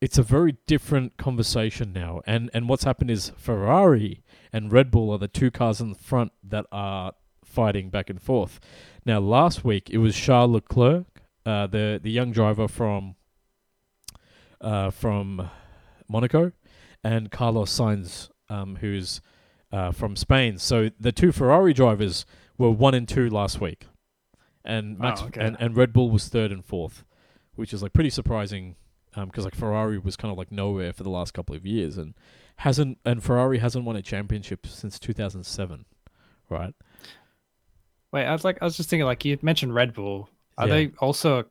S1: it's a very different conversation now. And and what's happened is Ferrari and Red Bull are the two cars in the front that are fighting back and forth. Now last week it was Charles Leclerc uh, the the young driver from uh, from Monaco, and Carlos Sainz, um, who's uh, from Spain. So the two Ferrari drivers were one and two last week, and
S3: Wow,
S1: Max
S3: okay.
S1: and, and Red Bull was third and fourth, which is like pretty surprising because like Ferrari was kind of like nowhere for the last couple of years and hasn't and Ferrari hasn't won a championship since 2007, right?
S3: Wait, I was like, I was just thinking, like you mentioned Red Bull. Are
S1: Yeah.
S3: they also?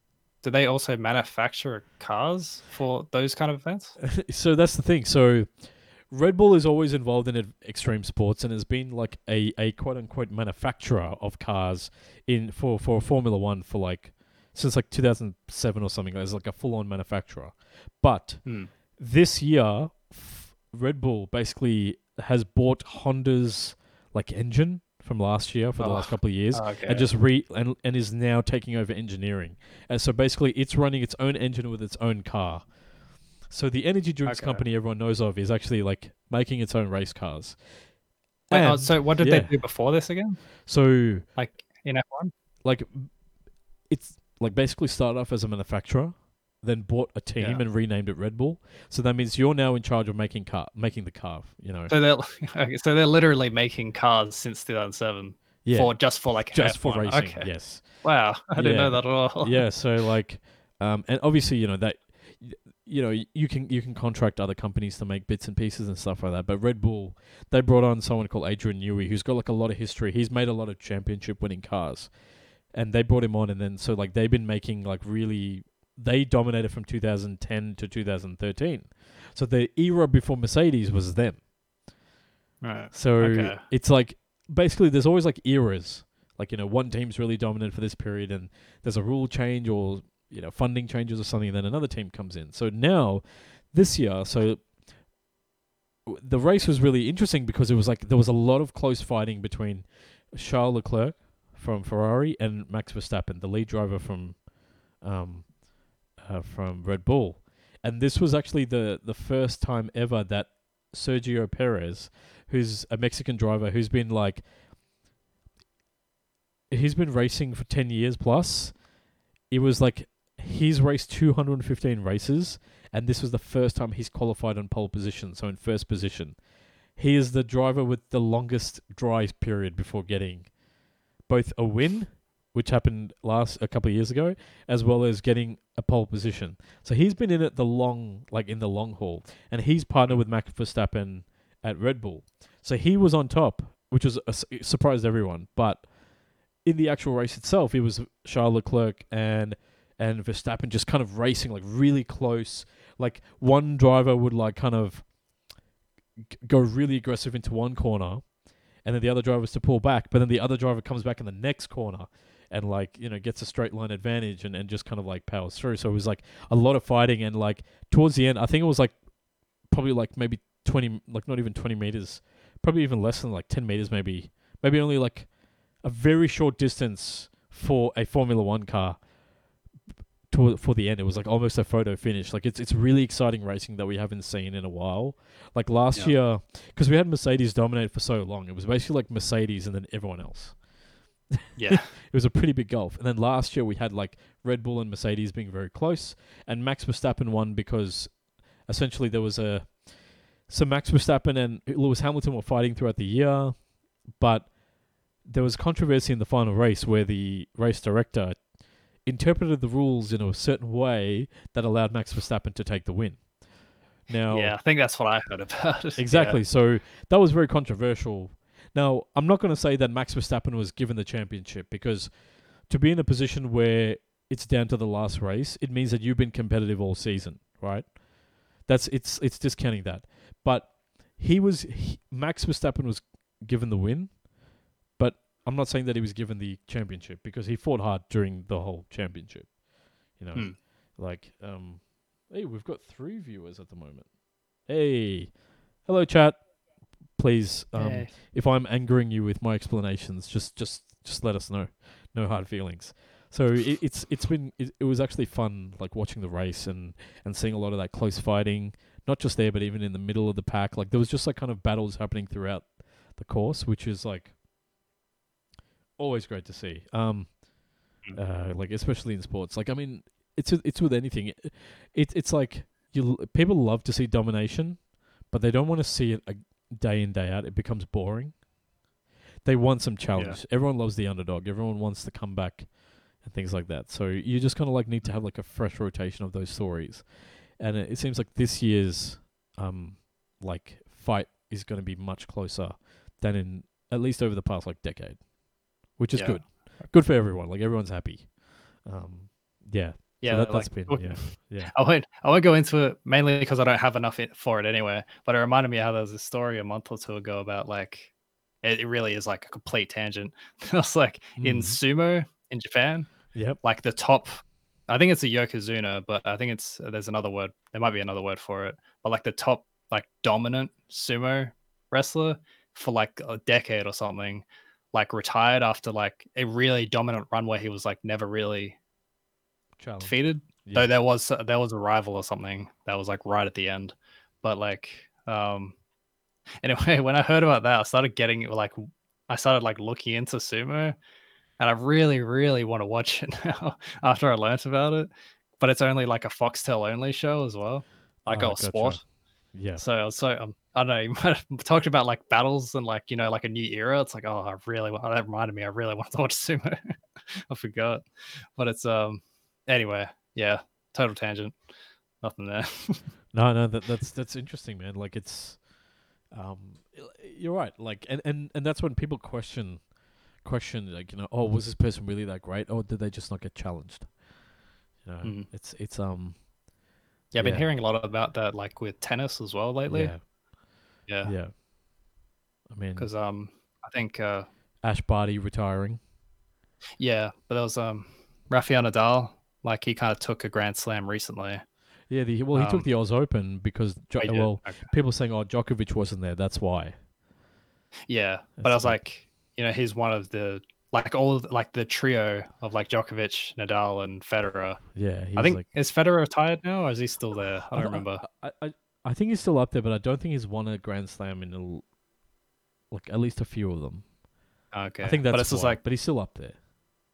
S3: Do they also manufacture cars for those kind of events?
S1: so that's the thing. So Red Bull is always involved in extreme sports and has been like a, a quote unquote manufacturer of cars in for for Formula One for like since like 2007 or something. As like a full on manufacturer, but
S3: Hmm.
S1: this year, f- Red Bull basically has bought Honda's like engine from last year for the last
S3: Oh,
S1: couple of years,
S3: Okay.
S1: and just re and, and is now taking over engineering. And so basically, it's running its own engine with its own car. So the energy drinks
S3: Okay.
S1: company everyone knows of is actually like making its own race cars.
S3: Wait, oh, so what did
S1: yeah.
S3: they do before this again?
S1: so
S3: Like in F1?
S1: like it's like basically started off as a manufacturer, then bought a team
S3: Yeah.
S1: and renamed it Red Bull. So that means you're now in charge of making car making the car. You know,
S3: So they're so they're literally making cars since 2007
S1: yeah,
S3: for just for like
S1: just for
S3: F1.
S1: racing.
S3: Okay.
S1: Yes.
S3: Wow, I didn't
S1: Yeah.
S3: know that at all.
S1: yeah so like um and obviously you know that you know you can you can contract other companies to make bits and pieces and stuff like that but red bull they brought on someone called adrian newey who's got like a lot of history he's made a lot of championship winning cars and they brought him on and then so like they've been making like really they dominated from 2010 to 2013 so the era before mercedes was them
S3: Right.
S1: so
S3: Okay.
S1: it's like basically there's always like eras. Like you know, one team's really dominant for this period, and there's a rule change or you know funding changes or something, and then another team comes in. So now, this year, so the race was really interesting because it was like there was a lot of close fighting between Charles Leclerc from Ferrari and Max Verstappen, the lead driver from um, uh, from Red Bull, and this was actually the the first time ever that Sergio Perez who's a Mexican driver who's been like he's been racing for 10 years plus. It was like he's raced 215 races and this was the first time he's qualified on pole position, so in first position. He is the driver with the longest dry period before getting both a win, which happened last a couple of years ago, as well as getting a pole position. So he's been in it the long, like in the long haul, and he's partnered with Max Verstappen at Red Bull. So he was on top, which was a, surprised everyone. But in the actual race itself, it was Charles Leclerc and and Verstappen just kind of racing like really close. Like one driver would like kind of go really aggressive into one corner, and then the other driver was to pull back. But then the other driver comes back in the next corner and like you know gets a straight line advantage and, and just kind of like powers through. So it was like a lot of fighting and like towards the end, I think it was like probably like maybe twenty, like not even twenty meters, probably even less than like ten meters, maybe maybe only like a very short distance for a Formula One car. To, for the end, it was like almost a photo finish. Like it's it's really exciting racing that we haven't seen in a while. Like last
S3: Yeah.
S1: year, because we had Mercedes dominate for so long, it was basically like Mercedes and then everyone else.
S3: Yeah.
S1: It was a pretty big gulf. And then last year we had like Red Bull and Mercedes being very close, and Max Verstappen won because essentially there was a so Max Verstappen and Lewis Hamilton were fighting throughout the year, but there was controversy in the final race where the race director interpreted the rules in a certain way that allowed Max Verstappen to take the win. Now,
S3: Yeah, I think that's what I heard about. it.
S1: Exactly. So that was very controversial. Now, I'm not going to say that Max Verstappen was given the championship because to be in a position where it's down to the last race, it means that you've been competitive all season, right? That's it's it's discounting that. But he was he, Max Verstappen was given the win, but I'm not saying that he was given the championship because he fought hard during the whole championship. You know,
S3: Hmm.
S1: like um, hey, we've got three viewers at the moment. Hey, hello, chat. Please, um,
S3: Yay.
S1: if I'm angering you with my explanations, just just just let us know. No hard feelings. So it, it's it's been it, it was actually fun, like watching the race and and seeing a lot of that close fighting, not just there, but even in the middle of the pack. Like there was just like kind of battles happening throughout the course, which is like always great to see. Um, uh, like especially in sports. Like I mean, it's it's with anything. It, it it's like you people love to see domination, but they don't want to see it a day in day out. It becomes boring. They want some challenge. Everyone loves the underdog. Everyone wants to come back and things like that. So you just kind of like need to have like a fresh rotation of those stories. And it, it seems like this year's um like fight is going to be much closer than in at least over the past like decade, which is
S3: Yeah.
S1: good. Good for everyone. Like everyone's happy. Um, yeah.
S3: Yeah,
S1: so that,
S3: like,
S1: that's been yeah, yeah,
S3: I won't. I won't go into it mainly because I don't have enough it for it anyway. But it reminded me how there was a story a month or two ago about like it, it really is like a complete tangent. it was like in
S1: Mhm.
S3: sumo in Japan,
S1: yep,
S3: like the top. I think it's a yokozuna, but I think it's there's another word. There might be another word for it. But like the top, like dominant sumo wrestler for like a decade or something, like retired after like a really dominant run where he was like never really
S1: challenge.
S3: defeated
S1: Yeah.
S3: though there was there was a rival or something that was like right at the end. But like um anyway when i heard about that i started getting like i started like looking into sumo and i really really want to watch it now after i learnt about it. But it's only like a foxtel only show as well. Like oh
S1: gotcha.
S3: sport.
S1: Yeah,
S3: so so um, i don't know you might have talked about like battles and like you know like a new era. It's like oh i really want that reminded me i really wanted to watch sumo. I forgot. But it's um anyway yeah total tangent nothing there
S1: No, no, that, that's that's interesting, man. Like it's, um, you're right. Like, and and and that's when people question, question like you know, oh, was this person really that great, or did they just not get challenged? You know,
S3: Mhm.
S1: it's it's um,
S3: yeah i've been
S1: Yeah.
S3: hearing a lot about that like with tennis as well lately
S1: yeah,
S3: yeah
S1: yeah. I mean,
S3: because um i think uh
S1: Ash Barty retiring.
S3: yeah but there was um rafael nadal like he kind of took a grand slam recently
S1: Yeah, the, well, he
S3: Um,
S1: took the Oz Open because jo- well,
S3: Okay.
S1: people saying, oh, Djokovic wasn't there. That's why.
S3: yeah but i was
S1: the-
S3: like you know he's one of the like all of, like the trio of like Djokovic, Nadal, and Federer.
S1: Yeah,
S3: I think
S1: like,
S3: is Federer retired now, or is he still there? I don't
S1: th-
S3: remember.
S1: I, I, I think he's still up there, but I don't think he's won a Grand Slam in a like at least a few of them.
S3: Okay,
S1: I think that's
S3: but it's just
S1: why,
S3: like
S1: but he's still up there.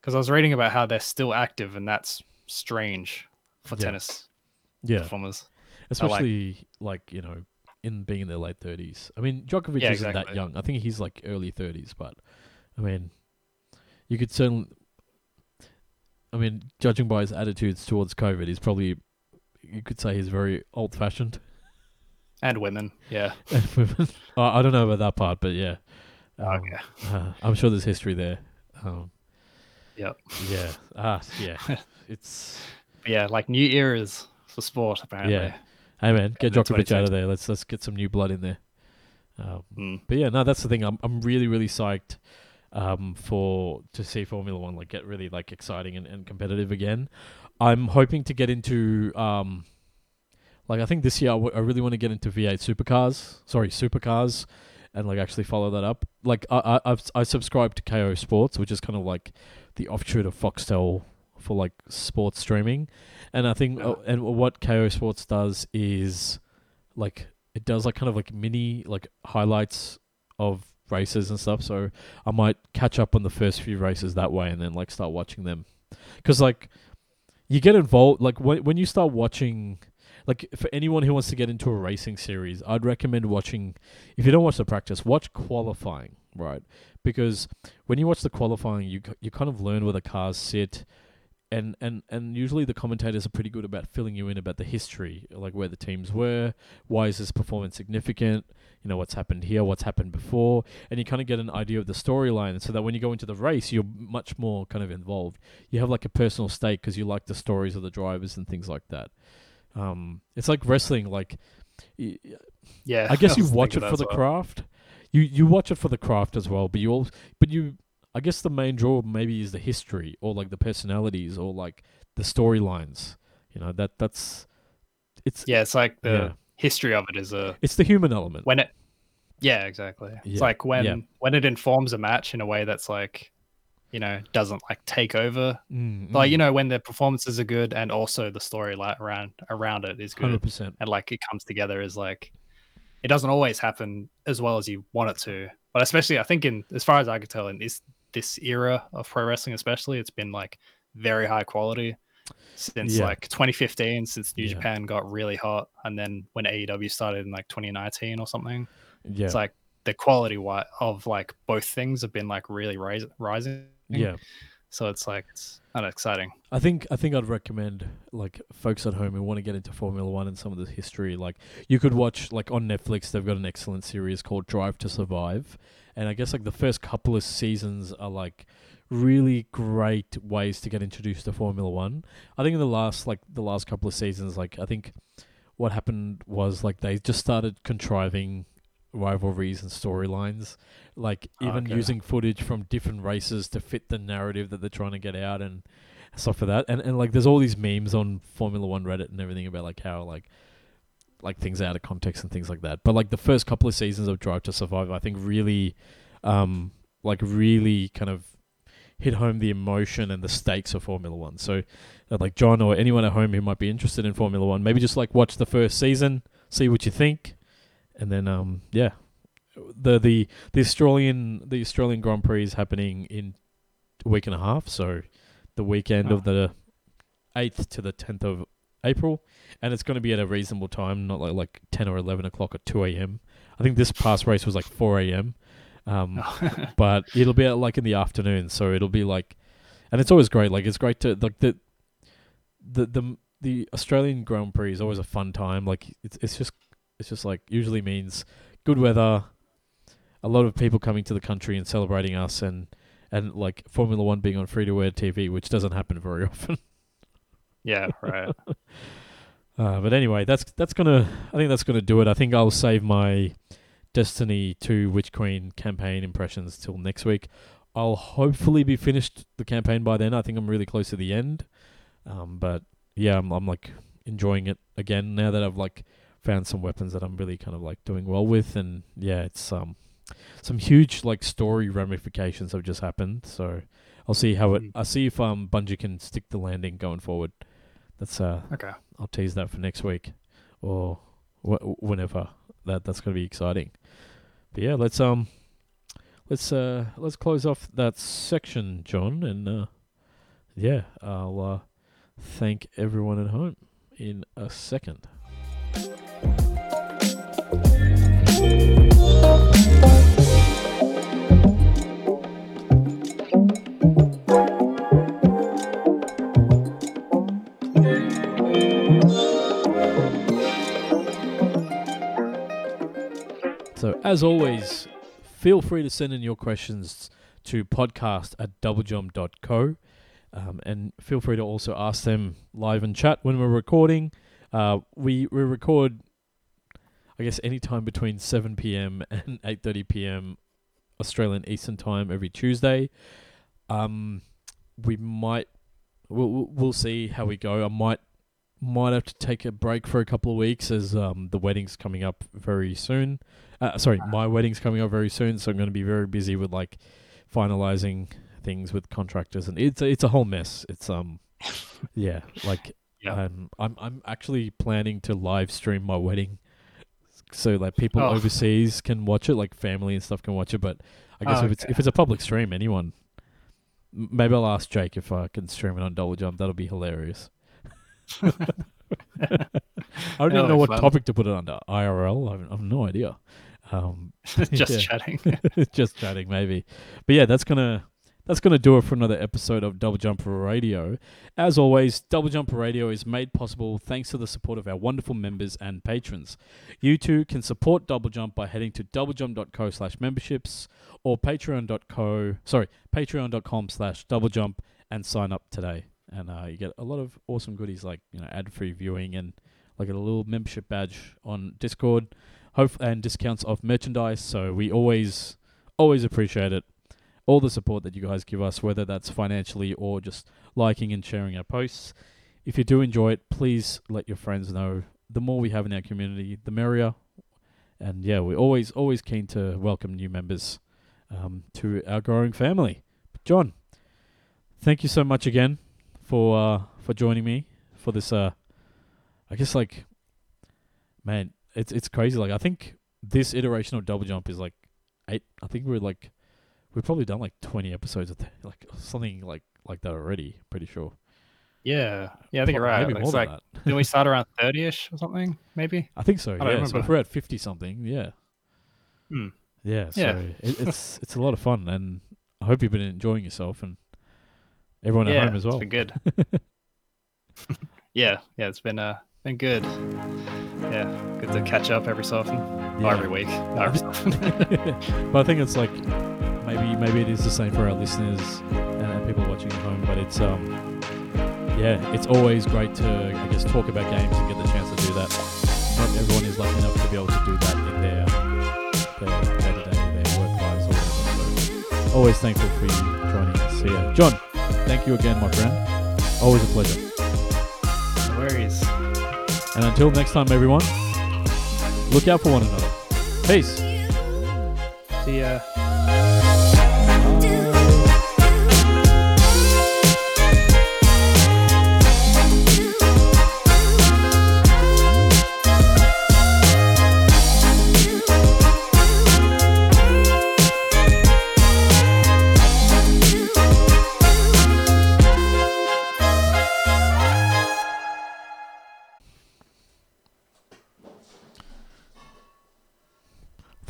S3: because I was reading about how they're still active, and that's strange for
S1: Yeah.
S3: tennis
S1: Yeah,
S3: performers.
S1: especially like you know in being in their late thirties. I mean, Djokovic
S3: Yeah,
S1: isn't that young. I think he's like early thirties, but I mean, you could certainly. I mean, judging by his attitudes towards COVID, he's probably you could say he's very old fashioned.
S3: And women, yeah.
S1: uh, I don't know about that part, but yeah. Um,
S3: okay.
S1: uh, I'm sure there's history there. Um,
S3: Yep.
S1: Yeah. Ah, yeah. It's
S3: yeah, like new eras for sport apparently.
S1: Yeah. hey man, get
S3: that's
S1: Djokovic out of there. Let's let's get some new blood in there. Um,
S3: Mm.
S1: but yeah, no, that's the thing. I'm I'm really really psyched um, for to see Formula One like get really like exciting and, and competitive again. I'm hoping to get into um, like I think this year I, w- I really want to get into V8 supercars. Sorry, supercars, and like actually follow that up. Like I I I've, I subscribe to Kayo Sports, which is kind of like the offshoot of Foxtel for like sports streaming, and I think uh, and what Kayo Sports does is like it does like kind of like mini like highlights of races and stuff. So I might catch up on the first few races that way, and then like start watching them, because like you get involved like when when you start watching. Like for anyone who wants to get into a racing series, I'd recommend watching. If you don't watch the practice, watch qualifying, right? Because when you watch the qualifying, you you kind of learn where the cars sit, and and and usually the commentators are pretty good about filling you in about the history, like where the teams were, why is this performance significant, you know what's happened here, what's happened before, and you kind of get an idea of the storyline, so that when you go into the race, you're much more kind of involved. You have like a personal stake because you like the stories of the drivers and things like that. Um, it's like wrestling, like.
S3: Yeah.
S1: I guess you watch it for the
S3: well.
S1: craft. You you watch it for the craft as well, but you all but you I guess the main draw maybe is the history or like the personalities or like the storylines. You know that that's it's
S3: Yeah, it's like the
S1: Yeah.
S3: history of it is a
S1: it's the human element.
S3: when it yeah exactly
S1: Yeah,
S3: it's like when
S1: yeah.
S3: when it informs a match in a way that's like you know doesn't like take over
S1: Mm,
S3: like you know when the performances are good and also the story like around around it is good.
S1: 100%.
S3: and like it comes together is like it doesn't always happen as well as you want it to but especially i think in as far as i could tell in this this era of pro wrestling especially it's been like very high quality since
S1: Yeah.
S3: like 2015 since new
S1: Yeah.
S3: japan got really hot and then when aew started in like 2019 or something
S1: Yeah,
S3: it's like the quality of like both things have been like really rise- rising
S1: yeah.
S3: So it's like it's exciting
S1: I think I think I'd recommend like folks at home who want to get into Formula One and some of the history. Like you could watch like on Netflix, they've got an excellent series called Drive to Survive, and I guess like the first couple of seasons are like really great ways to get introduced to Formula One. I think in the last like the last couple of seasons, like I think what happened was like they just started contriving rivalries and storylines, like even
S3: Okay.
S1: using footage from different races to fit the narrative that they're trying to get out and stuff for that. And and like there's all these memes on Formula One Reddit and everything about like how like like things out of context and things like that. But like the first couple of seasons of Drive to Survive, I think really, um, like really kind of hit home the emotion and the stakes of Formula One. So, uh, like John or anyone at home who might be interested in Formula One, maybe just like watch the first season, see what you think, and then um, yeah, the the the Australian the Australian Grand Prix is happening in a week and a half. So, the weekend of
S3: Oh.
S1: the eighth to the tenth of April, and it's going to be at a reasonable time, not like like ten or eleven o'clock or two a.m. I think this past race was like four a.m. Um, but it'll be at, like in the afternoon, so it'll be like, and it's always great. Like it's great to like the, the the the Australian Grand Prix is always a fun time. Like it's it's just it's just like usually means good weather, a lot of people coming to the country and celebrating us, and and like Formula One being on free to air TV, which doesn't happen very often.
S3: yeah, right.
S1: Uh, but anyway, that's that's gonna. I think that's gonna do it. I think I'll save my Destiny 2 Witch Queen campaign impressions till next week. I'll hopefully be finished the campaign by then. I think I'm really close to the end. Um, but yeah, I'm, I'm like enjoying it again now that I've like found some weapons that I'm really kind of like doing well with, and yeah, it's um some huge like story ramifications have just happened. So I'll see how it.
S3: Mm.
S1: I'll see if um Bungie can stick the landing going forward. That's uh
S3: Okay.
S1: I'll tease that for next week or wh- whenever. That that's going to be exciting. But yeah, let's um let's uh let's close off that section, John, and uh yeah, I'll uh thank everyone at home in a second. So, as always, feel free to send in your questions to podcast at doublejump.co. Um, and feel free to also ask them live in chat when we're recording. Uh, we, we record, I guess, any time between 7 p.m. and 8.30 p.m. Australian Eastern Time every Tuesday. Um, we might, we'll, we'll- we'll see how we go. I might might have to take a break for a couple of weeks as um, the wedding's coming up very soon. Uh, sorry, my wedding's coming up very soon, so I'm going to be very busy with like finalizing things with contractors, and it's a, it's a whole mess. It's um, yeah, like
S3: Yeah.
S1: um, I'm I'm actually planning to live stream my wedding, so like people
S3: Oh.
S1: overseas can watch it, like family and stuff can watch it. But I guess
S3: Oh,
S1: if it's
S3: okay.
S1: if it's a public stream, anyone. Maybe I'll ask Jake if I can stream it on Double Jump. That'll be hilarious. I don't even know what
S3: fun.
S1: topic to put it under. IRL? I have, I have no idea. Um,
S3: Just chatting.
S1: just chatting, maybe. But yeah, that's gonna that's gonna do it for another episode of Double Jump Radio. As always, Double Jump Radio is made possible thanks to the support of our wonderful members and patrons. You too can support Double Jump by heading to doublejump.co slash memberships or patreon.co sorry, patreon.com slash doublejump and sign up today. And uh, you get a lot of awesome goodies like, you know, ad free viewing and like a little membership badge on Discord hope and discounts of merchandise. So we always always appreciate it. All the support that you guys give us, whether that's financially or just liking and sharing our posts. If you do enjoy it, please let your friends know. The more we have in our community, the merrier. And yeah, we're always always keen to welcome new members um, to our growing family. John, thank you so much again for uh, for joining me for this. Uh, I guess like, man, it's it's crazy. Like I think this iteration of Double Jump is like eight. I think we're like we've probably done like twenty episodes of th- like something like like that already. Pretty sure.
S3: yeah. Yeah, I think you're right.
S1: Maybe
S3: It's
S1: more
S3: like,
S1: than that.
S3: didn't we start around 30 ish or something? Maybe?
S1: I think so.
S3: don't
S1: Yeah. So if we're at fifty something, yeah.
S3: Hmm.
S1: Yeah. So
S3: Yeah.
S1: It, it's it's a lot of fun, and I hope you've been enjoying yourself and everyone
S3: yeah,
S1: at home as well.
S3: It's been good. yeah, yeah, it's been uh been good. Yeah, good to catch up every so often.
S1: Yeah.
S3: every week. Not every so often.
S1: but I think it's like maybe maybe it is the same for our listeners and people watching at home, but it's um, yeah, it's always great to I guess talk about games and get the chance to do that. Not everyone is lucky enough to be able to do that in their their day to day, their work lives or whatever. So always thankful for you joining us. Yeah, John, thank you again, my friend. Always a pleasure.
S3: No worries.
S1: And until next time, everyone, look out for one another. Peace.
S3: See ya.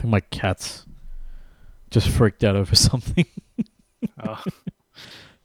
S1: my cat's just freaked out over something. oh.